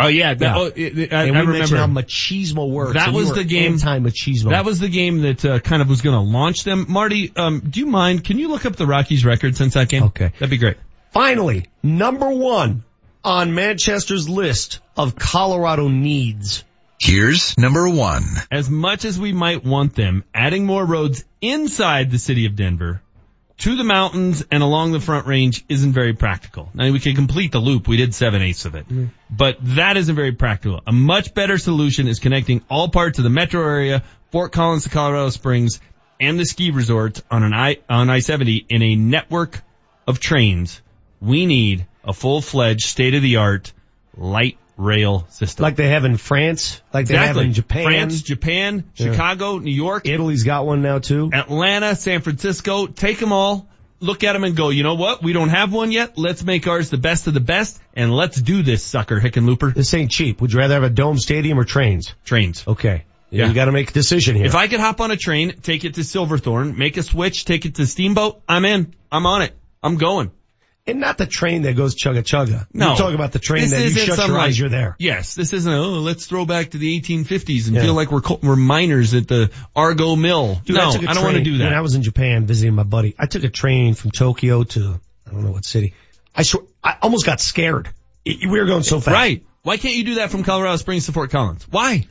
Oh yeah, that, Yeah. oh, it, it, I, and we mentioned remember. how machismo works. That was were the game- Anti-machismo. That was the game that uh, kind of was going to launch them. Marty, um, do you mind? Can you look up the Rockies record since that game? Okay. that'd be great. Finally, number one on Manchester's list of Colorado needs. Here's number one. As much as we might want them, adding more roads inside the city of Denver to the mountains and along the front range isn't very practical. Now we can complete the loop. We did seven eighths of it, mm-hmm. but that isn't very practical. A much better solution is connecting all parts of the metro area, Fort Collins to Colorado Springs, and the ski resorts on an I, on I-70 in a network of trains. We need a full-fledged, state-of-the-art light rail system. Like they have in France, like they have in Japan. France, Japan, Yeah. Chicago, New York, Italy's got one now too. Atlanta, San Francisco. Take them all, look at them and go, you know what? We don't have one yet. Let's make ours the best of the best and let's do this sucker, Hickenlooper. This ain't cheap. Would you rather have a dome stadium or trains? Trains. Okay. Yeah. You gotta make a decision here. If I could hop on a train, take it to Silverthorne, make a switch, take it to Steamboat, I'm in. I'm on it. I'm going. And not the train that goes chugga chugga. No. You're talking about the train This that you shut your eyes, you're there. Yes, this isn't, oh, let's throw back to the 1850s and Yeah. feel like we're, co- we're miners at the Argo Mill. Dude, no, I, I don't want to do that. When I was in Japan visiting my buddy, I took a train from Tokyo to, I don't know what city. I swear, I almost got scared. It- we were going so fast. Right. Why can't you do that from Colorado Springs to Fort Collins? Why?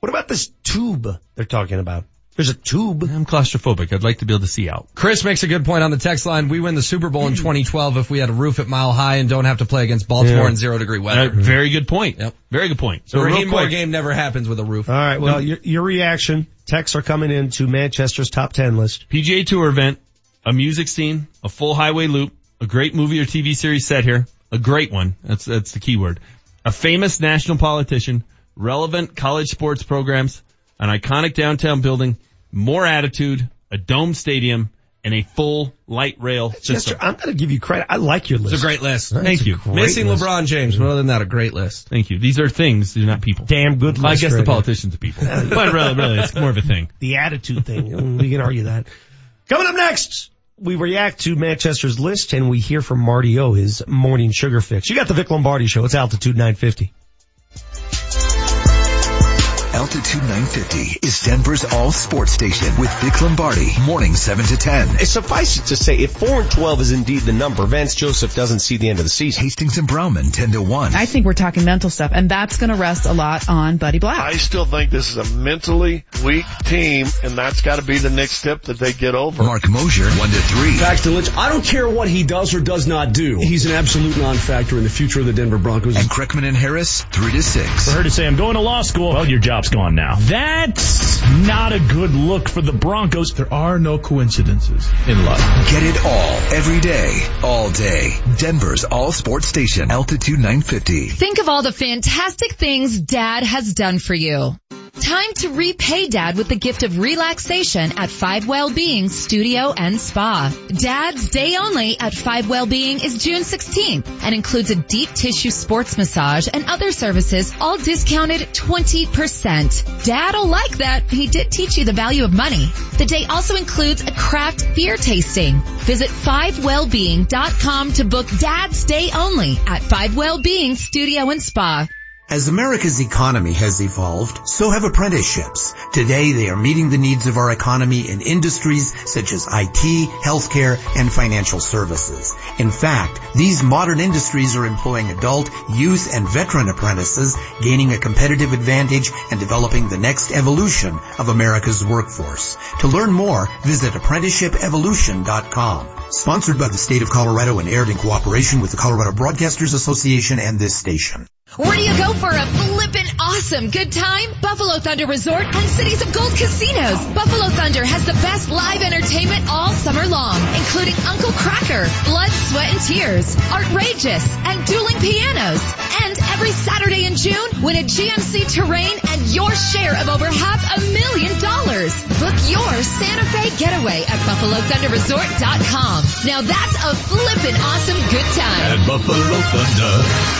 What about this tube they're talking about? There's a tube. I'm claustrophobic. I'd like to be able to see out. Chris makes a good point on the text line. We win the Super Bowl in 2012 if we had a roof at Mile High and don't have to play against Baltimore Yeah. in zero degree Uh, weather. very good point. Yep. Very good point. So So the Rahim Moore game never happens with a roof. All right. Well, your, your reaction. Texts are coming in to Manchester's top 10 list. PGA Tour event, a music scene, a full highway loop, a great movie or TV series set here, a great one. That's that's the key word. A famous national politician, relevant college sports programs, an iconic downtown building, more attitude, a dome stadium, and a full light rail Chester, system. I'm going to give you credit. I like your list. It's a great list. That's Thank you. Missing list. LeBron James, but other than that, a great list. Thank you. These are things, they're not people. Damn good list. I guess the right politicians are people. but really, really, it's more of a thing. the attitude thing. we can argue that. Coming up next, we react to Manchester's list and we hear from Marty O, his morning sugar fix. You got the Vic Lombardi show. It's altitude 950. Altitude 950 is Denver's all sports station with Vic Lombardi, morning 7 to 10. Suffice it to say, if 4 and 12 is indeed the number, Vance Joseph doesn't see the end of the season. Hastings and Browman 10 to 1. I think we're talking mental stuff, and that's going to rest a lot on Buddy Black. I still think this is a mentally weak team, and that's got to be the next step that they get over. Mark Moser 1 to 3. Paxton Lynch, I don't care what he does or does not do. He's an absolute non-factor in the future of the Denver Broncos. And Kreckman and Harris 3 to 6. For her to say, I'm going to law school, well, your job's gone now. That's not a good look for the Broncos. There are no coincidences in life. Get it all, every day, all day. Denver's all sports station, Altitude 950. Think of all the fantastic things Dad has done for you. Time to repay Dad with the gift of relaxation at Five Wellbeing Studio and Spa. Dad's day only at Five Wellbeing is June 16th and includes a deep tissue sports massage and other services all discounted 20%. Dad'll like that. He did teach you the value of money. The day also includes a craft beer tasting. Visit 5wellbeing.com to book Dad's day only at Five Wellbeing Studio and Spa. As America's economy has evolved, so have apprenticeships. Today they are meeting the needs of our economy in industries such as IT, healthcare, and financial services. In fact, these modern industries are employing adult, youth, and veteran apprentices, gaining a competitive advantage and developing the next evolution of America's workforce. To learn more, visit apprenticeshipevolution.com. Sponsored by the state of Colorado and aired in cooperation with the Colorado Broadcasters Association and this station. Where do you go for a flippin' awesome good time? Buffalo Thunder Resort and Cities of Gold Casinos. Buffalo Thunder has the best live entertainment all summer long, including Uncle Kracker, Blood, Sweat, and Tears, Outrageous, and dueling pianos. And every Saturday in June, win a GMC Terrain and your share of over half a million dollars. Book your Santa Fe getaway at BuffaloThunderResort.com. Now that's a flippin' awesome good time. At Buffalo Thunder.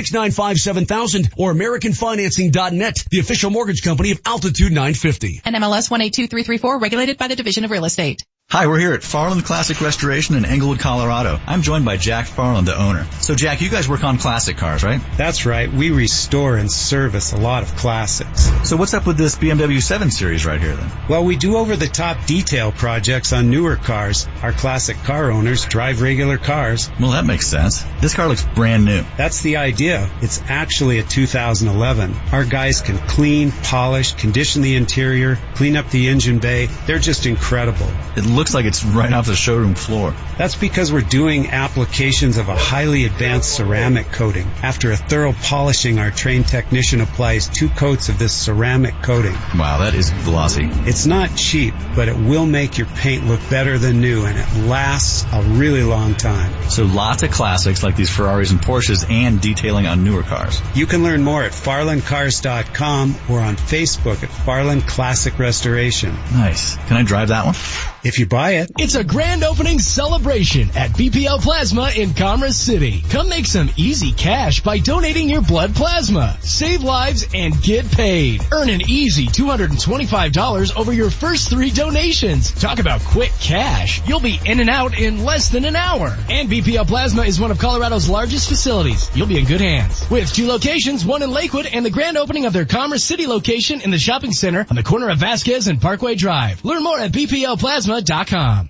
303-695-7000 or AmericanFinancing.net, the official mortgage company of Altitude 950. And MLS 182334 regulated by the Division of Real Estate. Hi, we're here at Farland Classic Restoration in Englewood, Colorado. I'm joined by Jack Farland, the owner. So Jack, you guys work on classic cars, right? That's right. We restore and service a lot of classics. So what's up with this BMW 7 Series right here then? Well, we do over the top detail projects on newer cars. Our classic car owners drive regular cars. Well, that makes sense. This car looks brand new. That's the idea. It's actually a 2011. Our guys can clean, polish, condition the interior, clean up the engine bay. They're just incredible. It looks like it's right off the showroom floor. That's because we're doing applications of a highly advanced ceramic coating. After a thorough polishing, our trained technician applies two coats of this ceramic coating. Wow, that is glossy. It's not cheap, but it will make your paint look better than new and it lasts a really long time. So lots of classics like these Ferraris and Porsches and detailing on newer cars. You can learn more at farlandcars.com or on Facebook at Farland Classic Restoration. Nice. Can I drive that one? If you buy it. It's a grand opening celebration at BPL Plasma in Commerce City. Come make some easy cash by donating your blood plasma. Save lives and get paid. Earn an easy $225 over your first three donations. Talk about quick cash. You'll be in and out in less than an hour. And BPL Plasma is one of Colorado's largest facilities. You'll be in good hands. With two locations, one in Lakewood and the grand opening of their Commerce City location in the shopping center on the corner of Vasquez and Parkway Drive. Learn more at bplplasma.com. Indeed.com.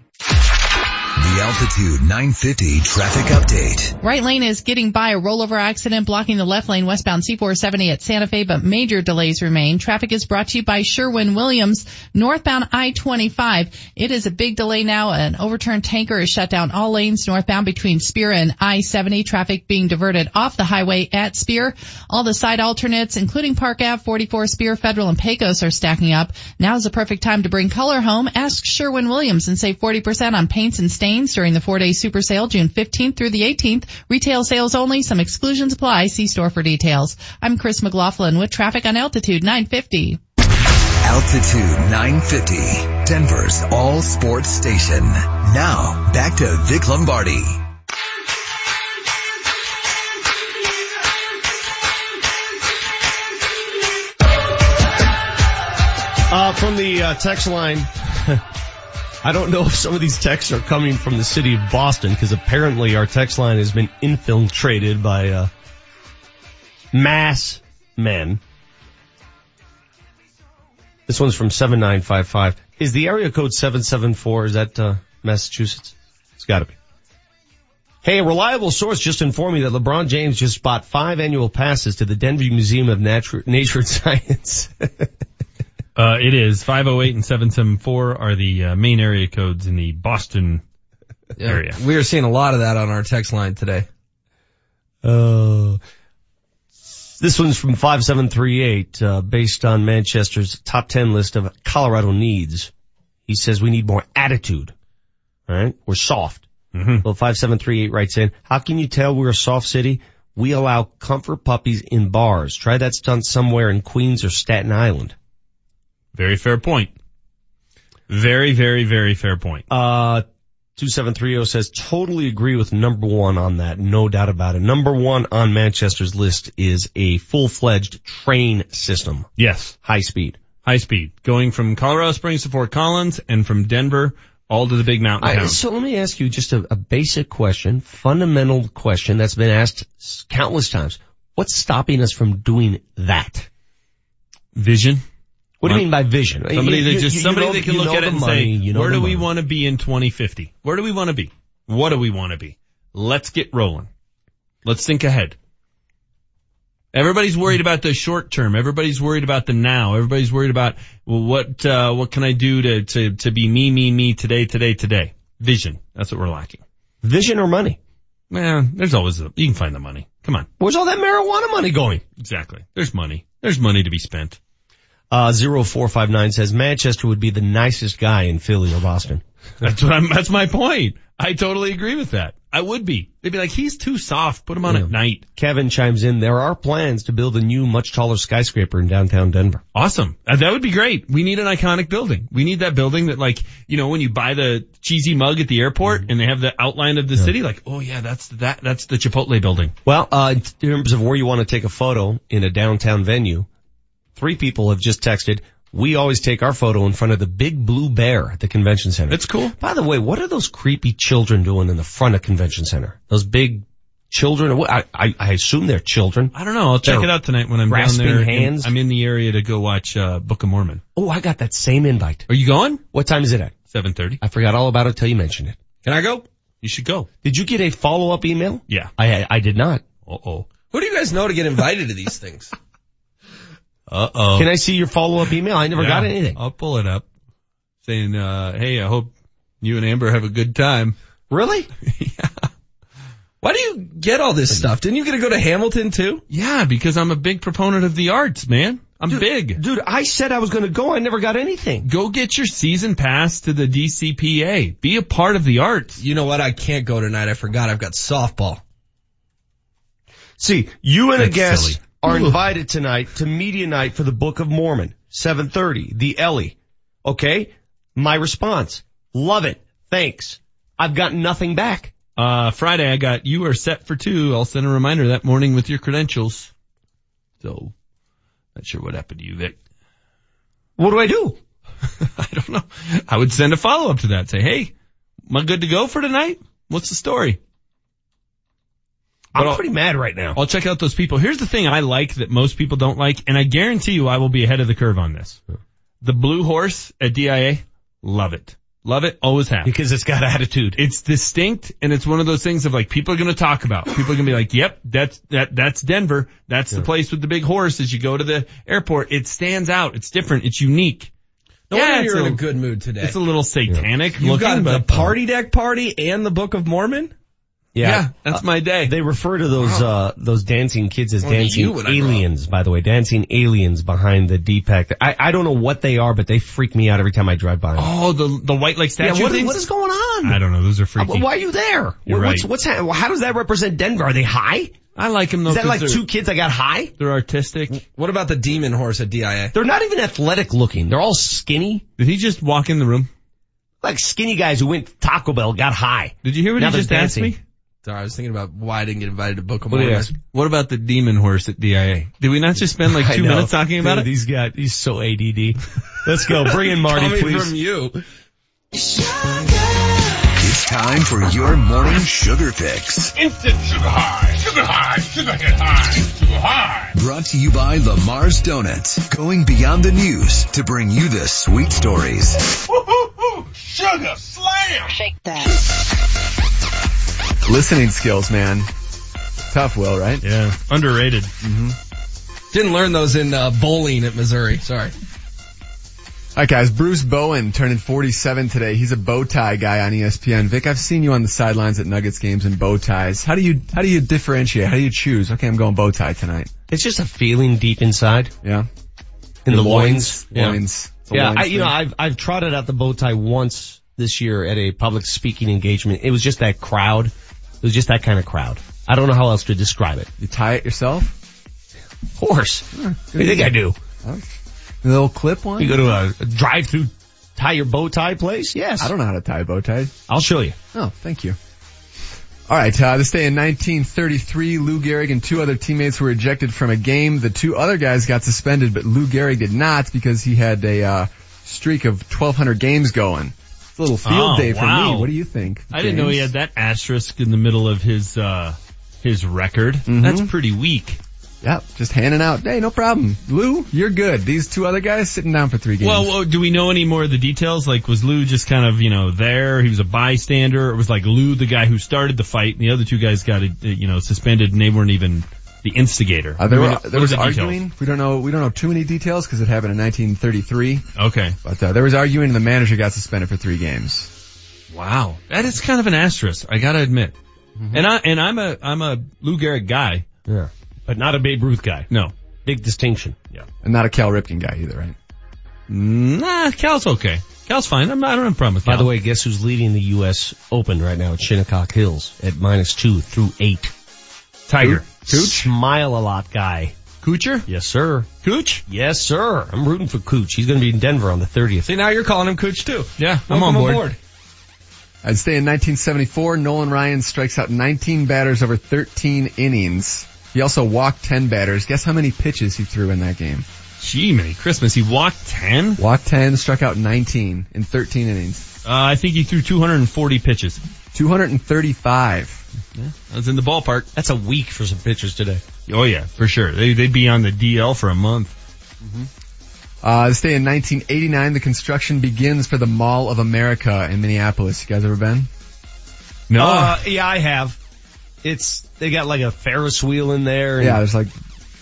The Altitude 950 traffic update. Right lane is getting by a rollover accident blocking the left lane westbound C470 at Santa Fe, but major delays remain. Traffic is brought to you by Sherwin-Williams, northbound I-25. It is a big delay now. An overturned tanker is shut down all lanes northbound between Spear and I-70. Traffic being diverted off the highway at Spear. All the side alternates, including Park Ave, 44 Spear, Federal, and Pecos are stacking up. Now is the perfect time to bring color home. Ask Sherwin-Williams and save 40% on paints and stains during the four-day super sale June 15th through the 18th. Retail sales only. Some exclusions apply. See store for details. I'm Chris McLaughlin with traffic on Altitude 950. Altitude 950, Denver's all sports station. Now, back to Vic Lombardi. Uh, from the uh, text line, I don't know if some of these texts are coming from the city of Boston because apparently our text line has been infiltrated by uh, mass men. This one's from 7955. Is the area code 774, is that uh, Massachusetts? It's gotta be. Hey, a reliable source just informed me that LeBron James just bought five annual passes to the Denver Museum of Nature, Nature and Science. Uh, it is 508 and 774 are the uh, main area codes in the Boston area. We are seeing a lot of that on our text line today. Uh, this one's from 5738, uh, based on Manchester's top 10 list of Colorado needs. He says we need more attitude. Alright? We're soft. Mm-hmm. Well, 5738 writes in, how can you tell we're a soft city? We allow comfort puppies in bars. Try that stunt somewhere in Queens or Staten Island. Very fair point. Very, very, very fair point. Uh, 2730 says totally agree with number one on that. No doubt about it. Number one on Manchester's list is a full-fledged train system. Yes. High speed. High speed. Going from Colorado Springs to Fort Collins and from Denver all to the big mountain I, so let me ask you just a, a basic question, fundamental question that's been asked countless times. What's stopping us from doing that? Vision. What do you mean by vision? Somebody You- that you- just you somebody know- that can look at it and money, say, where do we want to be in 2050? Where do we want to be? What do we want to be? Let's get rolling. Let's think ahead. Everybody's worried about the short term. Everybody's worried about the now. Everybody's worried about well, what uh, what can I do to to to be me me me today today today. Vision. That's what we're lacking. Vision or money? Man, there's always a, you can find the money. Come on. Where's all that marijuana money going? Exactly. There's money. There's money to be spent. Uh, 0459 says Manchester would be the nicest guy in Philly or Boston. That's what I'm, that's my point. I totally agree with that. I would be. They'd be like, he's too soft. Put him on Yeah. at night. Kevin chimes in, there are plans to build a new, much taller skyscraper in downtown Denver. Awesome. Uh, that would be great. We need an iconic building. We need that building that like, you know, when you buy the cheesy mug at the airport and they have the outline of the city, like, oh yeah, that's that, that's the Chipotle building. Well, uh, in terms of where you want to take a photo in a downtown venue, three people have just texted, we always take our photo in front of the big blue bear at the convention center. It's cool. By the way, what are those creepy children doing in the front of convention center? Those big children, I, I, I assume they're children. I don't know. I'll check They're it out tonight when I'm down there. and hands. I'm in the area to go watch, uh, Book of Mormon. Oh, I got that same invite. Are you going? What time is it at? 7.30. I forgot all about it till you mentioned it. Can I go? You should go. Did you get a follow-up email? Yeah. I, I, I did not. Uh oh. Who do you guys know to get invited to these things? Uh oh. Can I see your follow-up email? I never got anything. I'll pull it up. Saying, uh, hey, I hope you and Amber have a good time. Really? yeah. Why do you get all this stuff? Didn't you get to go to Hamilton too? Yeah, because I'm a big proponent of the arts, man. I'm big. Dude, I said I was going to go. I never got anything. Go get your season pass to the DCPA. Be a part of the arts. You know what? I can't go tonight. I forgot I've got softball. See, you and a guest silly. Are invited tonight to media night for the Book of Mormon, 7:30, the Ellie. Okay? My response, love it. Thanks. I've got nothing back. Uh, Friday I got, you are set for two. I'll send a reminder that morning with your credentials. So, not sure what happened to you, Vic. What do I do? I don't know. I would send a follow up to that. Say, hey, am I good to go for tonight? What's the story? I'm I'll- pretty mad right now. I'll check out those people. Here's the thing I like that most people don't like, and I guarantee you I will be ahead of the curve on this. The blue horse at DIA, love it. Love it, always have. Because it's got attitude. It's distinct and it's one of those things of like people are going to talk about. People are going to be like, "Yep, that's that that's Denver. That's the place with the big horse." As you go to the airport, it stands out. It's different. It's unique. No Yeah, you're in a- a good mood today. It's a little satanic You've looking, got the but um, party deck party and the Book of Mormon. Yeah, that's my day. They refer to those uh those dancing kids as Only dancing you when I grow up. aliens, by the way. Dancing aliens behind the Deepak. I I don't know what they are, but they freak me out every time I drive by. them. Oh, the the white like statue yeah, what, things. what is going on? I don't know. Those are Uh, freaky. Why are you there? You're what's right. what's ha- how does that represent Denver? Are they high? I like them though. Is that like two kids that got high? They're artistic. What about the demon horse at DIA? They're not even athletic looking. They're all skinny, Did he just walk in the room? like skinny guys who went to Taco Bell got high. Did you hear what Now he they're just asked dancing. me? Sorry, I was thinking about why I didn't get invited to Book of What Mormon. ask? What about the demon horse at DIA? Did we not just spend like two minutes talking about it? He's got he's so ADD. Let's go. Bring in Marty, Coming please. from you. It's time for your morning sugar fix. Instant sugar high, sugar high, sugar hit high, sugar high. Brought to you by Lamar's Donuts. Going beyond the news to bring you the sweet stories. Woo-hoo-hoo, sugar slam. Shake that. Listening skills, man. Tough, Will, right? Yeah, underrated. Didn't learn those in uh, bowling at Missouri. Sorry. Alright guys, Bruce Bowen turning 47 today. He's a bow tie guy on ESPN. Vic, I've seen you on the sidelines at Nuggets games in bow ties. How do you, how do you differentiate? How do you choose? Okay, I'm going bow tie tonight. It's just a feeling deep inside Yeah. in the, loins. loins. Yeah. Loins. Yeah, loins I, you know. I've I've trotted out the bow tie once this year at a public speaking engagement. It was just that crowd. It was just that kind of crowd. I don't know how else to describe it. You tie it yourself? Of course. What do you think I do? A little clip one? You go to a, a drive-through tie your bow tie place? Yes. I don't know how to tie a bow tie. I'll show you. Oh, thank you. All right, uh, this day in 1933, Lou Gehrig and two other teammates were ejected from a game. The two other guys got suspended, but Lou Gehrig did not because he had a uh, streak of 1,200 games going. Little field Oh, day for wow. me. What do you think? I didn't know he had that asterisk in the middle of his uh his record. Mm-hmm. That's pretty weak. Yep, just handing out. Hey, no problem. Lou, you're good. These two other guys sitting down for three games. Well, well, do we know any more of the details? Like, was Lou just kind of, you know, there? He was a bystander, or was like Lou the guy who started the fight, and the other two guys got, you know, suspended, and they weren't even the instigator? Uh, there, Do we were, know- there was the details? arguing. We don't know. We don't know too many details because it happened in 1933. Okay. But uh, there was arguing, and the manager got suspended for three games. Wow, that is kind of an asterisk. I gotta admit. Mm-hmm. And I and I'm a I'm a Lou Gehrig guy. Yeah. But not a Babe Ruth guy. No. Big distinction. Yeah. And not a Cal Ripken guy either, right? Nah, Cal's okay. Cal's fine. I'm not, I don't have a problem with By the way, guess who's leading the U.S. Open right now at Shinnecock Hills at minus two through eight? Tiger. Cooch? Smile a lot guy. Coocher? Yes, sir. Cooch? Yes, sir. I'm rooting for Cooch. He's going to be in Denver on the 30th. See, now you're calling him Cooch too. Yeah, I'm Welcome on board. aboard. I'd stay in 1974. Nolan Ryan strikes out 19 batters over 13 innings. He also walked 10 batters. Guess how many pitches he threw in that game? Gee, Merry Christmas. He walked 10? Walked 10, struck out 19 in 13 innings. Uh, I think he threw 240 pitches. 235. I was in the ballpark. That's a week for some pitchers today. Oh yeah, for sure. They, they'd be on the DL for a month. Uh, this day in 1989, the construction begins for the Mall of America in Minneapolis. You guys ever been? No. Uh, yeah, I have. It's, they got like a Ferris wheel in there. And, Yeah, there's like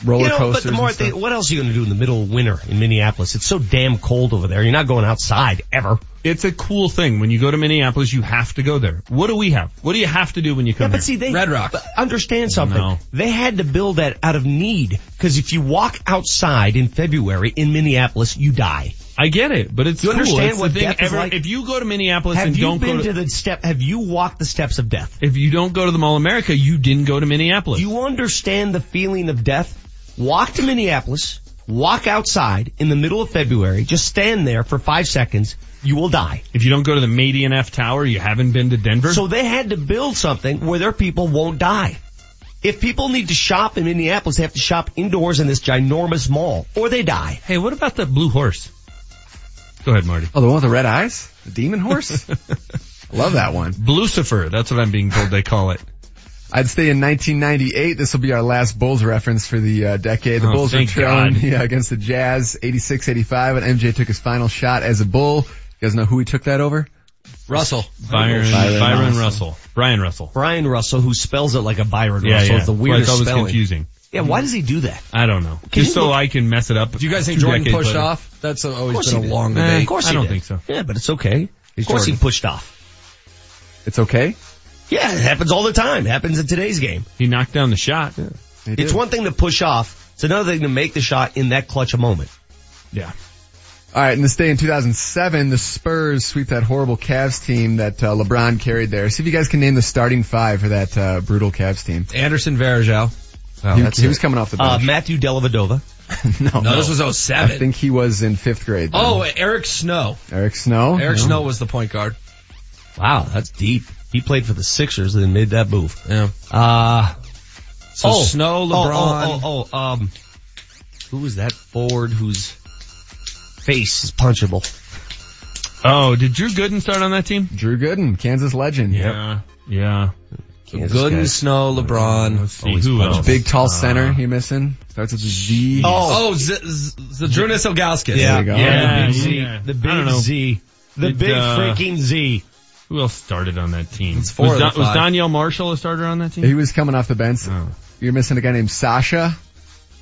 roller you know, coasters. but the more I and think, stuff. what else are you going to do in the middle of winter in Minneapolis? It's so damn cold over there. You're not going outside ever. It's a cool thing. When you go to Minneapolis, you have to go there. What do we have? What do you have to do when you come Yeah, come but here? see, they Red Rock. understand something. No. They had to build that out of need because if you walk outside in February in Minneapolis, you die. I get it, but it's You cool. understand It's what the thing. death is like? If you go to Minneapolis Have and you don't been go to the step? Have you walked the steps of death? if you don't go to the Mall of America, you didn't go to Minneapolis. You understand the feeling of death? Walk to Minneapolis, walk outside in the middle of February, just stand there for five seconds, you will die. if you don't go to the Madian F Tower, you haven't been to Denver. So they had to build something where their people won't die. If people need to shop in Minneapolis, they have to shop indoors in this ginormous mall, or they die. hey, what about the blue horse? Go ahead, Marty. Oh, the one with the red eyes? The demon horse? I love that one. Blucifer. That's what I'm being told they call it. I'd stay in 1998. This will be our last Bulls reference for the uh, decade. The Oh, Bulls were thank trailing yeah, against the Jazz 86-85 and MJ took his final shot as a Bull. You guys know who he took that over? Russell. Byron, Byron Byron, Russell. Russell. Brian Russell. Brian Russell, who spells it like a Byron Yeah, Russell. yeah. It's the Well, weirdest it's spelling. confusing. Yeah, why does he do that? I don't know. Can Just so look- I can mess it up. Do you guys think Jordan pushed later. off? That's always been a he did. long Eh. Of course I don't did. think so. Yeah, but it's okay. Of course Jordan. he pushed off. It's okay. Yeah, it happens all the time. It happens in today's game. He knocked down the shot. He It's one thing to push off. It's another thing to make the shot in that clutch a moment. Yeah. All right, in this day in 2007, the Spurs sweep that horrible Cavs team that uh, LeBron carried there. See if you guys can name the starting five for that uh, brutal Cavs team. Anderson Varejao. he, that's he was coming off the Uh, bench. Matthew Dellavedova. no, No, this was 07. I think he was in fifth grade. then. Oh, Eric Snow. Eric Snow. Eric No. Snow was the point guard. Wow, that's deep. He played for the Sixers and made that move. Yeah. Uh, So oh, Snow, oh, LeBron. Oh, oh, oh, um, who was that forward whose face is punchable? Oh, did Drew Gooden start on that team? Drew Gooden, Kansas legend. Yeah. Yeah. Kansas Gooden, guys. Snow, LeBron. Let's see Always who punch else. Big tall Uh, center you're missing. Starts with a Z. Oh, Z- Z- Zydrunas Ilgauskas. There you go. Yeah, the big Z. yeah. The I big. Z. The big uh, freaking Z. Who else started on that team? It's four was, of Don- was. Donyell Marshall a starter on that team? He was coming off the bench. Oh. You're missing a guy named Sasha.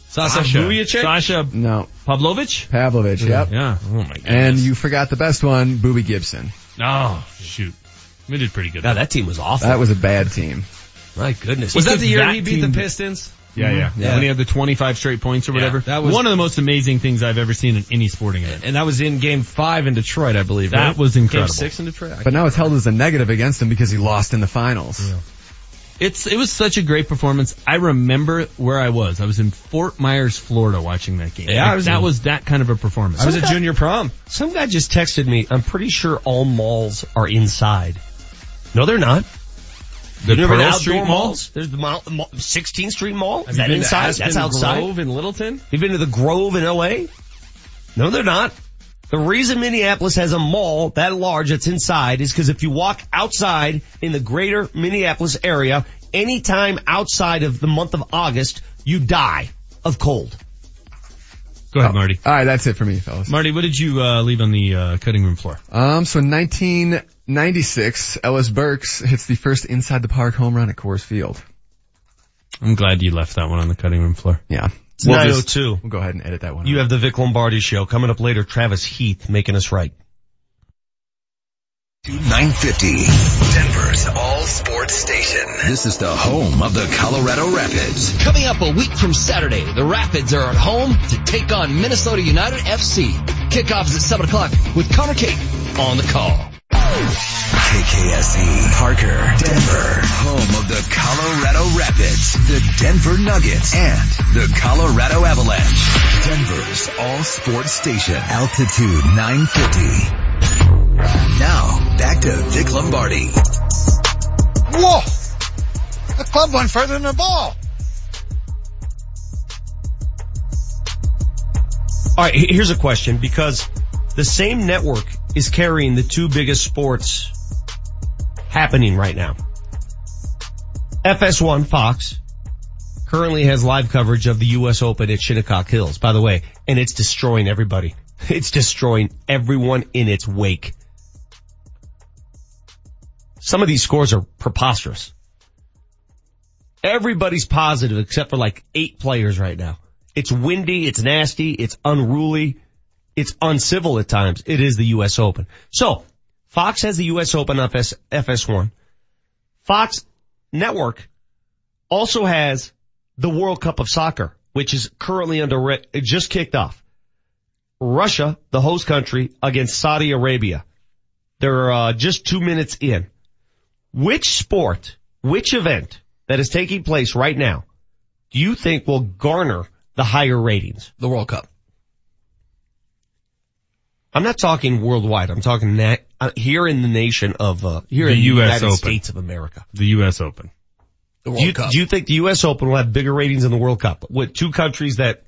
Sasha Sasha. Vujacic? Sasha No, Pavlovic? Pavlovic. Yep. Yeah. Oh my goodness. And you forgot the best one, Boobie Gibson. Oh, shoot. We did pretty good. God, that team was awful. That was a bad team. My goodness. Was that the year that he beat team- the Pistons? Yeah, yeah, mm-hmm. Yeah. When he had the 25 straight points or whatever. that was- one of the most amazing things I've ever seen in any sporting event. And that was in game five in Detroit, I believe. That right? was incredible. Game six in Detroit? But now it's held as a negative against him because he lost in the finals. It's, it was such a great performance. I remember where I was. I was in Fort Myers, Florida watching that game. Yeah, Like, I was that in- was that kind of a performance. I was at junior prom. Some guy just texted me. I'm pretty sure all malls are inside. No, they're not. The You never been Pearl to Street outdoor Mall? malls? There's the mall, mall, 16th Street Mall. Is that you been to inside? Aspen That's outside. Grove in Littleton? You've been to the Grove in LA? No, they're not. The reason Minneapolis has a mall that large that's inside is because if you walk outside in the greater Minneapolis area, anytime outside of the month of August, you die of cold. Go ahead, Marty. All right, that's it for me, fellas. Marty, what did you uh, leave on the uh, cutting room floor? Um, so in 1996, Ellis Burks hits the first inside the park home run at Coors Field. I'm glad you left that one on the cutting room floor. Yeah. It's We'll just- 902. We'll go ahead and edit that one. You out. have the Vic Lombardi show coming up later. Travis Heath making us right. 950. Denver's all sports station. This is the home of the Colorado Rapids. Coming up a week from Saturday, the Rapids are at home to take on Minnesota United FC. Kickoff is at 7 o'clock with Connor Kate on the call. KKSE, E, Parker, Denver, home of the Colorado Rapids, the Denver Nuggets, and the Colorado Avalanche. Denver's all sports station, altitude 950. Now, back to Vic Lombardi. Whoa! The club went further than the ball. All right, here's a question because the same network is carrying the two biggest sports happening right now. FS1 Fox currently has live coverage of the US Open at Shinnecock Hills, by the way, and it's destroying everybody. It's destroying everyone in its wake. Some of these scores are preposterous. Everybody's positive except for like eight players right now. It's windy, it's nasty, it's unruly, it's uncivil at times. It is the US Open. So, Fox has the US Open FS, FS1. Fox Network also has the World Cup of Soccer, which is currently under, it just kicked off. Russia, the host country, against Saudi Arabia. They're uh, just two minutes in. Which sport, which event that is taking place right now do you think will garner the higher ratings? The World Cup. I'm not talking worldwide. I'm talking na- uh, here in the nation of, uh, here The in the US United Open. States of America. The U.S. Open. The Do World you, Cup. do you think the U.S. Open will have bigger ratings than the World Cup? With two countries that,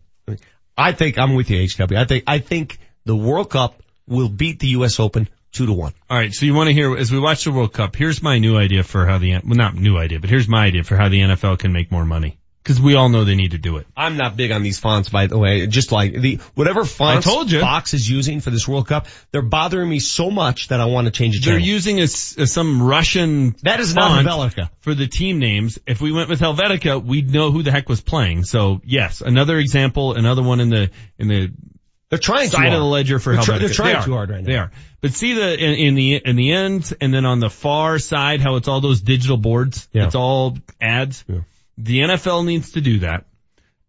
I think, I'm with you, HW. I think, I think the World Cup will beat the U.S. Open two to one. All right, so you want to hear as we watch the World Cup? Here's my new idea for how the well, not new idea, but here's my idea for how the NFL can make more money. Cause we all know they need to do it. I'm not big on these fonts, by the way. Just like the whatever fonts I told you. Fox is using for this World Cup, they're bothering me so much that I want to change the They're using a, a- some Russian That is not font Helvetica. for the team names. If we went with Helvetica, we'd know who the heck was playing. So yes, another example, another one in the in the they're trying side of the ledger for They're Helvetica. try- they're trying They too hard right now. They are. But see the in, in the in the end, and then on the far side, how it's all those digital boards. Yeah. It's all ads. The NFL needs to do that.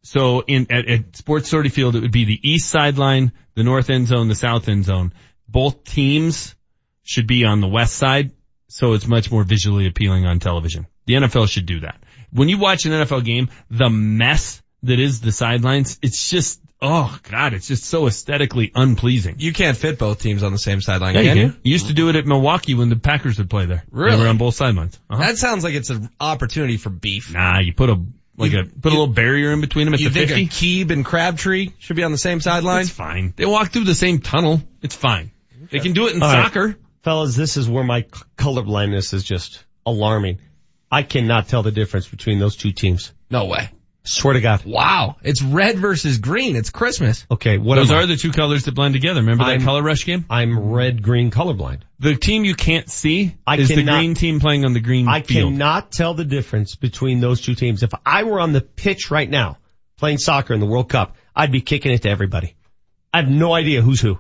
So in at, at Sports Authority Field, it would be the east sideline, the north end zone, the south end zone. Both teams should be on the west side, so it's much more visually appealing on television. The NFL should do that. When you watch an NFL game, the mess that is the sidelines, it's just oh god, it's just so aesthetically unpleasing. You can't fit both teams on the same sideline, Yeah, you can you? can. You used to do it at Milwaukee when the Packers would play there. Really? They were on both sidelines. Uh-huh. That sounds like it's an opportunity for beef. Nah, you put a like a put a little barrier in between them at You the think 50. Aqib and Crabtree should be on the same sideline? It's fine. They walk through the same tunnel. It's fine. They can do it in All right. soccer. Fellas, this is where my c- color blindness is just alarming. I cannot tell the difference between those two teams. No way. Swear to God. Wow. It's red versus green. It's Christmas. Okay, what Those are the two colors that blend together. Remember that I'm- color rush game? I'm red green colorblind. The team you can't see I is the green team playing on the green I field. cannot tell the difference between those two teams. If I were on the pitch right now playing soccer in the World Cup, I'd be kicking it to everybody. I have no idea who's who.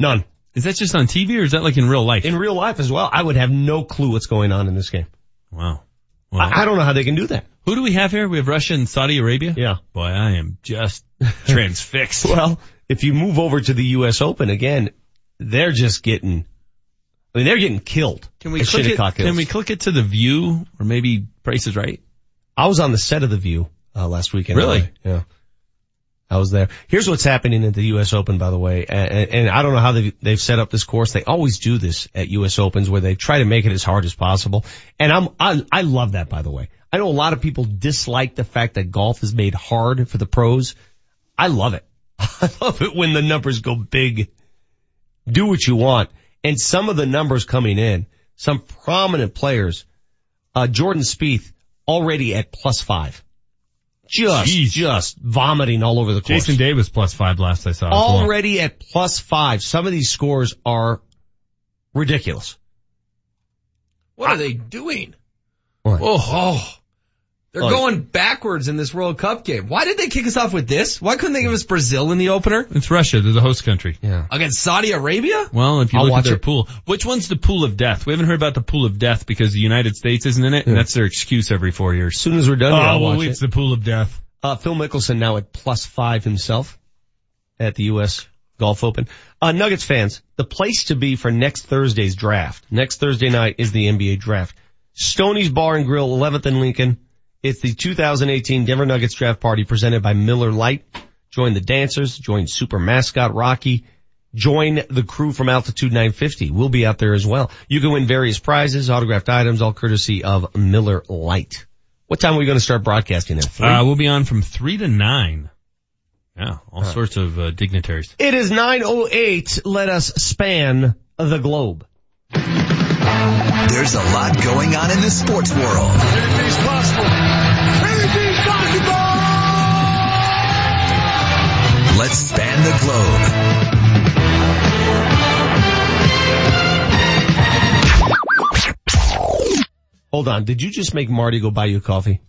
None. Is that just on TV or is that like in real life? In real life as well, I would have no clue what's going on in this game. wow. Well, I, I don't know how they can do that. who do we have here? We have Russia and Saudi Arabia? Yeah. Boy, I am just transfixed. Well, if you move over to the U.S. Open again, they're just getting, I mean, they're getting killed. Can we click it, Hills. can we click it to the view or maybe Price is Right? I was on the set of The View uh, last weekend. Really? Yeah. I was there. Here's what's happening at the U.S. Open, by the way, and, and I don't know how they've, they've set up this course. They always do this at U.S. Opens where they try to make it as hard as possible. And I'm, I, I love that, by the way. I know a lot of people dislike the fact that golf is made hard for the pros. I love it. I love it when the numbers go big. Do what you want. And some of the numbers coming in, some prominent players, uh, Jordan Spieth already at plus five. Just, Jeez. just vomiting all over the course. Jason Davis plus five last I saw. as well. already at plus five. Some of these scores are ridiculous. What are they doing? What? Oh, oh. They're Oh. going backwards in this World Cup game. Why did they kick us off with this? Why couldn't they give us Brazil in the opener It's Russia. They're the host country. Yeah. against Saudi Arabia? Well, if you I'll look at watch their it. pool, which one's the pool of death? We haven't heard about the pool of death because the United States isn't in it, and that's their excuse every four years. As soon as we're done, here, I'll oh, well, watch it's it. the pool of death. Uh, Phil Mickelson now at plus five himself at the U.S. Golf Open. Uh, Nuggets fans, the place to be for next Thursday's draft. Next Thursday night is the NBA draft. Stoney's Bar and Grill, 11th and Lincoln. It's the 2018 Denver Nuggets draft party presented by Miller Lite. Join the dancers, join super mascot Rocky, join the crew from Altitude 950. We'll be out there as well. You can win various prizes, autographed items, all courtesy of Miller Lite. What time are we going to start broadcasting? Three? Uh, we'll be on from three to nine. Yeah, all sorts of uh, dignitaries. It is 9.08. Let us span the globe. There's a lot going on in the sports world. Anything's possible. Anything's possible! Let's span the globe. Hold on. Did you just make Marty go buy you coffee?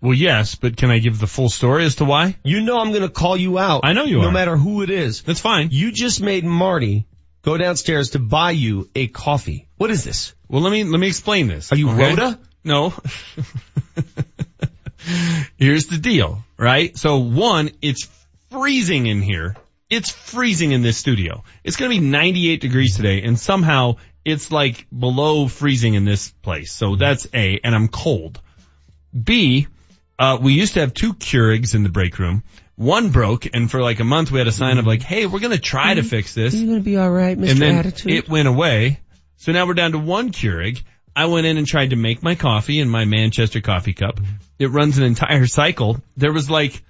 Well, yes, but can I give the full story as to why? You know I'm going to call you out. I know you no are. No matter who it is. That's fine. You just made Marty go downstairs to buy you a coffee. What is this? Well, let me let me explain this. Are you okay? Rhoda? No. Here's the deal, right? So one, it's freezing in here. It's freezing in this studio. It's going to be 98 degrees today and somehow it's like below freezing in this place. So that's A, and I'm cold. B, uh, we used to have two Keurigs in the break room. One broke and for like a month we had a sign of like, hey, we're going to try to mm-hmm. fix this. You're going to be all right, Mr. and then it went away. So now we're down to one Keurig. I went in and tried to make my coffee in my Manchester coffee cup. It runs an entire cycle. There was like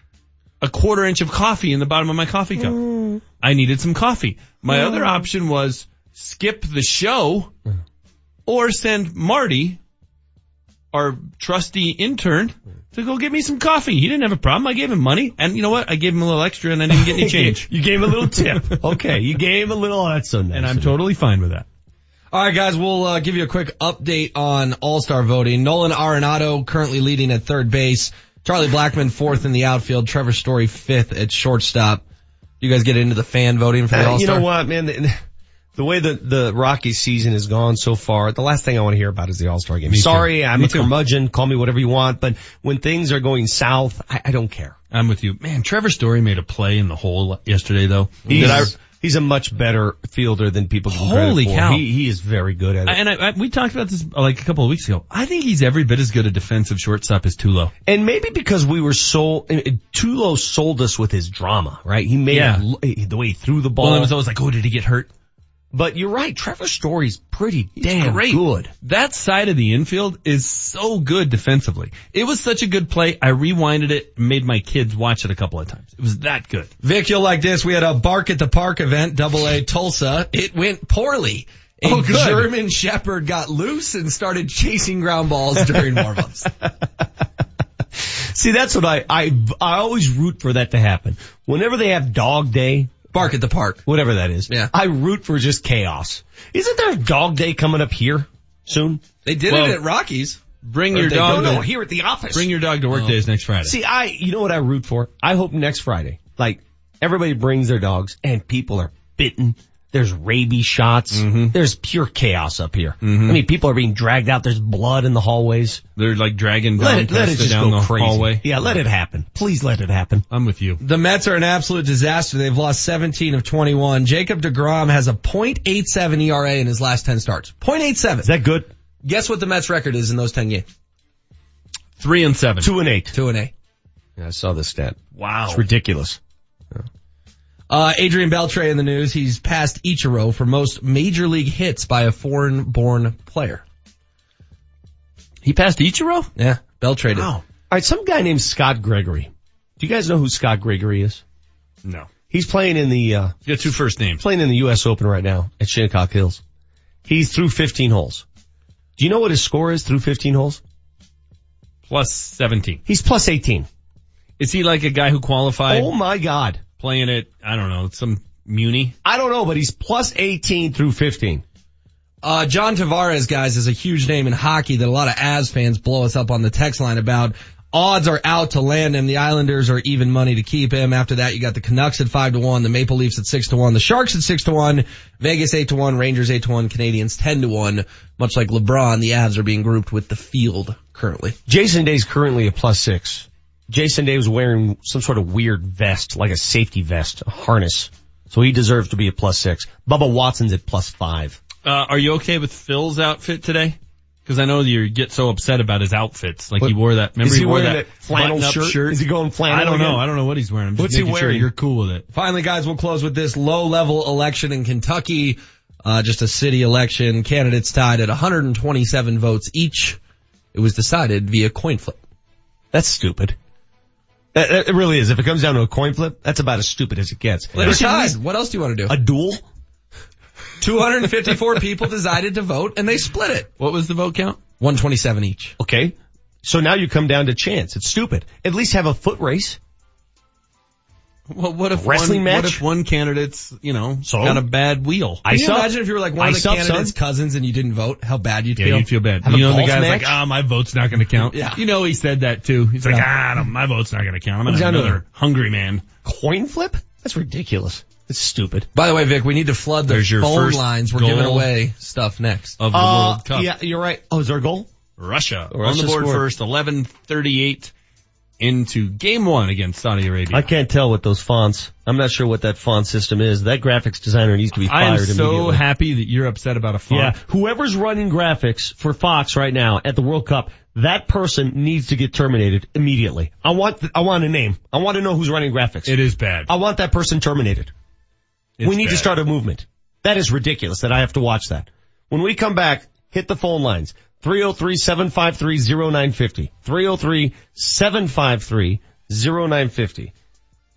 a quarter inch of coffee in the bottom of my coffee cup. Mm. I needed some coffee. My mm. other option was skip the show mm. or send Marty, our trusty intern, to go get me some coffee. He didn't have a problem. I gave him money. And you know what? I gave him a little extra and I didn't get any change. you gave him a little tip. Okay, you gave him a little, oh, that's so nice. and I'm totally fine with that. All right, guys, we'll uh, give you a quick update on All-Star voting. Nolan Arenado currently leading at third base. Charlie Blackmon fourth in the outfield. Trevor Story fifth at shortstop. You guys get into the fan voting for the Uh, All-Star? You know what, man? The, way that the Rocky season has gone so far, the last thing I want to hear about is the All-Star game. Me too. Sorry, I'm Me a too. curmudgeon. Call me whatever you want. But when things are going south, I, I don't care. I'm with you. Man, Trevor Story made a play in the hole yesterday though. He's, I- he's a much better fielder than people give credit Holy cow. He, he is very good at it. and I, I, we talked about this like a couple of weeks ago. I think he's every bit as good a defensive shortstop as Tulo. And maybe because we were so, uh, Tulo sold us with his drama, right? He made Yeah. it, the way he threw the ball. Well, it was always like, oh, did he get hurt? But you're right, Trevor Story's pretty damn great. good. That side of the infield is so good defensively. It was such a good play. I rewinded it made my kids watch it a couple of times. It was that good. Vic, you'll like this. We had a Bark at the Park event, double A Tulsa. It went poorly. A Oh, good. German Shepherd got loose and started chasing ground balls during warm-ups. See, that's what I, I, I always root for that to happen. Whenever they have dog day, Bark at the Park. whatever that is, Yeah. I root for just chaos. Isn't there a dog day coming up here soon? They did Well, it at Rockies. Bring your dog. No, no, here at the office. Bring your dog to work oh. days next Friday. See, I, you know what I root for? I hope next Friday, like, everybody brings their dogs and people are bitten. There's rabies shots. Mm-hmm. There's pure chaos up here. I mean, people are being dragged out. There's blood in the hallways. They're like dragging Let down it, let it just down go the crazy. hallway. Yeah, let it happen. Please let it happen. I'm with you. The Mets are an absolute disaster. They've lost 17 of 21. Jacob DeGrom has a .87 ERA in his last 10 starts. .87. Is that good? Guess what the Mets record is in those 10 games? Three and seven. Two and eight. Two and eight. Yeah, I saw this stat. Wow. It's ridiculous. Uh, Adrian Beltre in the news. He's passed Ichiro for most major league hits by a foreign born player. He passed Ichiro? Yeah. Beltre did. Wow. All right, some guy named Scott Gregory. Do you guys know who Scott Gregory is? No. He's playing in the uh, He got two first names. playing in the U.S. Open right now at Shinnecock Hills. He's through 15 holes. Do you know what his score is through 15 holes? Plus 17. He's plus 18. Is he like a guy who qualified Oh my God. Playing it, I don't know, some Muni? I don't know, but he's plus 18 through 15. Uh, John Tavares, guys, is a huge name in hockey that a lot of Avs fans blow us up on the text line about. Odds are out to land him. The Islanders are even money to keep him. After that, you got the Canucks at five to one, the Maple Leafs at six to one, the Sharks at six to one, Vegas eight to one, Rangers eight to one, Canadiens ten to one. Much like LeBron, the Avs are being grouped with the field currently. Jason Day's currently a plus six. Jason Day was wearing some sort of weird vest, like a safety vest, a harness. So he deserves to be a plus six. Bubba Watson's at plus five. Uh, are you okay with Phil's outfit today? Cause I know you get so upset about his outfits. Like What- he wore that, remember Is he wore that, flannel button-up shirt? Is he going flannel I don't know. again? I don't know what he's wearing. What's he making sure wearing? you're cool with it. Finally, guys, we'll close with this low level election in Kentucky. Uh, just a city election. Candidates tied at 127 votes each. It was decided via coin flip. That's stupid. That, that- it really is. If it comes down to a coin flip, that's about as stupid as it gets. They're There should tied. be What else do you want to do? A duel? 254 people decided to vote and they split it. What was the vote count? 127 each. Okay. So now you come down to chance. It's stupid. At least have a foot race. Well, what if Wrestling one, match? What if one candidate's, you know, So? got a bad wheel? Can you sup. imagine if you were like one I of the sup, candidates' son. cousins and you didn't vote? How bad you'd Yeah, feel? you'd feel bad. Have you know, the guy's match? like, ah, my vote's not going to count. Yeah. You know, he said that too. He's like, ah, no, my vote's not going to count. I'm Comes down to another hungry man. Coin flip? That's ridiculous. It's stupid. By the way, Vic, we need to flood the There's your phone first lines. We're giving away stuff next. Of the Uh, World Cup. Yeah, you're right. Oh, is there a goal? Russia, on the board scored. first, 11:38 into game one against Saudi Arabia. I can't tell what those fonts. I'm not sure what that font system is. That graphics designer needs to be fired. I am so happy that you're upset about a font. Yeah, whoever's running graphics for Fox right now at the World Cup, that person needs to get terminated immediately. I want, th- I want a name. I want to know who's running graphics. It is bad. I want that person terminated. It's we need to start a movement. That is ridiculous that I have to watch that. When we come back, hit the phone lines. 303-753-0950. 303-753-0950.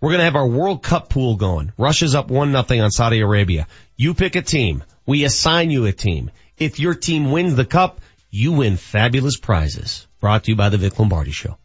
We're going to have our World Cup pool going. Russia's up one nothing on Saudi Arabia. You pick a team. We assign you a team. If your team wins the cup, you win fabulous prizes. Brought to you by the Vic Lombardi Show.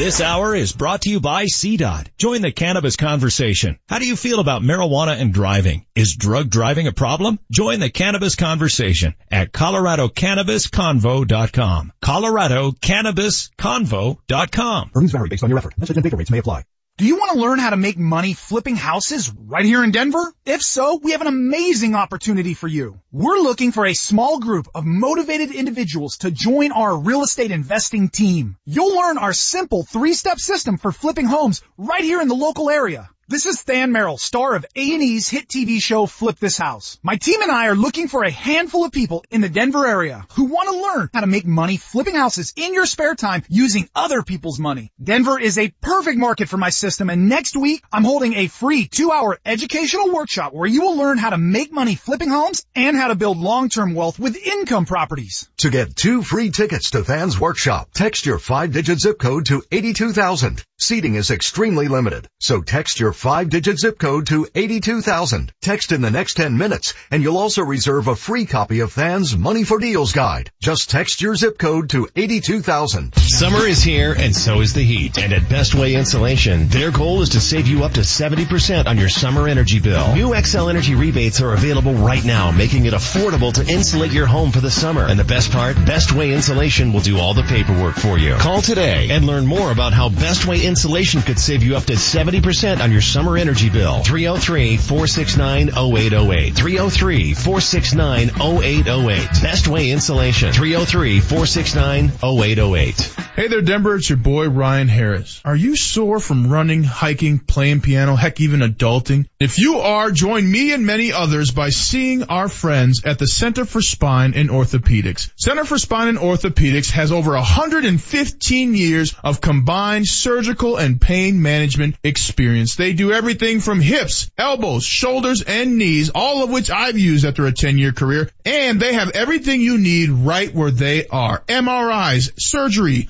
This hour is brought to you by CDOT. Join the cannabis conversation. How do you feel about marijuana and driving? Is drug driving a problem? Join the cannabis conversation at ColoradoCannabisConvo.com. ColoradoCannabisConvo.com. Earnings vary based on your effort. Message and data rates may apply. Do you want to learn how to make money flipping houses right here in Denver? If so, we have an amazing opportunity for you. We're looking for a small group of motivated individuals to join our real estate investing team. You'll learn our simple three-step system for flipping homes right here in the local area. This is Than Merrill, star of A&E's hit TV show Flip This House. My team and I are looking for a handful of people in the Denver area who want to learn how to make money flipping houses in your spare time using other people's money. Denver is a perfect market for my system and next week I'm holding a free two hour educational workshop where you will learn how to make money flipping homes and how to build long-term wealth with income properties. To get two free tickets to Than's workshop, text your five digit zip code to 82000. Seating is extremely limited, so text your five digit zip code to 82,000. Text in the next 10 minutes and you'll also reserve a free copy of Than's Money for Deals guide. Just text your zip code to 82,000. Summer is here and so is the heat. And at Best Way Insulation, their goal is to save you up to 70% on your summer energy bill. New Xcel Energy rebates are available right now, making it affordable to insulate your home for the summer. And the best part, Best Way Insulation will do all the paperwork for you. Call today and learn more about how Best Way Insulation could save you up to 70% on your summer energy bill. 303-469-0808. 303-469-0808. Best Way Insulation. 303-469-0808. Hey there, Denver. It's your boy Ryan Harris. Are you sore from running, hiking, playing piano, heck, even adulting? If you are, join me and many others by seeing our friends at the Center for Spine and Orthopedics. Center for Spine and Orthopedics has over 115 years of combined surgical and pain management experience. They do everything from hips, elbows, shoulders, and knees, all of which I've used after a 10 year career. And they have everything you need right where they are. MRIs, surgery,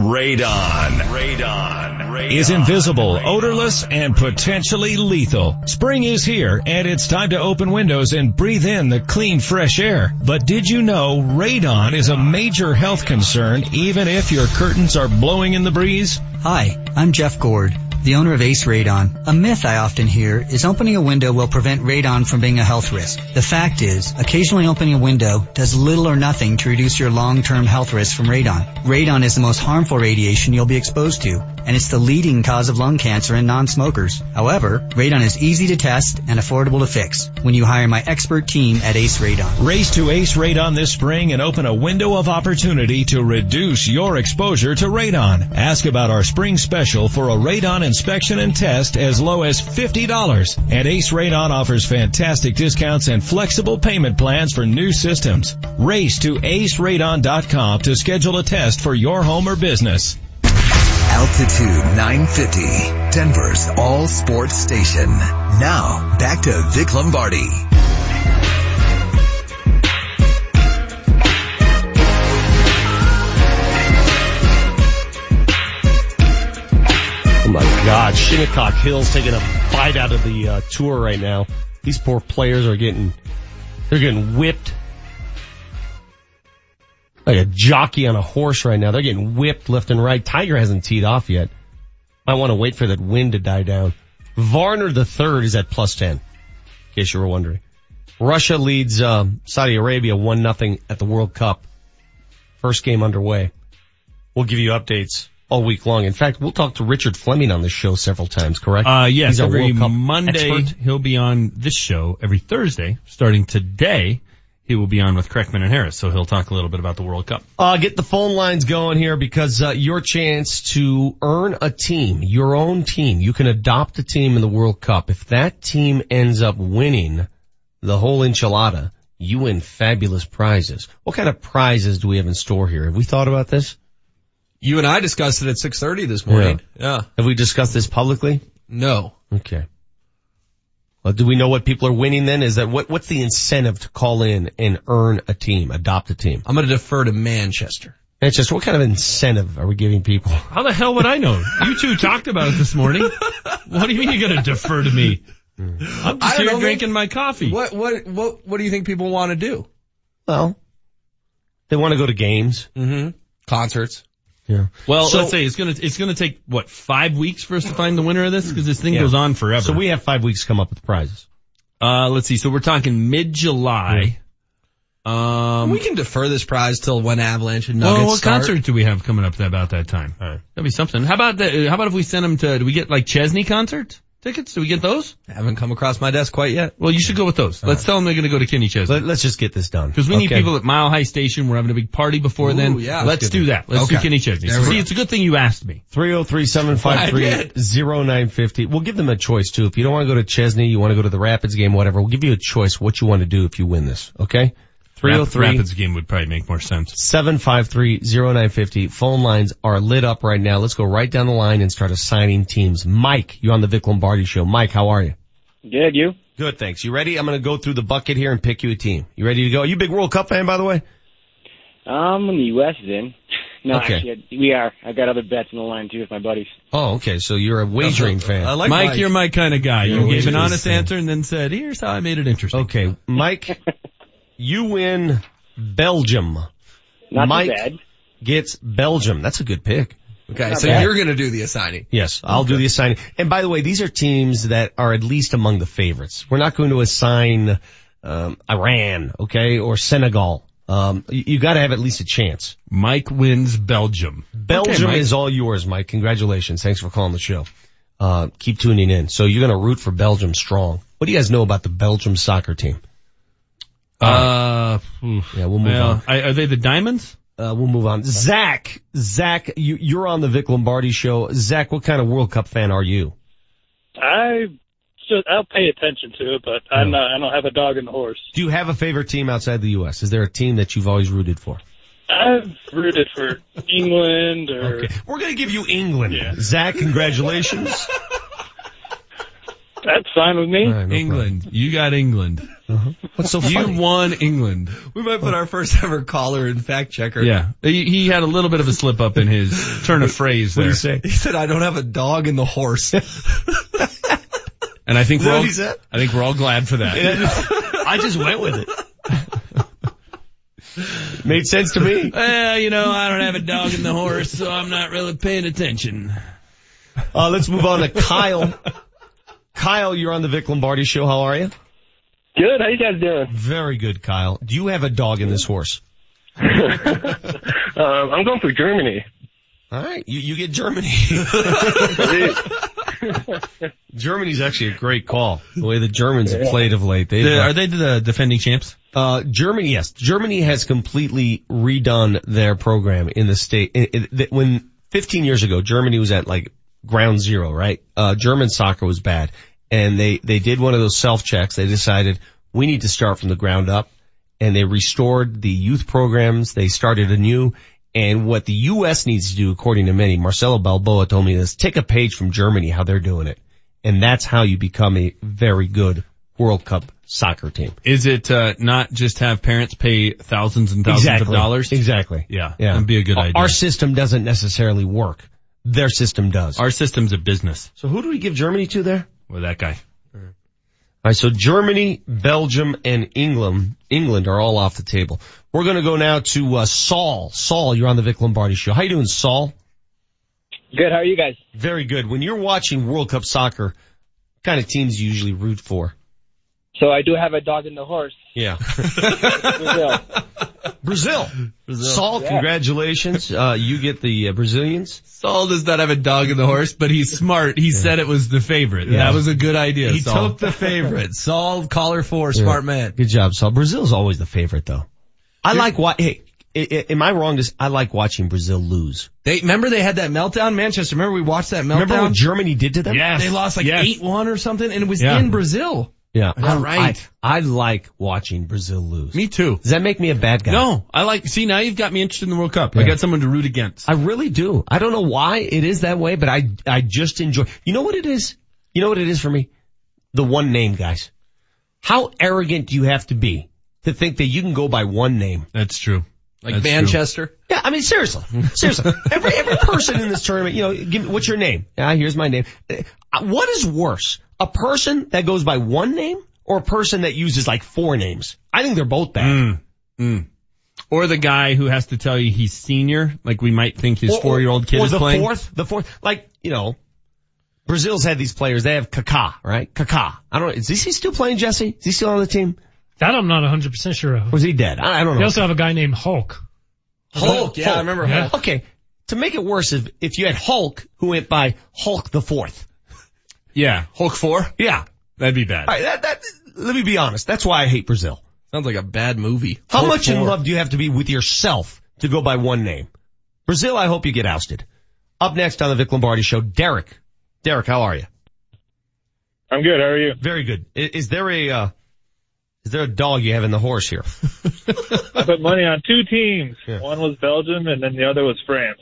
Radon. Radon. Radon. Is invisible, odorless, and potentially lethal. Spring is here, and it's time to open windows and breathe in the clean, fresh air. But did you know radon is a major health concern even if your curtains are blowing in the breeze? Hi, I'm Jeff Gord the owner of Ace Radon. A myth I often hear is opening a window will prevent radon from being a health risk. The fact is, occasionally opening a window does little or nothing to reduce your long-term health risk from radon. Radon is the most harmful radiation you'll be exposed to, and it's the leading cause of lung cancer in non-smokers. However, radon is easy to test and affordable to fix when you hire my expert team at Ace Radon. Race to Ace Radon this spring and open a window of opportunity to reduce your exposure to radon. Ask about our spring special for a radon inspection and test as low as $50. And Ace Radon offers fantastic discounts and flexible payment plans for new systems. Race to aceradon.com to schedule a test for your home or business. Altitude 950, Denver's all sports station. Now, back to Vic Lombardi. Oh my God, Shinnecock Hill's taking a bite out of the uh, tour right now. These poor players are getting, they're getting whipped like a jockey on a horse right now. They're getting whipped left and right. Tiger hasn't teed off yet. I want to wait for that wind to die down. Varner the third is at plus 10, in case you were wondering. Russia leads um, Saudi Arabia 1 nothing at the World Cup. First game underway. We'll give you updates all week long. In fact, we'll talk to Richard Fleming on this show several times, correct? Uh, yes, He's every World Cup Monday expert. he'll be on this show. Every Thursday, starting today, he will be on with Kreckman and Harris. So he'll talk a little bit about the World Cup. Uh, get the phone lines going here because uh, your chance to earn a team, your own team. You can adopt a team in the World Cup. If that team ends up winning the whole enchilada, you win fabulous prizes. What kind of prizes do we have in store here? Have we thought about this? You and I discussed it at 6.30 this morning. Yeah. Have we discussed this publicly? No. Okay. Well, do we know what people are winning then? Is that what, what's the incentive to call in and earn a team, adopt a team? I'm going to defer to Manchester. Manchester, what kind of incentive are we giving people? How the hell would I know? You two talked about it this morning. What do you mean you're going to defer to me? I'm just don't here know, drinking my coffee. What what what what do you think people want to do? Well, they want to go to games. Mm-hmm. Concerts. Yeah. Well, So- let's say it's gonna it's gonna take what five weeks for us to find the winner of this because this thing Yeah. goes on forever. So we have five weeks to come up with the prizes. uh, let's see. So we're talking mid July. Um, we can defer this prize till when Avalanche and Nuggets well, what start. concert do we have coming up at about that time? All right. That'd be something. How about the, how about if we send them to? Do we get like Chesney concert tickets? Do we get those? I Haven't come across my desk quite yet. Well, you should go with those. Let's tell them they're going to go to Kenny Chesney. Let, us just get this done. Because we need people at Mile High Station. We're having a big party before Ooh, then. yeah. Let's Let's do that. Let's do Kenny Chesney. We See, go. it's a good thing you asked me. 303-753-0950. We'll give them a choice too. If you don't want to go to Chesney, you want to go to the Rapids game, whatever, we'll give you a choice what you want to do if you win this. Okay? 303 Rapids game would probably make more sense. 753-0950. Phone lines are lit up right now. Let's go right down the line and start assigning teams. Mike, you're on the Vic Lombardi show. Mike, how are you? Good, you? Good, thanks. You ready? I'm going to go through the bucket here and pick you a team. You ready to go? Are you a big World Cup fan, by the way? Um, when the U.S. is in. No, Okay. actually, we are. I've got other bets in the line too with my buddies. Oh, okay. So you're a wagering fan. I like Mike, you're my kind of guy. You're You gave an honest fan. answer and then said, here's how I made it interesting. Okay, Mike, you win Belgium. Not too Mike bad. gets Belgium. That's a good pick. Okay, Not so bad. you're going to do the assigning. Yes, I'll do the assigning. And by the way, these are teams that are at least among the favorites. We're not going to assign um, Iran, okay, or Senegal. Um, you, you got to have at least a chance. Mike wins Belgium. Belgium Okay, is all yours, Mike. Congratulations. Thanks for calling the show. Uh, keep tuning in. So you're going to root for Belgium strong. What do you guys know about the Belgium soccer team? Uh, yeah, we'll move well, on. I, are they the Diamonds? Uh, we'll move on. Zach, Zach, you, you're on the Vic Lombardi show. Zach, what kind of World Cup fan are you? I just I'll pay attention to it, but I'm not. I don't have a dog in the horse. Do you have a favorite team outside the U.S.? Is there a team that you've always rooted for? I've rooted for England or Okay. We're going to give you England. Zach, congratulations. that's fine with me. England. You got England. What's so funny? You won England. We might put our first ever caller in fact checker. Yeah. He, he had a little bit of a slip up in his turn of phrase What do there. you say? He said, I don't have a dog in the horse. And I think we're all, what he said? I think we're all glad for that. I just went with it. Made sense to me. well, you know, I don't have a dog in the horse, so I'm not really paying attention. Uh, let's move on to Kyle. Kyle, you're on the Vic Lombardi show. How are you? Good. How you guys doing? Very good, Kyle. Do you have a dog in this horse? Uh, I'm going for Germany. All right, you, you get Germany. Germany's actually a great call. The way the Germans have played of late. They've, The- uh, are they the defending champs? Uh, Germany, yes. Germany has completely redone their program in the state. It, it, that when 15 years ago, Germany was at like ground zero, right? Uh, German soccer was bad. And they, they did one of those self checks. They decided we need to start from the ground up. And they restored the youth programs. They started anew. And what the U.S. needs to do, according to many, Marcelo Balboa told me this, take a page from Germany, how they're doing it. And that's how you become a very good World Cup soccer team. Is it uh, not just have parents pay thousands and thousands exactly. of dollars? Exactly. Yeah, Yeah. that'd be a good idea. Our system doesn't necessarily work. Their system does. Our system's a business. so who do we give Germany to there? Well, that guy. All right, so Germany, Belgium, and England, England are all off the table. We're going to go now to uh, Saul. Saul, you're on the Vic Lombardi show. How you doing, Saul? Good. How are you guys? Very good. When you're watching World Cup soccer, what kind of teams you usually root for? So I do have a dog in the horse. Yeah. Brazil. Brazil. Saul, Yeah. congratulations. Uh, you get the uh, Brazilians. Saul does not have a dog in the horse, but he's smart. He said it was the favorite. Yeah. That was a good idea. he Saul. took the favorite. Saul, caller four, smart man. Good job, Saul. Brazil's always the favorite though. I like what, hey, I- I- am I wrong? Just, I like watching Brazil lose. They remember they had that meltdown, Manchester. Remember we watched that meltdown. Remember what Germany did to them? Yes. They lost like Yes. eight one or something, and it was Yeah. in Brazil. Yeah. Yeah, I, right. I, I like watching Brazil lose. Me too. Does that make me a bad guy? No, I like, see now you've got me interested in the World Cup. I got someone to root against. I really do. I don't know why it is that way, but I, I just enjoy. You know what it is? You know what it is for me? The one name guys. How arrogant do you have to be to think that you can go by one name? That's true. Like That's Manchester. Yeah, I mean seriously, seriously. Every every person in this tournament, you know, give me, what's your name? Yeah, here's my name. Uh, What is worse, a person that goes by one name or a person that uses like four names? I think they're both bad. Mm. Mm. Or the guy who has to tell you he's senior, like we might think his Or- or- four-year-old kid or is the playing. fourth, the fourth, like you know, Brazil's had these players. They have Kaká, right? Kaká. I don't know. Is he still playing, Jesse? Is he still on the team? That I'm not 100% sure of. Was he dead? I, I don't know. They also have a guy named Hulk. Hulk, yeah, I remember Yeah. Hulk. Okay. To make it worse, if, if you had Hulk who went by Hulk the fourth. Yeah, Hulk four. Yeah. That'd be bad. All right, that, that, let me be honest. That's why I hate Brazil. Sounds like a bad movie. How Hulk much in love do you have to be with yourself to go by one name? Brazil, I hope you get ousted. Up next on the Vic Lombardi show, Derek. Derek, how are you? I'm good. How are you? Very good. Is, is there a, uh, is there a dog you have in the horse here? I put money on two teams. Yeah. One was Belgium, and then the other was France.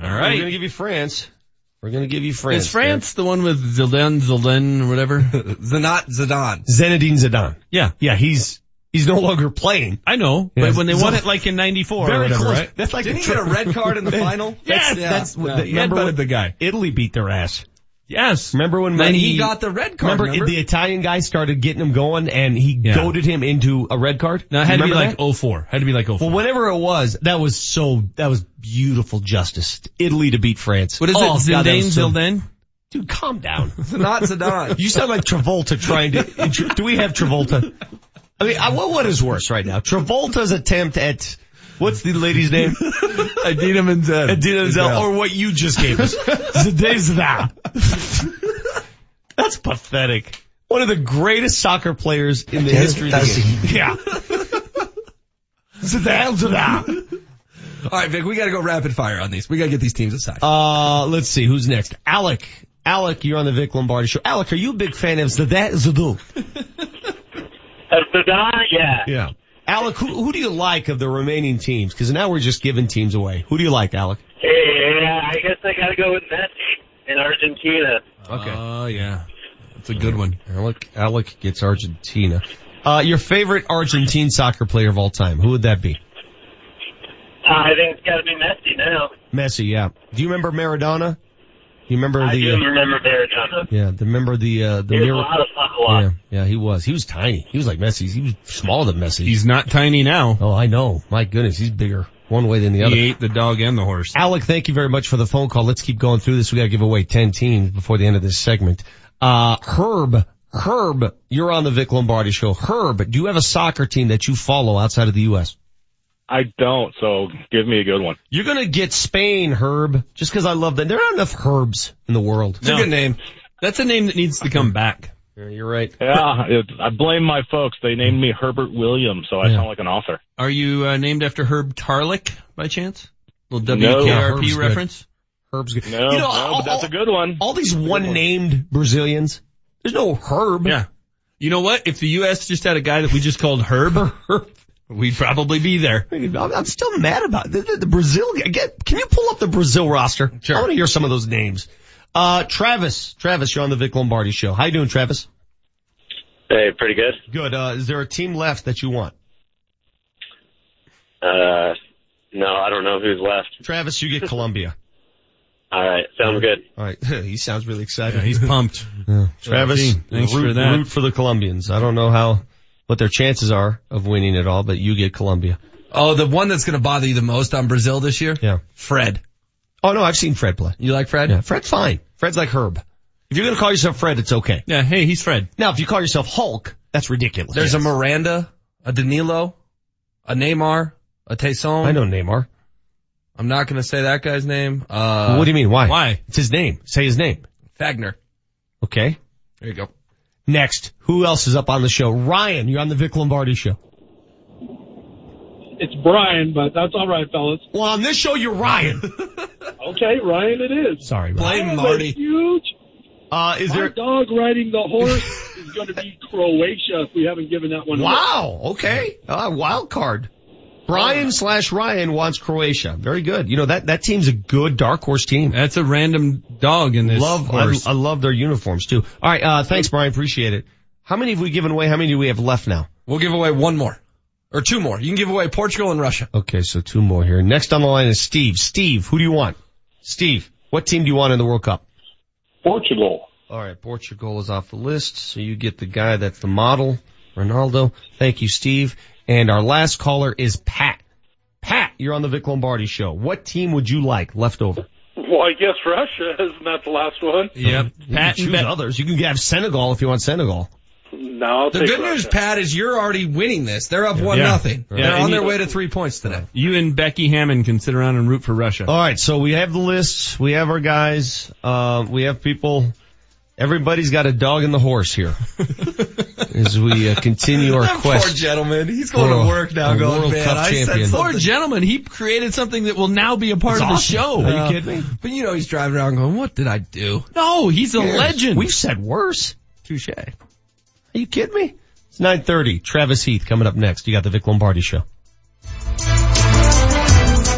All right. We're right. gonna give you France. We're gonna give you France. Is France the one with Zidane, Zidane, or whatever? Zanat Zidane. Zinedine Zidane. yeah, Yeah, he's, he's no longer playing. I know. Yeah. But when they So- won it like in '94 or Very whatever, close. right? That's like Didn't the he get a red card in the final? Yes, yeah. that's, Yeah. the, He remember headbutted when the guy. Italy beat their ass. Yes. Remember when Then Money- he got the red card. Remember, Remember, the Italian guy started getting him going and he Yeah. goaded him into a red card? No, it had to be like that? 04. Had to be like 04. Well, whenever it was, that was so, that was beautiful justice. Italy to beat France. what is Oh, it? Zidane, so- Zidane? Dude, calm down. Not Zidane. You sound like Travolta trying to, do we have Travolta? I mean, I, what, what is worse right now? Travolta's attempt at, what's the lady's name? Idina Menzel. Idina Menzel, or what you just gave us. Zidane. That's pathetic. One of the greatest soccer players in the history of the game. Yeah. Zidane, Zidane. All right, Vic, we gotta go rapid fire on these. We gotta get these teams aside. Uh, let's see, who's next? Alec. Alec, you're on the Vic Lombardi show. Alec, are you a big fan of Zidane Zidane? Zidane, yeah. Yeah. Alec, who, who do you like of the remaining teams? Cause now we're just giving teams away. Who do you like, Alec? Yeah, I guess I gotta go with Messi in Argentina. Okay. Oh, yeah. That's a good one. Alec, Alec gets Argentina. Uh, your favorite Argentine soccer player of all time, who would that be? Uh, I think it's gotta be Messi now. Messi, yeah. Do you remember Maradona? You remember I the, do uh, remember Maradona. yeah, the, remember the, uh, the He was a mirror. lot of fun to watch. Yeah, yeah, he was. He was tiny. He was like Messi. He was smaller than Messi. He's not tiny now. oh, I know. My goodness, he's bigger one way than the other. He ate the dog and the horse. Alec, thank you very much for the phone call. Let's keep going through this. We got to give away 10 teams before the end of this segment. Uh, Herb, Herb, you're on the Vic Lombardi show. Herb, do you have a soccer team that you follow outside of the U.S.? I don't, so give me a good one. You're gonna get Spain, Herb, just cause I love them. There aren't enough Herbs in the world. It's a good name. That's a name that needs to come back. Yeah, You're right. Yeah, it, I blame my folks. They named me Herbert Williams, so I Yeah. sound like an author. Are you uh, named after Herb Tarlek by chance? little No. WKRP good. reference? Herb's good. No, You know, no, all, but that's a good one. all these one-named Brazilians. There's no Herb. Yeah. You know what? If the U.S. just had a guy that we just called Herb, we'd probably be there. I'm, I'm still mad about the, the, the Brazil. Get, can you pull up the Brazil roster? Sure. I want to hear some of those names. Uh, Travis, Travis, you're on the Vic Lombardi show. How you doing, Travis? Hey, pretty good. Good. Uh, is there a team left that you want? Uh, no, I don't know who's left. Travis, you get Colombia. All right, sounds good. All right. he sounds really excited. Yeah, he's pumped. Travis, Thanks root, for that. root for the Colombians. I don't know how, what their chances are of winning it all, but you get Colombia. Oh, the one that's gonna bother you the most on Brazil this year? Yeah. Fred. Oh no, I've seen Fred play. You like Fred? Yeah, Fred's fine. Fred's like Herb. If you're gonna call yourself Fred, it's okay. Yeah, hey, he's Fred. Now, if you call yourself Hulk, that's ridiculous. There's a Miranda, a Danilo, a Neymar, a Taison. I know Neymar. I'm not gonna say that guy's name. Uh, what do you mean? Why? Why? It's his name. Say his name. Fagner. Okay. There you go. Next, who else is up on the show? Ryan, you're on the Vic Lombardi show. It's Brian, but that's all right, fellas. Well, on this show, you're Ryan. Okay, Ryan, it is. Sorry, Ryan. Blame I have a Marty. huge. Uh, is My there? dog riding the horse is going to be Croatia if we haven't given that one. away. Wow. Okay. Uh, wild card. Brian slash Ryan wants Croatia. Very good. You know that that team's a good dark horse team. That's a random dog in this Love, I. I love their uniforms too. All right, uh, thanks, Brian. Appreciate it. How many have we given away? How many do we have left now? We'll give away one more. Or two more. You can give away Portugal and Russia. Okay, so two more here. Next on the line is Steve. Steve, who do you want? Steve, what team do you want in the World Cup? Portugal. All right, Portugal is off the list, so you get the guy that's the model, Ronaldo. Thank you, Steve. And our last caller is Pat. Pat, you're on the Vic Lombardi show. What team would you like left over? Well, I guess Russia isn't that the last one? Yep. You can choose others. You can have Senegal if you want Senegal. No, I'll The take good Russia. news, Pat, is you're already winning this. They're up one Yeah. nothing. Yeah, They're and on their you- way to three points today. You and Becky Hammon can sit around and root for Russia. All right, so we have the lists. We have our guys. Uh, we have people. Everybody's got a dog in the horse here as we uh, continue our That quest. poor gentleman. He's going for to work now going, World man, Cup I said champion. something- Poor gentleman, he created something that will now be a part It's of the show. Are you kidding me? But you know he's driving around going, what did I do? No, he's a legend. We've said worse. Touche. Are you kidding me? It's 9.30. Travis Heath coming up next. You got the Vic Lombardi show.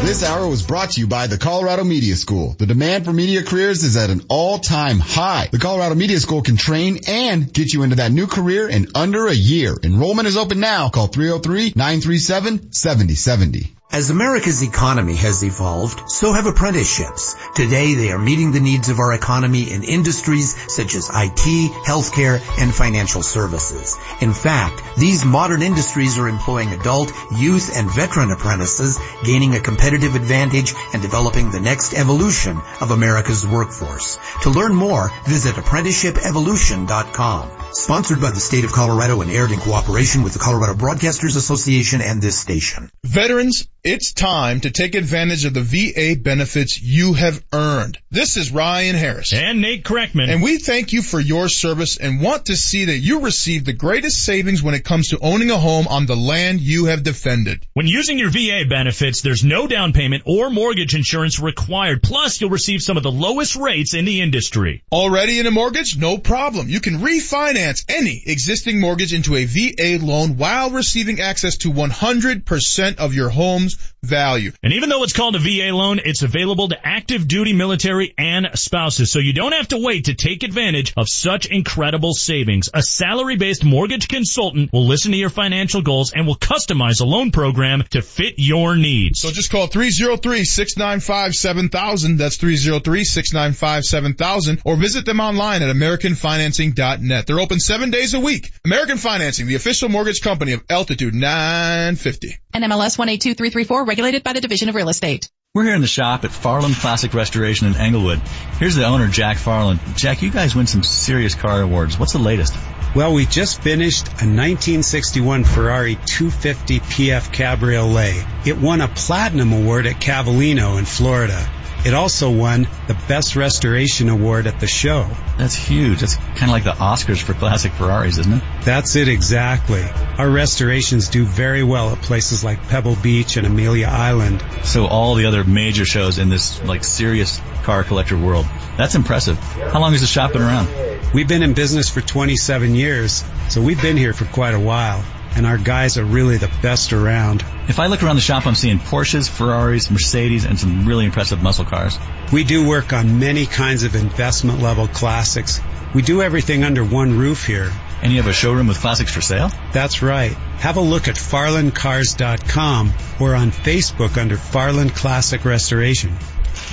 This hour was brought to you by the Colorado Media School. The demand for media careers is at an all-time high. The Colorado Media School can train and get you into that new career in under a year. Enrollment is open now. Call 303-937-7070. As America's economy has evolved, so have apprenticeships. Today they are meeting the needs of our economy in industries such as IT, healthcare, and financial services. In fact, these modern industries are employing adult, youth, and veteran apprentices, gaining a competitive advantage and developing the next evolution of America's workforce. To learn more, visit apprenticeshipevolution.com. Sponsored by the state of Colorado and aired in cooperation with the Colorado Broadcasters Association and this station. Veterans, it's time to take advantage of the VA benefits you have earned. This is Ryan Harris. And Nate Kreckman. And we thank you for your service and want to see that you receive the greatest savings when it comes to owning a home on the land you have defended. When using your VA benefits, there's no down payment or mortgage insurance required. Plus, you'll receive some of the lowest rates in the industry. Already in a mortgage? No problem. You can refinance any existing mortgage into a VA loan while receiving access to 100% of your home's value. And even though it's called a VA loan, it's available to active duty military and spouses. So you don't have to wait to take advantage of such incredible savings. A salary-based mortgage consultant will listen to your financial goals and will customize a loan program to fit your needs. So just call 303-695-7000. That's 303-695-7000 or visit them online at AmericanFinancing.net. They're open seven days a week. American Financing, the official mortgage company of Altitude 950. NMLS 182334, regulated by the Division of Real Estate. We're here in the shop at Farland Classic Restoration in Englewood. Here's the owner, Jack Farland. Jack, you guys win some serious car awards. What's the latest? Well, we just finished a 1961 Ferrari 250 PF Cabriolet. It won a platinum award at Cavallino in Florida. It also won the Best Restoration Award at the show. That's huge. That's kind of like the Oscars for classic Ferraris, isn't it? That's it exactly. Our restorations do very well at places like Pebble Beach and Amelia Island. So all the other major shows in this like serious car collector world. That's impressive. How long has the shop been around? We've been in business for 27 years, so we've been here for quite a while. And our guys are really the best around. If I look around the shop, I'm seeing Porsches, Ferraris, Mercedes, and some really impressive muscle cars. We do work on many kinds of investment level classics. We do everything under one roof here. And you have a showroom with classics for sale? That's right. Have a look at farlandcars.com or on Facebook under Farland Classic Restoration.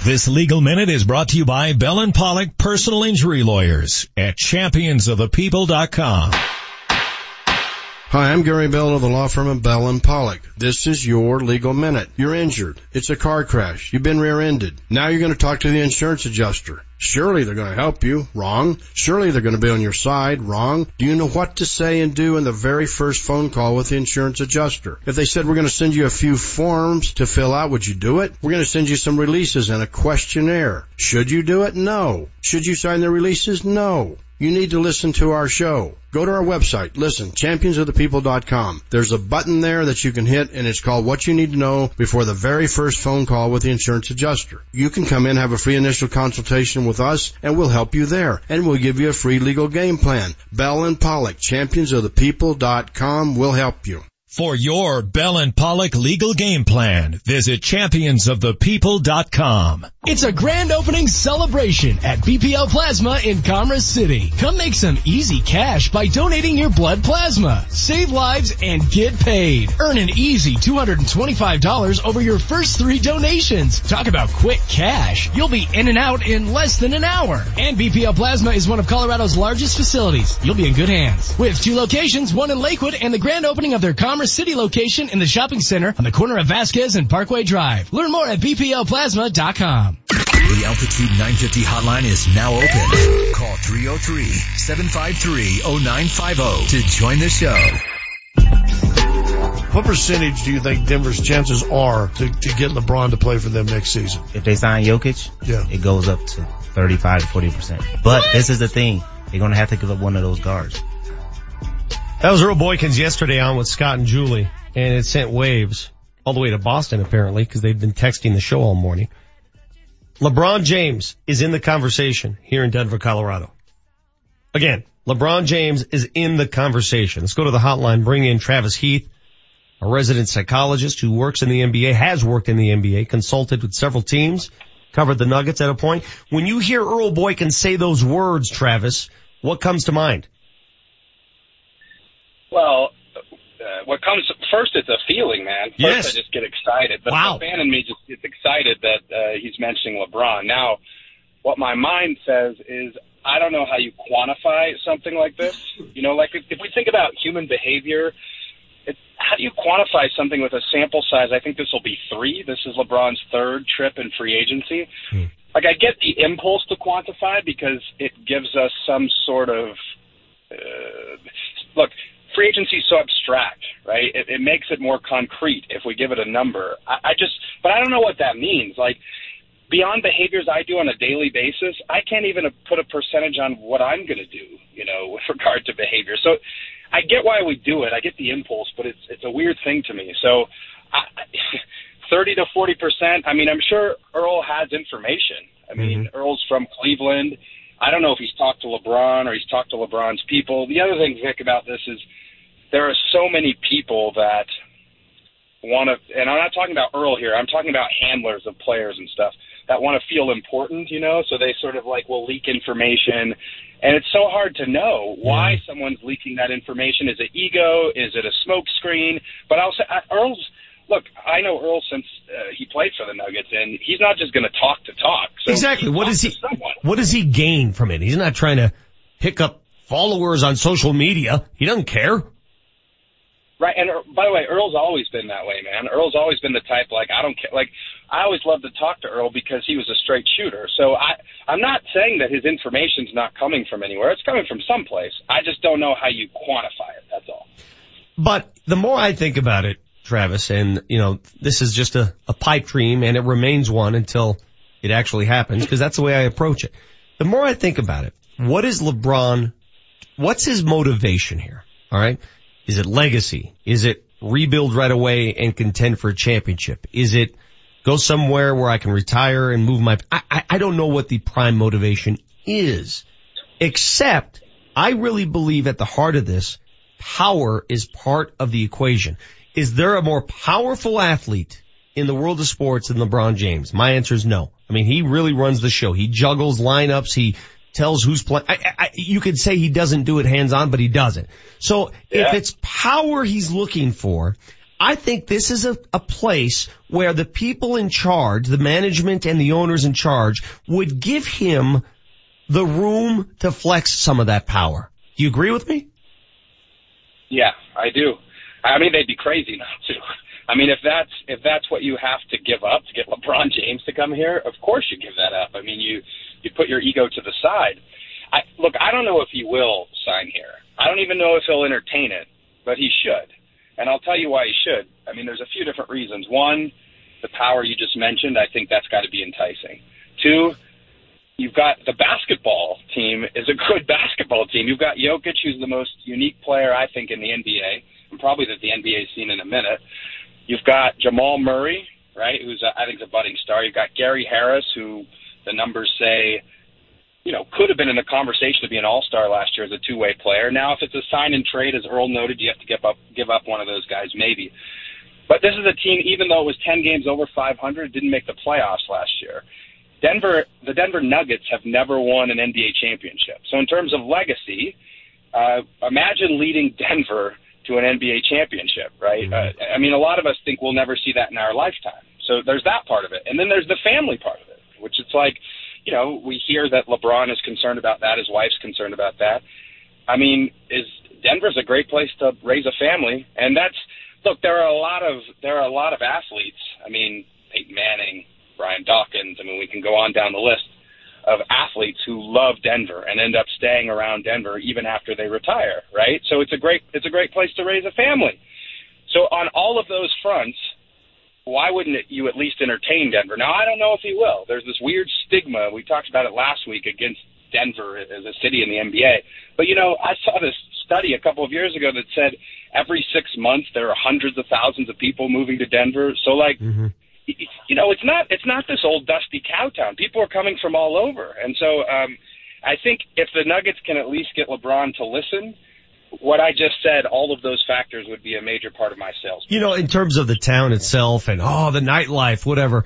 This legal minute is brought to you by Bell and Pollock Personal Injury Lawyers at championsofthepeople.com. Hi, I'm Gary Bell of the law firm of Bell and Pollock. This is your legal minute. You're injured. It's a car crash. You've been rear-ended. Now you're going to talk to the insurance adjuster. Surely they're going to help you. Wrong. Surely they're going to be on your side. Wrong. Do you know what to say and do in the very first phone call with the insurance adjuster? If they said we're going to send you a few forms to fill out, would you do it? We're going to send you some releases and a questionnaire. Should you do it? No. Should you sign the releases? No. You need to listen to our show. Go to our website, listen, championsofthepeople.com. There's a button there that you can hit and it's called what you need to know before the very first phone call with the insurance adjuster. You can come in, have a free initial consultation with us and we'll help you there and we'll give you a free legal game plan. Bell and Pollock, championsofthepeople.com will help you. For your Bell and Pollock legal game plan, visit championsofthepeople.com. It's a grand opening celebration at BPL Plasma in Commerce City. Come make some easy cash by donating your blood plasma. Save lives and get paid. Earn an easy $225 over your first three donations. Talk about quick cash. You'll be in and out in less than an hour. And BPL Plasma is one of Colorado's largest facilities. You'll be in good hands. With two locations, one in Lakewood and the grand opening of their Commerce City location in the shopping center on the corner of Vasquez and Parkway Drive. Learn more at bplplasma.com. The Altitude 950 hotline is now open. Call 303-753-0950 to join the show. What percentage do you think Denver's chances are to, to get LeBron to play for them next season? If they sign Jokic, yeah. it goes up to 35 to 40%. But this is the thing. They're going to have to give up one of those guards. That was Earl Boykins yesterday on with Scott and Julie, and it sent waves all the way to Boston apparently because they've been texting the show all morning. LeBron James is in the conversation here in Denver, Colorado. Again, LeBron James is in the conversation. Let's go to the hotline, bring in Travis Heath, a resident psychologist who works in the NBA, has worked in the NBA, consulted with several teams, covered the Nuggets at a point. When you hear Earl Boykins say those words, Travis, what comes to mind? Well, uh, what comes first is a feeling, man. First Yes. I just get excited. The, Wow. the fan in me just gets excited that uh, he's mentioning LeBron. Now, what my mind says is I don't know how you quantify something like this. You know, like if, if we think about human behavior, it, how do you quantify something with a sample size? I think this will be three. This is LeBron's third trip in free agency. Like I get the impulse to quantify because it gives us some sort of uh, look, free agency is so abstract, right? It, it makes it more concrete if we give it a number. I, I just, but I don't know what that means. Like beyond behaviors I do on a daily basis, I can't even put a percentage on what I'm going to do, you know, with regard to behavior. So I get why we do it. I get the impulse, but it's it's a weird thing to me. So. I, 30 to 40 percent. I mean, I'm sure Earl has information. I mean, mm-hmm. Earl's from Cleveland. I don't know if he's talked to LeBron or he's talked to LeBron's people. The other thing, Vic, about this is there are so many people that want to, and I'm not talking about Earl here. I'm talking about handlers of players and stuff that want to feel important, you know. So they sort of like will leak information, and it's so hard to know why someone's leaking that information. Is it ego? Is it a smoke screen? But I'll say I- Earl's. Look, I know Earl since uh, he played for the Nuggets, and he's not just going to talk to talk. So exactly. What does he, what does he gain from it? He's not trying to pick up followers on social media. He doesn't care. Right, and uh, by the way, Earl's always been that way, man. Earl's always been the type like I don't care. Like I always loved to talk to Earl because he was a straight shooter. So I, I'm not saying that his information's not coming from anywhere. It's coming from someplace. I just don't know how you quantify it. That's all. But the more I think about it, Travis, and you know, this is just a, a pipe dream and it remains one until it actually happens because that's the way I approach it. The more I think about it, what is LeBron, what's his motivation here? All right. Is it legacy? Is it rebuild right away and contend for a championship? Is it go somewhere where I can retire and move my, I, I, I don't know what the prime motivation is, except I really believe at the heart of this, power is part of the equation. Is there a more powerful athlete in the world of sports than LeBron James? My answer is no. I mean, he really runs the show. He juggles lineups. He tells who's playing. I, I, you could say he doesn't do it hands on, but he does it. So if it's power he's looking for, I think this is a, a place where the people in charge, the management and the owners in charge would give him the room to flex some of that power. Do you agree with me? Yeah, I do. I mean, they'd be crazy not to. I mean, if that's if that's what you have to give up to get LeBron James to come here, of course you give that up. I mean, you you put your ego to the side. I look, I don't know if he will sign here. I don't even know if he'll entertain it, but he should. And I'll tell you why he should. I mean, there's a few different reasons. One, the power you just mentioned, I think that's got to be enticing. Two, you've got the basketball team is a good basketball team. You've got Jokic, who's the most unique player I think in the NBA, and probably that the NBA's seen in a minute. You've got Jamal Murray, right, who's a, I think a budding star. You've got Gary Harris, who the numbers say, you know, could have been in the conversation to be an all-star last year as a two-way player. Now, if it's a sign and trade, as Earl noted, you have to give up, give up one of those guys, maybe. But this is a team, even though it was 10 games over 500, didn't make the playoffs last year. Denver, the Denver Nuggets have never won an NBA championship. So in terms of legacy, uh, imagine leading Denver to an NBA championship, right? Mm-hmm. Uh, I mean, a lot of us think we'll never see that in our lifetime. So there's that part of it. And then there's the family part of it, which it's like, you know, we hear that LeBron is concerned about that. His wife's concerned about that. I mean, is Denver's a great place to raise a family. And that's, look, there are a lot of, there are a lot of athletes. I mean, Peyton Manning, Brian Dawkins. I mean, we can go on down the list of athletes who love Denver and end up staying around Denver even after they retire, right? So it's a great it's a great place to raise a family. So on all of those fronts, why wouldn't it, you at least entertain Denver? Now I don't know if he will. There's this weird stigma. We talked about it last week against Denver as a city in the NBA. But you know, I saw this study a couple of years ago that said every 6 months there are hundreds of thousands of people moving to Denver. So like you know, it's not it's not this old dusty cow town. People are coming from all over, and so um, I think if the Nuggets can at least get LeBron to listen, what I just said, all of those factors would be a major part of my sales. You know, in terms of the town itself and oh, the nightlife, whatever.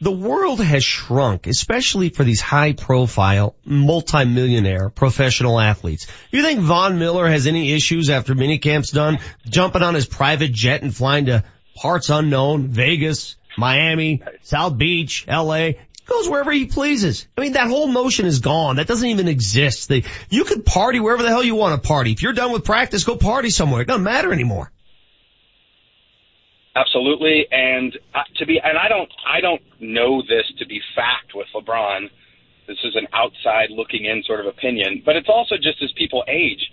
The world has shrunk, especially for these high profile, multimillionaire professional athletes. You think Von Miller has any issues after minicamp's done, jumping on his private jet and flying to parts unknown, Vegas, Miami, South Beach, LA. He goes wherever he pleases. I mean, that whole notion is gone. That doesn't even exist. They, you could party wherever the hell you want to party. If you're done with practice, go party somewhere. It doesn't matter anymore. Absolutely, and uh, to be, and I don't, I don't know this to be fact with LeBron. This is an outside looking in sort of opinion, but it's also just as people age.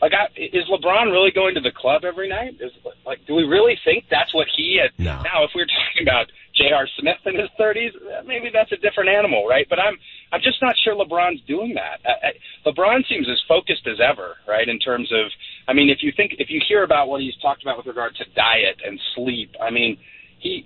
Like, I, is LeBron really going to the club every night? Is like, do we really think that's what he? Had, no. Now, if we're talking about J.R. Smith in his 30s, maybe that's a different animal, right? But I'm, I'm just not sure LeBron's doing that. I, I, LeBron seems as focused as ever, right? In terms of, I mean, if you think, if you hear about what he's talked about with regard to diet and sleep, I mean, he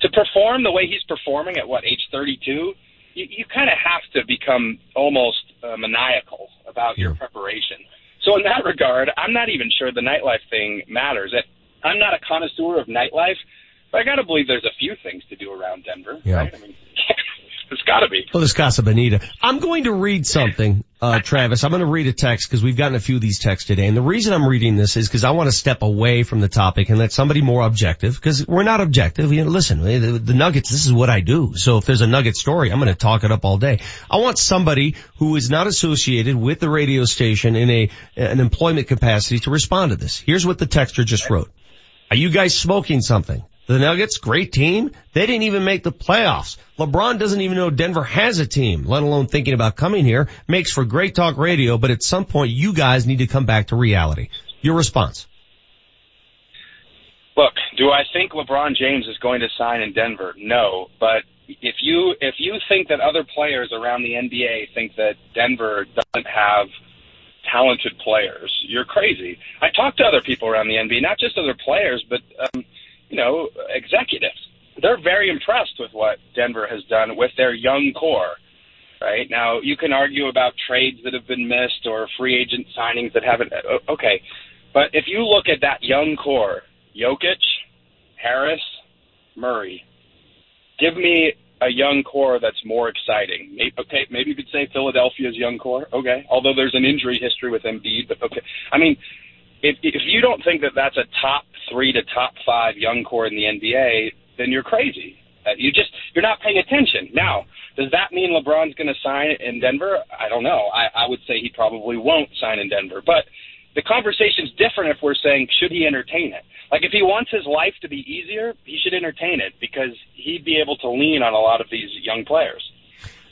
to perform the way he's performing at what age 32, you, you kind of have to become almost uh, maniacal about your preparation. So in that regard, I'm not even sure the nightlife thing matters. I'm not a connoisseur of nightlife, but I got to believe there's a few things to do around Denver. Yeah. Right? I mean, there's got to be. Well, this Casa Bonita. I'm going to read something, uh, Travis. I'm going to read a text because we've gotten a few of these texts today. And the reason I'm reading this is because I want to step away from the topic and let somebody more objective because we're not objective. You know, listen, the, the Nuggets, this is what I do. So if there's a Nugget story, I'm going to talk it up all day. I want somebody who is not associated with the radio station in a, an employment capacity to respond to this. Here's what the texter just wrote. Are you guys smoking something? The Nuggets, great team. They didn't even make the playoffs. LeBron doesn't even know Denver has a team, let alone thinking about coming here. Makes for great talk radio, but at some point you guys need to come back to reality. Your response. Look, do I think LeBron James is going to sign in Denver? No, but if you if you think that other players around the NBA think that Denver doesn't have talented players, you're crazy. I talk to other people around the NBA, not just other players, but um, you know, executives. They're very impressed with what Denver has done with their young core. Right now, you can argue about trades that have been missed or free agent signings that haven't. Uh, uh, okay, but if you look at that young core, Jokic, Harris, Murray, give me a young core that's more exciting. Maybe, okay, maybe you could say Philadelphia's young core. Okay, although there's an injury history with Embiid, but okay. I mean, if if you don't think that that's a top three to top five young core in the NBA, then you're crazy. Uh, you just you're not paying attention. Now, does that mean LeBron's going to sign in Denver? I don't know. I, I would say he probably won't sign in Denver, but the conversation's different if we're saying should he entertain it. Like if he wants his life to be easier, he should entertain it because he'd be able to lean on a lot of these young players.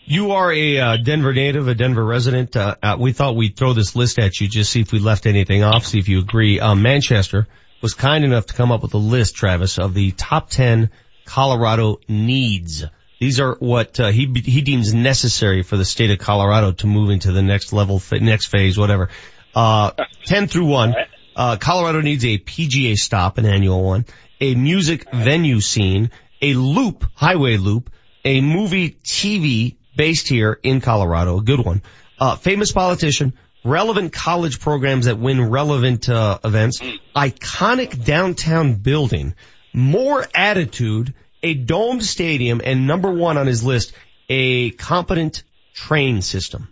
You are a uh, Denver native, a Denver resident. Uh, uh, we thought we'd throw this list at you, just see if we left anything off, see if you agree. Um, Manchester was kind enough to come up with a list, Travis, of the top 10 Colorado needs. These are what uh, he he deems necessary for the state of Colorado to move into the next level, next phase, whatever. Uh, 10 through 1. Uh, Colorado needs a PGA stop, an annual one, a music venue scene, a loop, highway loop, a movie TV based here in Colorado, a good one, uh, famous politician, relevant college programs that win relevant uh, events, iconic downtown building, more attitude, a domed stadium, and number one on his list, a competent train system.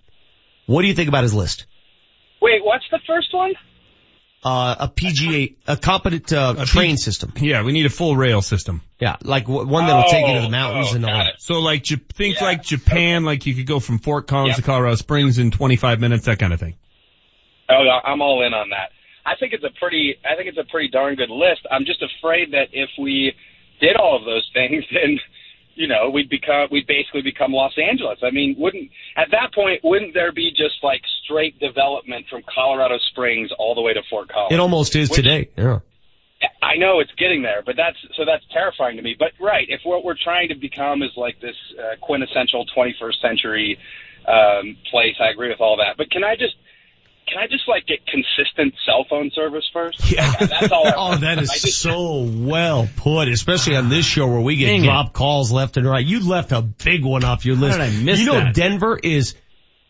What do you think about his list? Wait, what's the first one? Uh, a PGA, a competent uh, train system. Yeah, we need a full rail system. Yeah, like w- one that'll take you to the Oh, mountains oh, and all that. So like J- things like Japan, like you could go from Fort Collins Yep. to Colorado Springs in 25 minutes, that kind of thing. Oh, I'm all in on that. I think it's a pretty, I think it's a pretty darn good list. I'm just afraid that if we did all of those things, then you know we'd become, we'd basically become Los Angeles. I mean, wouldn't at that point wouldn't there be just like straight development from Colorado Springs all the way to Fort Collins? It almost is Which- today. Yeah. I know it's getting there, but that's so that's terrifying to me. But right, if what we're trying to become is like this uh, quintessential 21st century um, place, I agree with all that. But can I just can I just like get consistent cell phone service first? Yeah. Like, that's all. Oh, that is just- so well put, especially on this show where we get Dang it. drop calls left and right. You left a big one off your list. did I miss you know, that? Denver is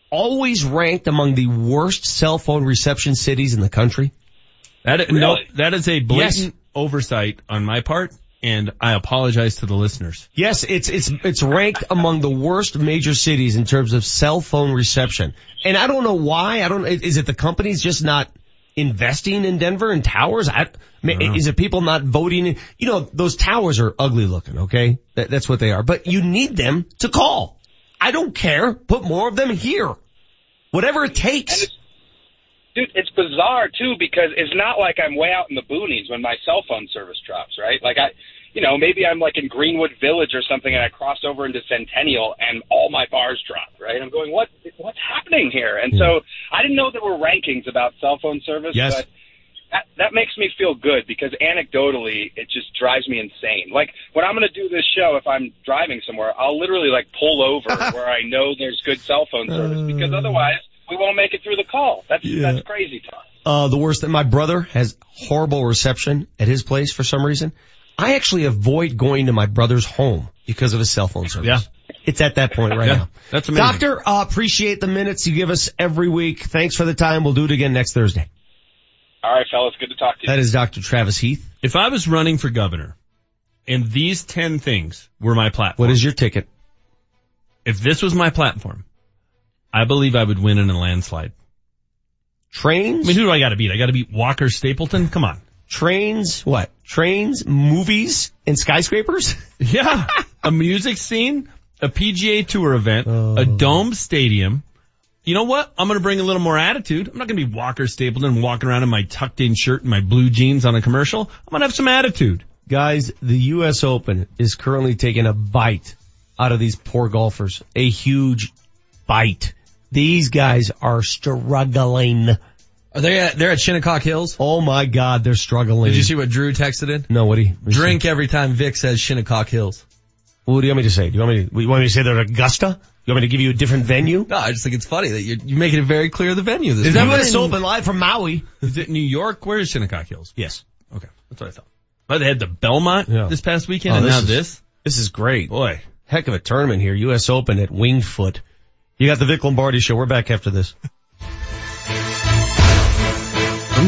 always ranked among the worst cell phone reception cities in the country. That no, that is a blatant oversight on my part, and I apologize to the listeners. Yes, it's it's it's ranked among the worst major cities in terms of cell phone reception. And I don't know why. I don't. Is it the companies just not investing in Denver and towers? I, I is it people not voting? in- You know, those towers are ugly looking. Okay, that, that's what they are. But you need them to call. I don't care. Put more of them here. Whatever it takes. it's, dude, it's bizarre too because it's not like I'm way out in the boonies when my cell phone service drops, right? Like I, you know, maybe I'm like in Greenwood Village or something, and I cross over into Centennial, and all my bars drop, right? I'm going, what, what's happening here? And so I didn't know there were rankings about cell phone service, Yes. but that, that makes me feel good because anecdotally, it just drives me insane. Like when I'm going to do this show, if I'm driving somewhere, I'll literally like pull over where I know there's good cell phone service because otherwise we won't make it through the call. That's Yeah. that's crazy talk. Uh, the worst thing, my brother has horrible reception at his place for some reason. I actually avoid going to my brother's home because of his cell phone service. Yeah. It's at that point right Yeah, now. that's amazing. Doctor, uh, appreciate the minutes you give us every week. Thanks for the time. We'll do it again next Thursday. All right, fellas, good to talk to you. That is Dr. Travis Heath. If I was running for governor, and these 10 things were my platform. What is your ticket? If this was my platform, I believe I would win in a landslide. Trains? I mean, who do I gotta beat? I gotta beat Walker Stapleton? Come on. Trains? What? Trains, movies, and skyscrapers? Yeah. a music scene, a PGA tour event, Oh. a dome stadium. You know what? I'm gonna bring a little more attitude. I'm not gonna be Walker Stapleton walking around in my tucked in shirt and my blue jeans on a commercial. I'm gonna have some attitude. Guys, the U.S. Open is currently taking a bite out of these poor golfers. A huge bite. These guys are struggling. Are they at, they're at Shinnecock Hills? Oh my God, they're struggling. Did you see what Drew texted in? No, what what Drink every time Vic says Shinnecock Hills. What do you want me to say? Do you want me to, you want me to say they're at Augusta? You want me to give you a different venue? No, I just think it's funny that you're, you're making it very clear the venue this Is that time. what U.S. Open live from Maui. Is it New York? Where is Shinnecock Hills? Yes. Okay. That's what I thought. But they had the Belmont Yeah. this past weekend Oh, and this now is- this. This is great. Boy. Heck of a tournament here. U.S. Open at Winged Foot. You got the Vic Lombardi show. We're back after this.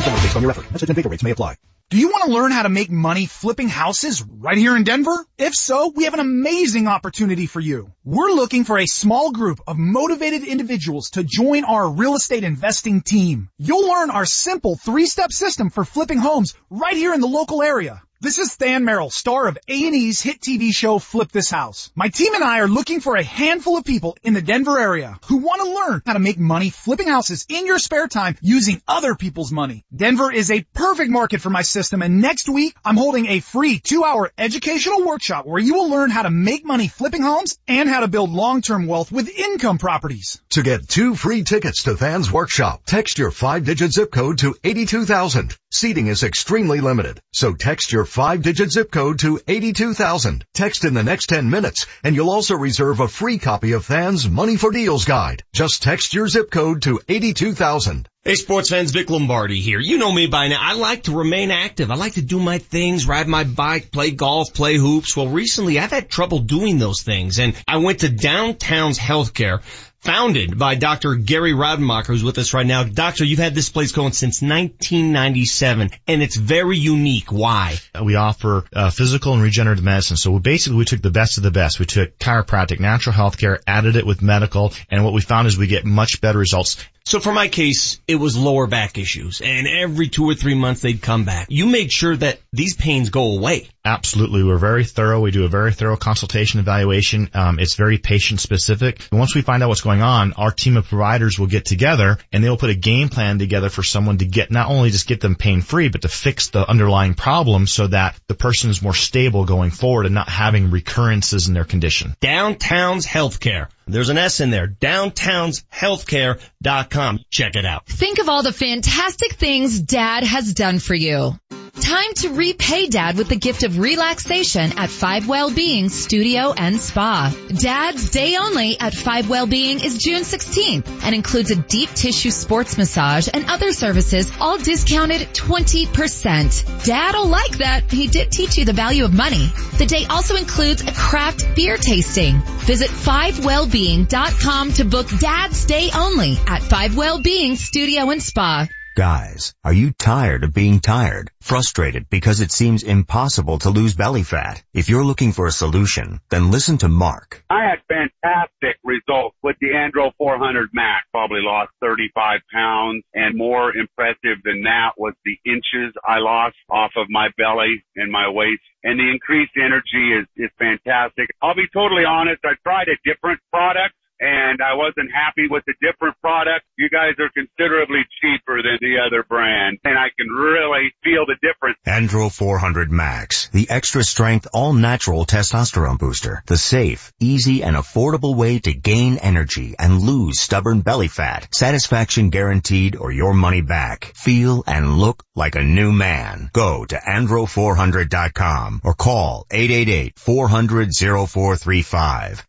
Based on your effort. Message and Vigor rates may apply. Do you want to learn how to make money flipping houses right here in Denver? If so, we have an amazing opportunity for you. We're looking for a small group of motivated individuals to join our real estate investing team. You'll learn our simple three-step system for flipping homes right here in the local area. This is Than Merrill, star of A&E's hit TV show Flip This House. My team and I are looking for a handful of people in the Denver area who want to learn how to make money flipping houses in your spare time using other people's money. Denver is a perfect market for my system and next week I'm holding a free two hour educational workshop where you will learn how to make money flipping homes and how to build long-term wealth with income properties. To get two free tickets to Than's Workshop, text your five-digit zip code to 82,000. Seating is extremely limited, so text your five-digit zip code to 82,000. Text in the next 10 minutes, and you'll also reserve a free copy of Than's Money for Deals Guide. Just text your zip code to 82,000. Hey sports fans, Vic Lombardi here. You know me by now. I like to remain active. I like to do my things, ride my bike, play golf, play hoops. Well recently I've had trouble doing those things and I went to Downtown's Healthcare, founded by Dr. Gary Rademacher, who's with us right now. Doctor, you've had this place going since 1997, and it's very unique. Why? We offer uh, physical and regenerative medicine. So we basically we took the best of the best. We took chiropractic, natural health care, added it with medical, and what we found is we get much better results. So for my case, it was lower back issues, and every two or three months they'd come back. You made sure that these pains go away. Absolutely. We're very thorough. We do a very thorough consultation evaluation. Um, it's very patient specific. And once we find out what's going on, our team of providers will get together and they'll put a game plan together for someone to get not only just get them pain free, but to fix the underlying problem so that the person is more stable going forward and not having recurrences in their condition. Downtown's Healthcare. There's an S in there. Downtownshealthcare.com. Check it out. Think of all the fantastic things dad has done for you. Time to repay dad with the gift of relaxation at Five Wellbeing Studio and Spa. Dad's day only at Five Wellbeing is June 16th and includes a deep tissue sports massage and other services all discounted 20%. Dad'll like that. He did teach you the value of money. The day also includes a craft beer tasting. Visit 5wellbeing.com to book dad's day only at Five Wellbeing Studio and Spa. Guys, are you tired of being tired? Frustrated because it seems impossible to lose belly fat? If you're looking for a solution, then listen to Mark. I had fantastic results with the Andro 400 Max. Probably lost 35 pounds and more impressive than that was the inches I lost off of my belly and my waist. And the increased energy is, is fantastic. I'll be totally honest. I tried a different product and I wasn't happy with the different product. You guys are considerably cheaper than the other brand and I can really feel the difference. Andro 400 Max, the extra strength all natural testosterone booster, the safe, easy and affordable way to gain energy and lose stubborn belly fat. Satisfaction guaranteed or your money back. Feel and look like a new man. Go to andro400.com or call 888-400-0435.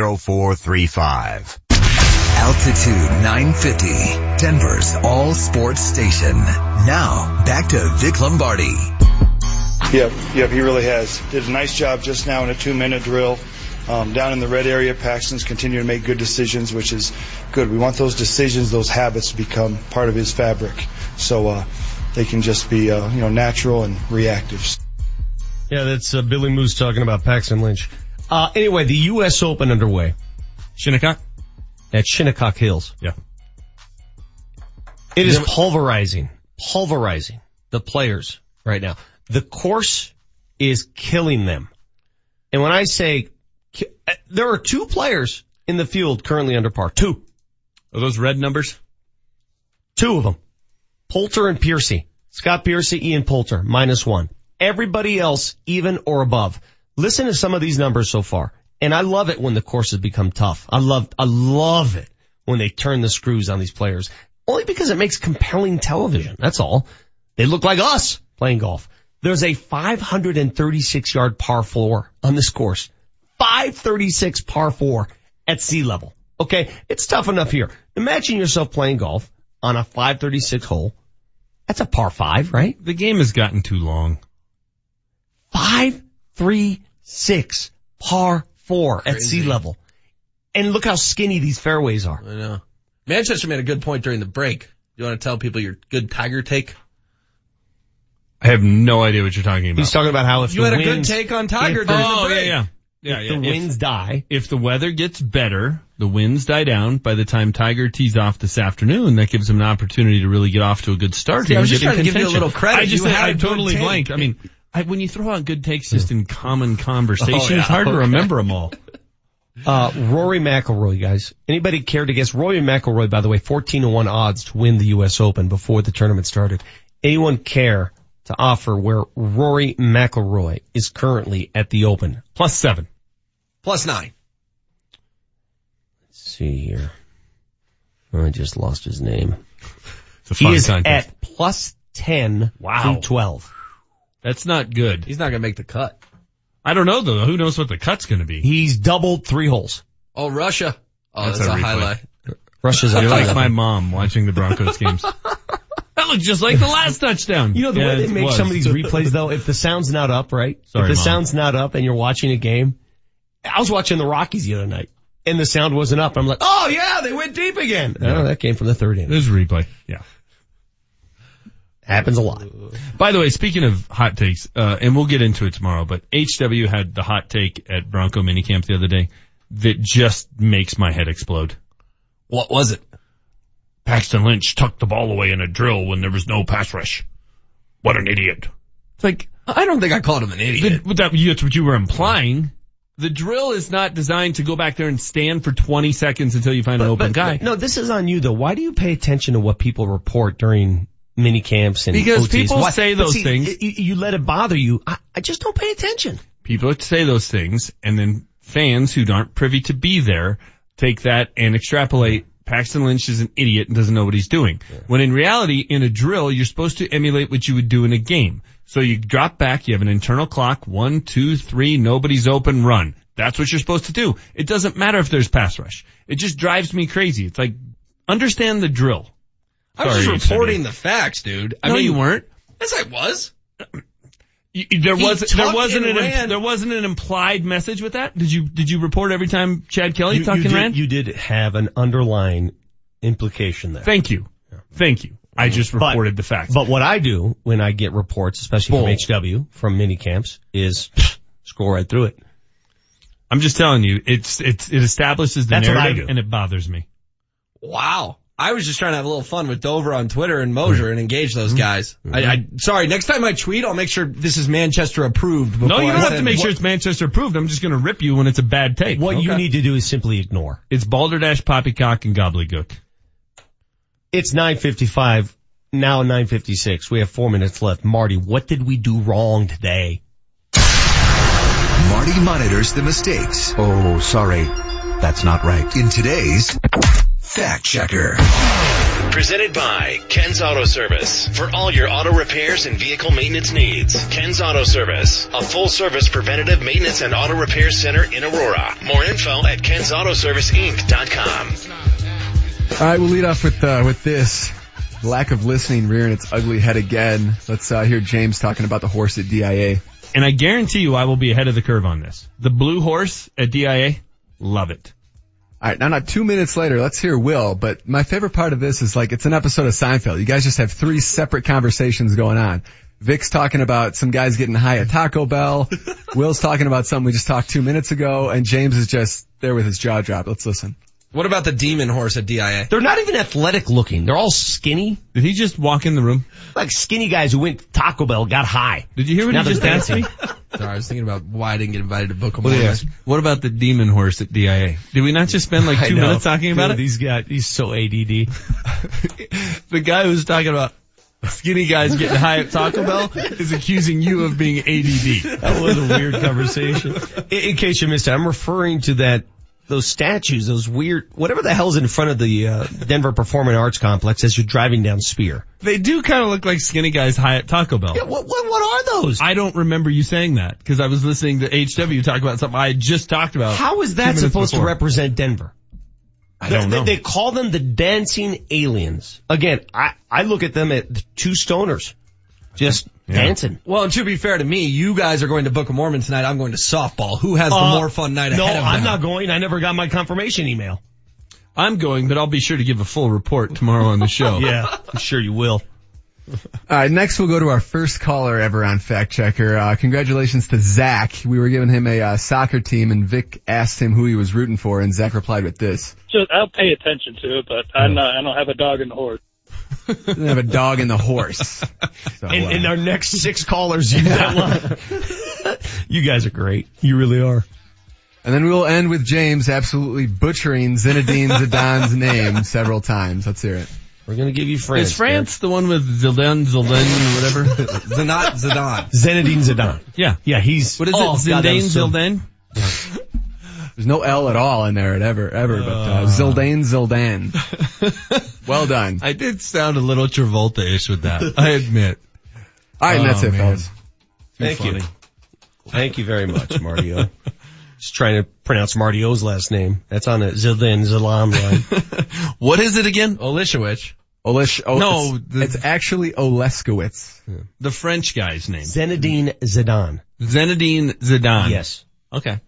888-400-0435. Altitude 950, Denver's all sports station. Now, back to Vic Lombardi. Yep, yep, he really has. Did a nice job just now in a two minute drill. Um, down in the red area, Paxton's continue to make good decisions, which is good. We want those decisions, those habits to become part of his fabric. So, uh, they can just be, uh, you know, natural and reactive. Yeah, that's uh, Billy Moose talking about Paxton Lynch. Uh, anyway, the U.S. Open underway. Shinnecock? At Shinnecock Hills. Yeah. It is pulverizing, pulverizing the players right now. The course is killing them. And when I say, there are two players in the field currently under par. Two. Are those red numbers? Two of them. Poulter and Piercy. Scott Piercy, Ian Poulter, minus one. Everybody else, even or above. Listen to some of these numbers so far. And I love it when the courses become tough. I love, I love it when they turn the screws on these players. Only because it makes compelling television. That's all. They look like us playing golf. There's a 536 yard par four on this course. 536 par four at sea level. Okay. It's tough enough here. Imagine yourself playing golf on a 536 hole. That's a par five, right? The game has gotten too long. Five, three, six, par four at sea level. And look how skinny these fairways are. I know. Manchester made a good point during the break. Do you want to tell people your good Tiger take? I have no idea what you're talking about. He's talking about how if You the had a good take on Tiger if- during oh, the break. yeah, yeah. Yeah, if yeah. the If- winds die. If the weather gets better, the winds die down by the time Tiger tees off this afternoon, that gives him an opportunity to really get off to a good start See, here. I was just get in trying to give you a little credit. I just, You had I a good totally take. blanked. I mean, I, when you throw out good takes just in common conversation, Oh, yeah. it's hard to remember them all. Uh, Rory McIlroy, guys. Anybody care to guess? Rory McIlroy, by the way, 14 to 1 odds to win the U.S. Open before the tournament started. Anyone care to offer where Rory McIlroy is currently at the Open? Plus seven. Plus nine. Let's see here. Oh, I just lost his name. It's a He is contest. at plus 10 Wow. through 12. That's not good. He's not going to make the cut. I don't know though. Who knows what the cut's going to be? He's doubled three holes. Oh, Russia. Oh, That's that's, a a, highlight. Russia's You're like my mom watching the Broncos games. That looks just like the last touchdown. You know the Yeah, way they make was. some of these replays though, if the sound's not up, right? Sorry, if the Mom. sound's not up and you're watching a game, I was watching the Rockies the other night and the sound wasn't up. I'm like, oh yeah, they went deep again. Oh, that came from the third inning. There's a replay. Yeah. Happens a lot. By the way, speaking of hot takes, uh, and we'll get into it tomorrow, but HW had the hot take at Bronco minicamp the other day that just makes my head explode. What was it? Paxton Lynch tucked the ball away in a drill when there was no pass rush. What an idiot. It's like, I don't think I called him an idiot. The, that, that's what you were implying. The drill is not designed to go back there and stand for 20 seconds until you find an open But- guy. but no, this is on you though. Why do you pay attention to what people report during mini camps and Because OTs? people Why- say those see, things. y- y- You, let it bother you. I, I just don't pay attention. People say those things and then fans who aren't privy to be there take that and extrapolate Paxton Lynch is an idiot and doesn't know what he's doing. When in reality, in a drill, you're supposed to emulate what you would do in a game. So you drop back, you have an internal clock, one, two, three, nobody's open, run. That's what you're supposed to do. It doesn't matter if there's pass rush. It just drives me crazy. It's like, understand the drill. I was Sorry, just reporting the facts, dude. I no, mean, you weren't. Yes, I was. You- you- There He was there wasn't an ran. there wasn't an implied message with that. Did you did you report every time Chad Kelly You, tucked you did, ran? you did have an underlying implication there. Thank you, thank you. I just But- reported the facts. But what I do when I get reports, especially Bull. from HW, from mini camps, is scroll right through it. I'm just telling you, it's it's it establishes the That's what I narrative do. and it bothers me. Wow. I was just trying to have a little fun with Dover on Twitter and Moser and engage those mm-hmm. guys. I, mm-hmm. I, sorry, next time I tweet, I'll make sure this is Manchester approved. No, you don't have to make it. sure it's Manchester approved. I'm just going to rip you when it's a bad take. What you need to do is simply ignore. It's balderdash, poppycock, and gobbledygook. It's 9.55, now 9.56. We have four minutes left. Marty, what did we do wrong today? Marty monitors the mistakes. Oh, sorry. That's not right. In today's Fact Checker. Presented by Ken's Auto Service. For all your auto repairs and vehicle maintenance needs. Ken's Auto Service. A full service preventative maintenance and auto repair center in Aurora. More info at kensautoserviceinc.com. All right, we'll lead off with uh, with this lack of listening rearing its ugly head again. Let's uh, hear James talking about the horse at DIA. And I guarantee you I will be ahead of the curve on this. The blue horse at DIA, love it. All right, now not two minutes later, let's hear Will. But my favorite part of this is like it's an episode of Seinfeld. You guys just have three separate conversations going on. Vic's talking about some guys getting high at Taco Bell. Will's talking about something we just talked two minutes ago, and James is just there with his jaw dropped. Let's listen. What about the demon horse at DIA? They're not even athletic looking. They're all skinny. Did he just walk in the room? Like skinny guys who went to Taco Bell, got high. Did you hear what Now he just asked me? dancing. Sorry, I was thinking about why I didn't get invited to book a What, did he what about the demon horse at DIA? Did we not just spend like two minutes talking about Dude, it? These guys, he's so ADD. the guy who's talking about skinny guys getting high at Taco Bell is accusing you of being ADD. That was a weird conversation. In, in case you missed it, I'm referring to that those statues, those weird, whatever the hell's in front of the uh, Denver Performing Arts Complex as you're driving down Speer. They do kind of look like skinny guys high at Taco Bell. Yeah, what, what, what are those? I don't remember you saying that because I was listening to HW talk about something I just talked about. How is that supposed before. to represent Denver? I don't they, know. They call them the dancing aliens. Again, I, I look at them at two stoners just dancing. Well, and to be fair to me, you guys are going to Book of Mormon tonight. I'm going to softball. Who has the Uh, more fun night no, ahead of No, I'm them? not going. I never got my confirmation email. I'm going, but I'll be sure to give a full report tomorrow on the show. yeah, I'm sure you will. All right, next we'll go to our first caller ever on Fact Checker. Uh, congratulations to Zach. We were giving him a uh, soccer team, and Vic asked him who he was rooting for, and Zach replied with this: Just I'll pay attention to it, but I'm not. I don't have a dog in the horse. "Doesn't have a dog and the horse." So, And, uh, and our next six callers use that line. you guys are great. You really are. And then we'll end with James absolutely butchering Zinedine Zidane's name several times. Let's hear it. We're gonna give you France. Is France the one with Zidane, Zidane, whatever? Zanat Zidane. Zinedine Zidane. Yeah. Yeah, he's. What is oh, it? God, that Zidane, was Zidane? There's no L at all in there at ever, ever, but uh, Zildane Zildan. well done. I did sound a little Travolta-ish with that. I admit. All right, and that's Oh, it, man. fellas. Thank funny. you. Thank you very much, Marty-O. Just trying to pronounce Marty-O's last name. That's on a Zidane Zalam line. What is it again? Olishewich. Olish, oh, No, it's, the- it's actually Oleskowitz. The French guy's name. Zinedine Zidane. Zinedine Zidane. Yes. Okay.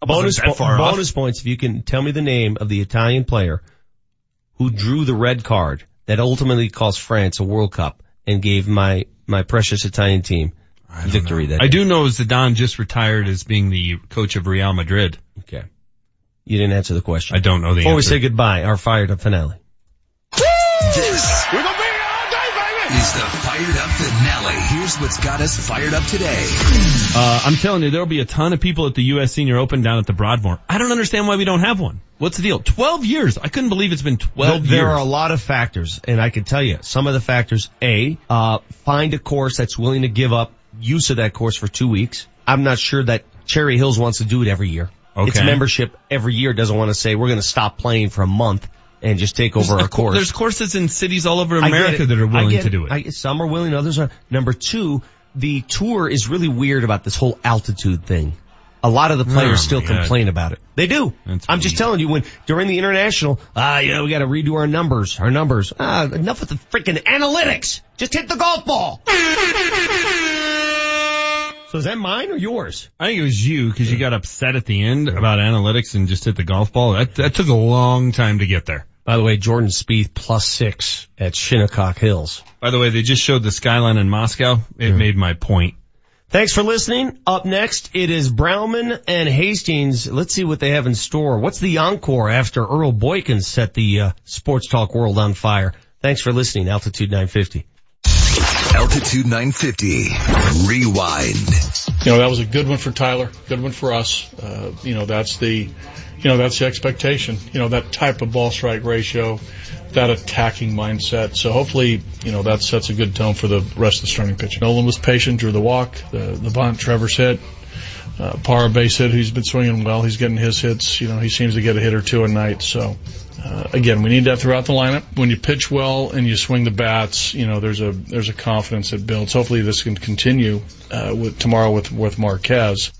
Bonus, po- bonus points if you can tell me the name of the Italian player who drew the red card that ultimately cost France a World Cup and gave my, my precious Italian team victory that I do know Zidane just retired as being the coach of Real Madrid. Okay. You didn't answer the question. I don't know the answer. Before we say goodbye, our fired up finale. This is the fired up finale. Here's what's got us fired up today. Uh, I'm telling you, there'll be a ton of people at the U.S. Senior Open down at the Broadmoor. I don't understand why we don't have one. What's the deal? 12 years. I couldn't believe it's been 12 Well, years. there are a lot of factors, and I can tell you some of the factors. A, uh, find a course that's willing to give up use of that course for two weeks. I'm not sure that Cherry Hills wants to do it every year. Its membership every year doesn't want to say we're going to stop playing for a month and just take over There's a a co- course. There's courses in cities all over America that are willing to do it. I, some are willing, others are. Number two, the tour is really weird about this whole altitude thing. A lot of the players Oh, still God. complain about it. They do. That's I'm just telling you when, during the international, ah, you know, we gotta redo our numbers, our numbers. Ah, enough with the freaking analytics. Just hit the golf ball. So is that mine or yours? I think it was you because you got upset at the end about analytics and just hit the golf ball. That, that took a long time to get there. By the way, Jordan Spieth plus six at Shinnecock Hills. By the way, they just showed the skyline in Moscow. It made my point. Thanks for listening. Up next, it is Browman and Hastings. Let's see what they have in store. What's the encore after Earl Boykins set the uh, sports talk world on fire? Thanks for listening. Altitude 950. Altitude 950. Rewind. You know, that was a good one for Tyler, good one for us. Uh, you know, that's the, you know, that's the expectation. You know, that type of ball strike ratio, that attacking mindset. So hopefully, you know, that sets a good tone for the rest of the starting pitch. Nolan was patient, drew the walk, the, the bunt, Trevor's hit. Uh, Parra base hit, He's been swinging well. He's getting his hits. You know, he seems to get a hit or two a night. So, uh, again, we need that throughout the lineup. When you pitch well and you swing the bats, you know, there's a, there's a confidence that builds. Hopefully this can continue, uh, with tomorrow with, with Marquez.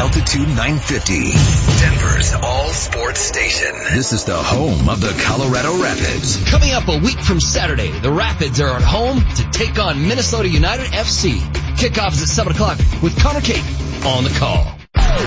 Altitude 950. Denver's all sports station. This is the home of the Colorado Rapids. Coming up a week from Saturday, the Rapids are at home to take on Minnesota United FC. Kickoff is at 7 o'clock with Connor Cape on the call.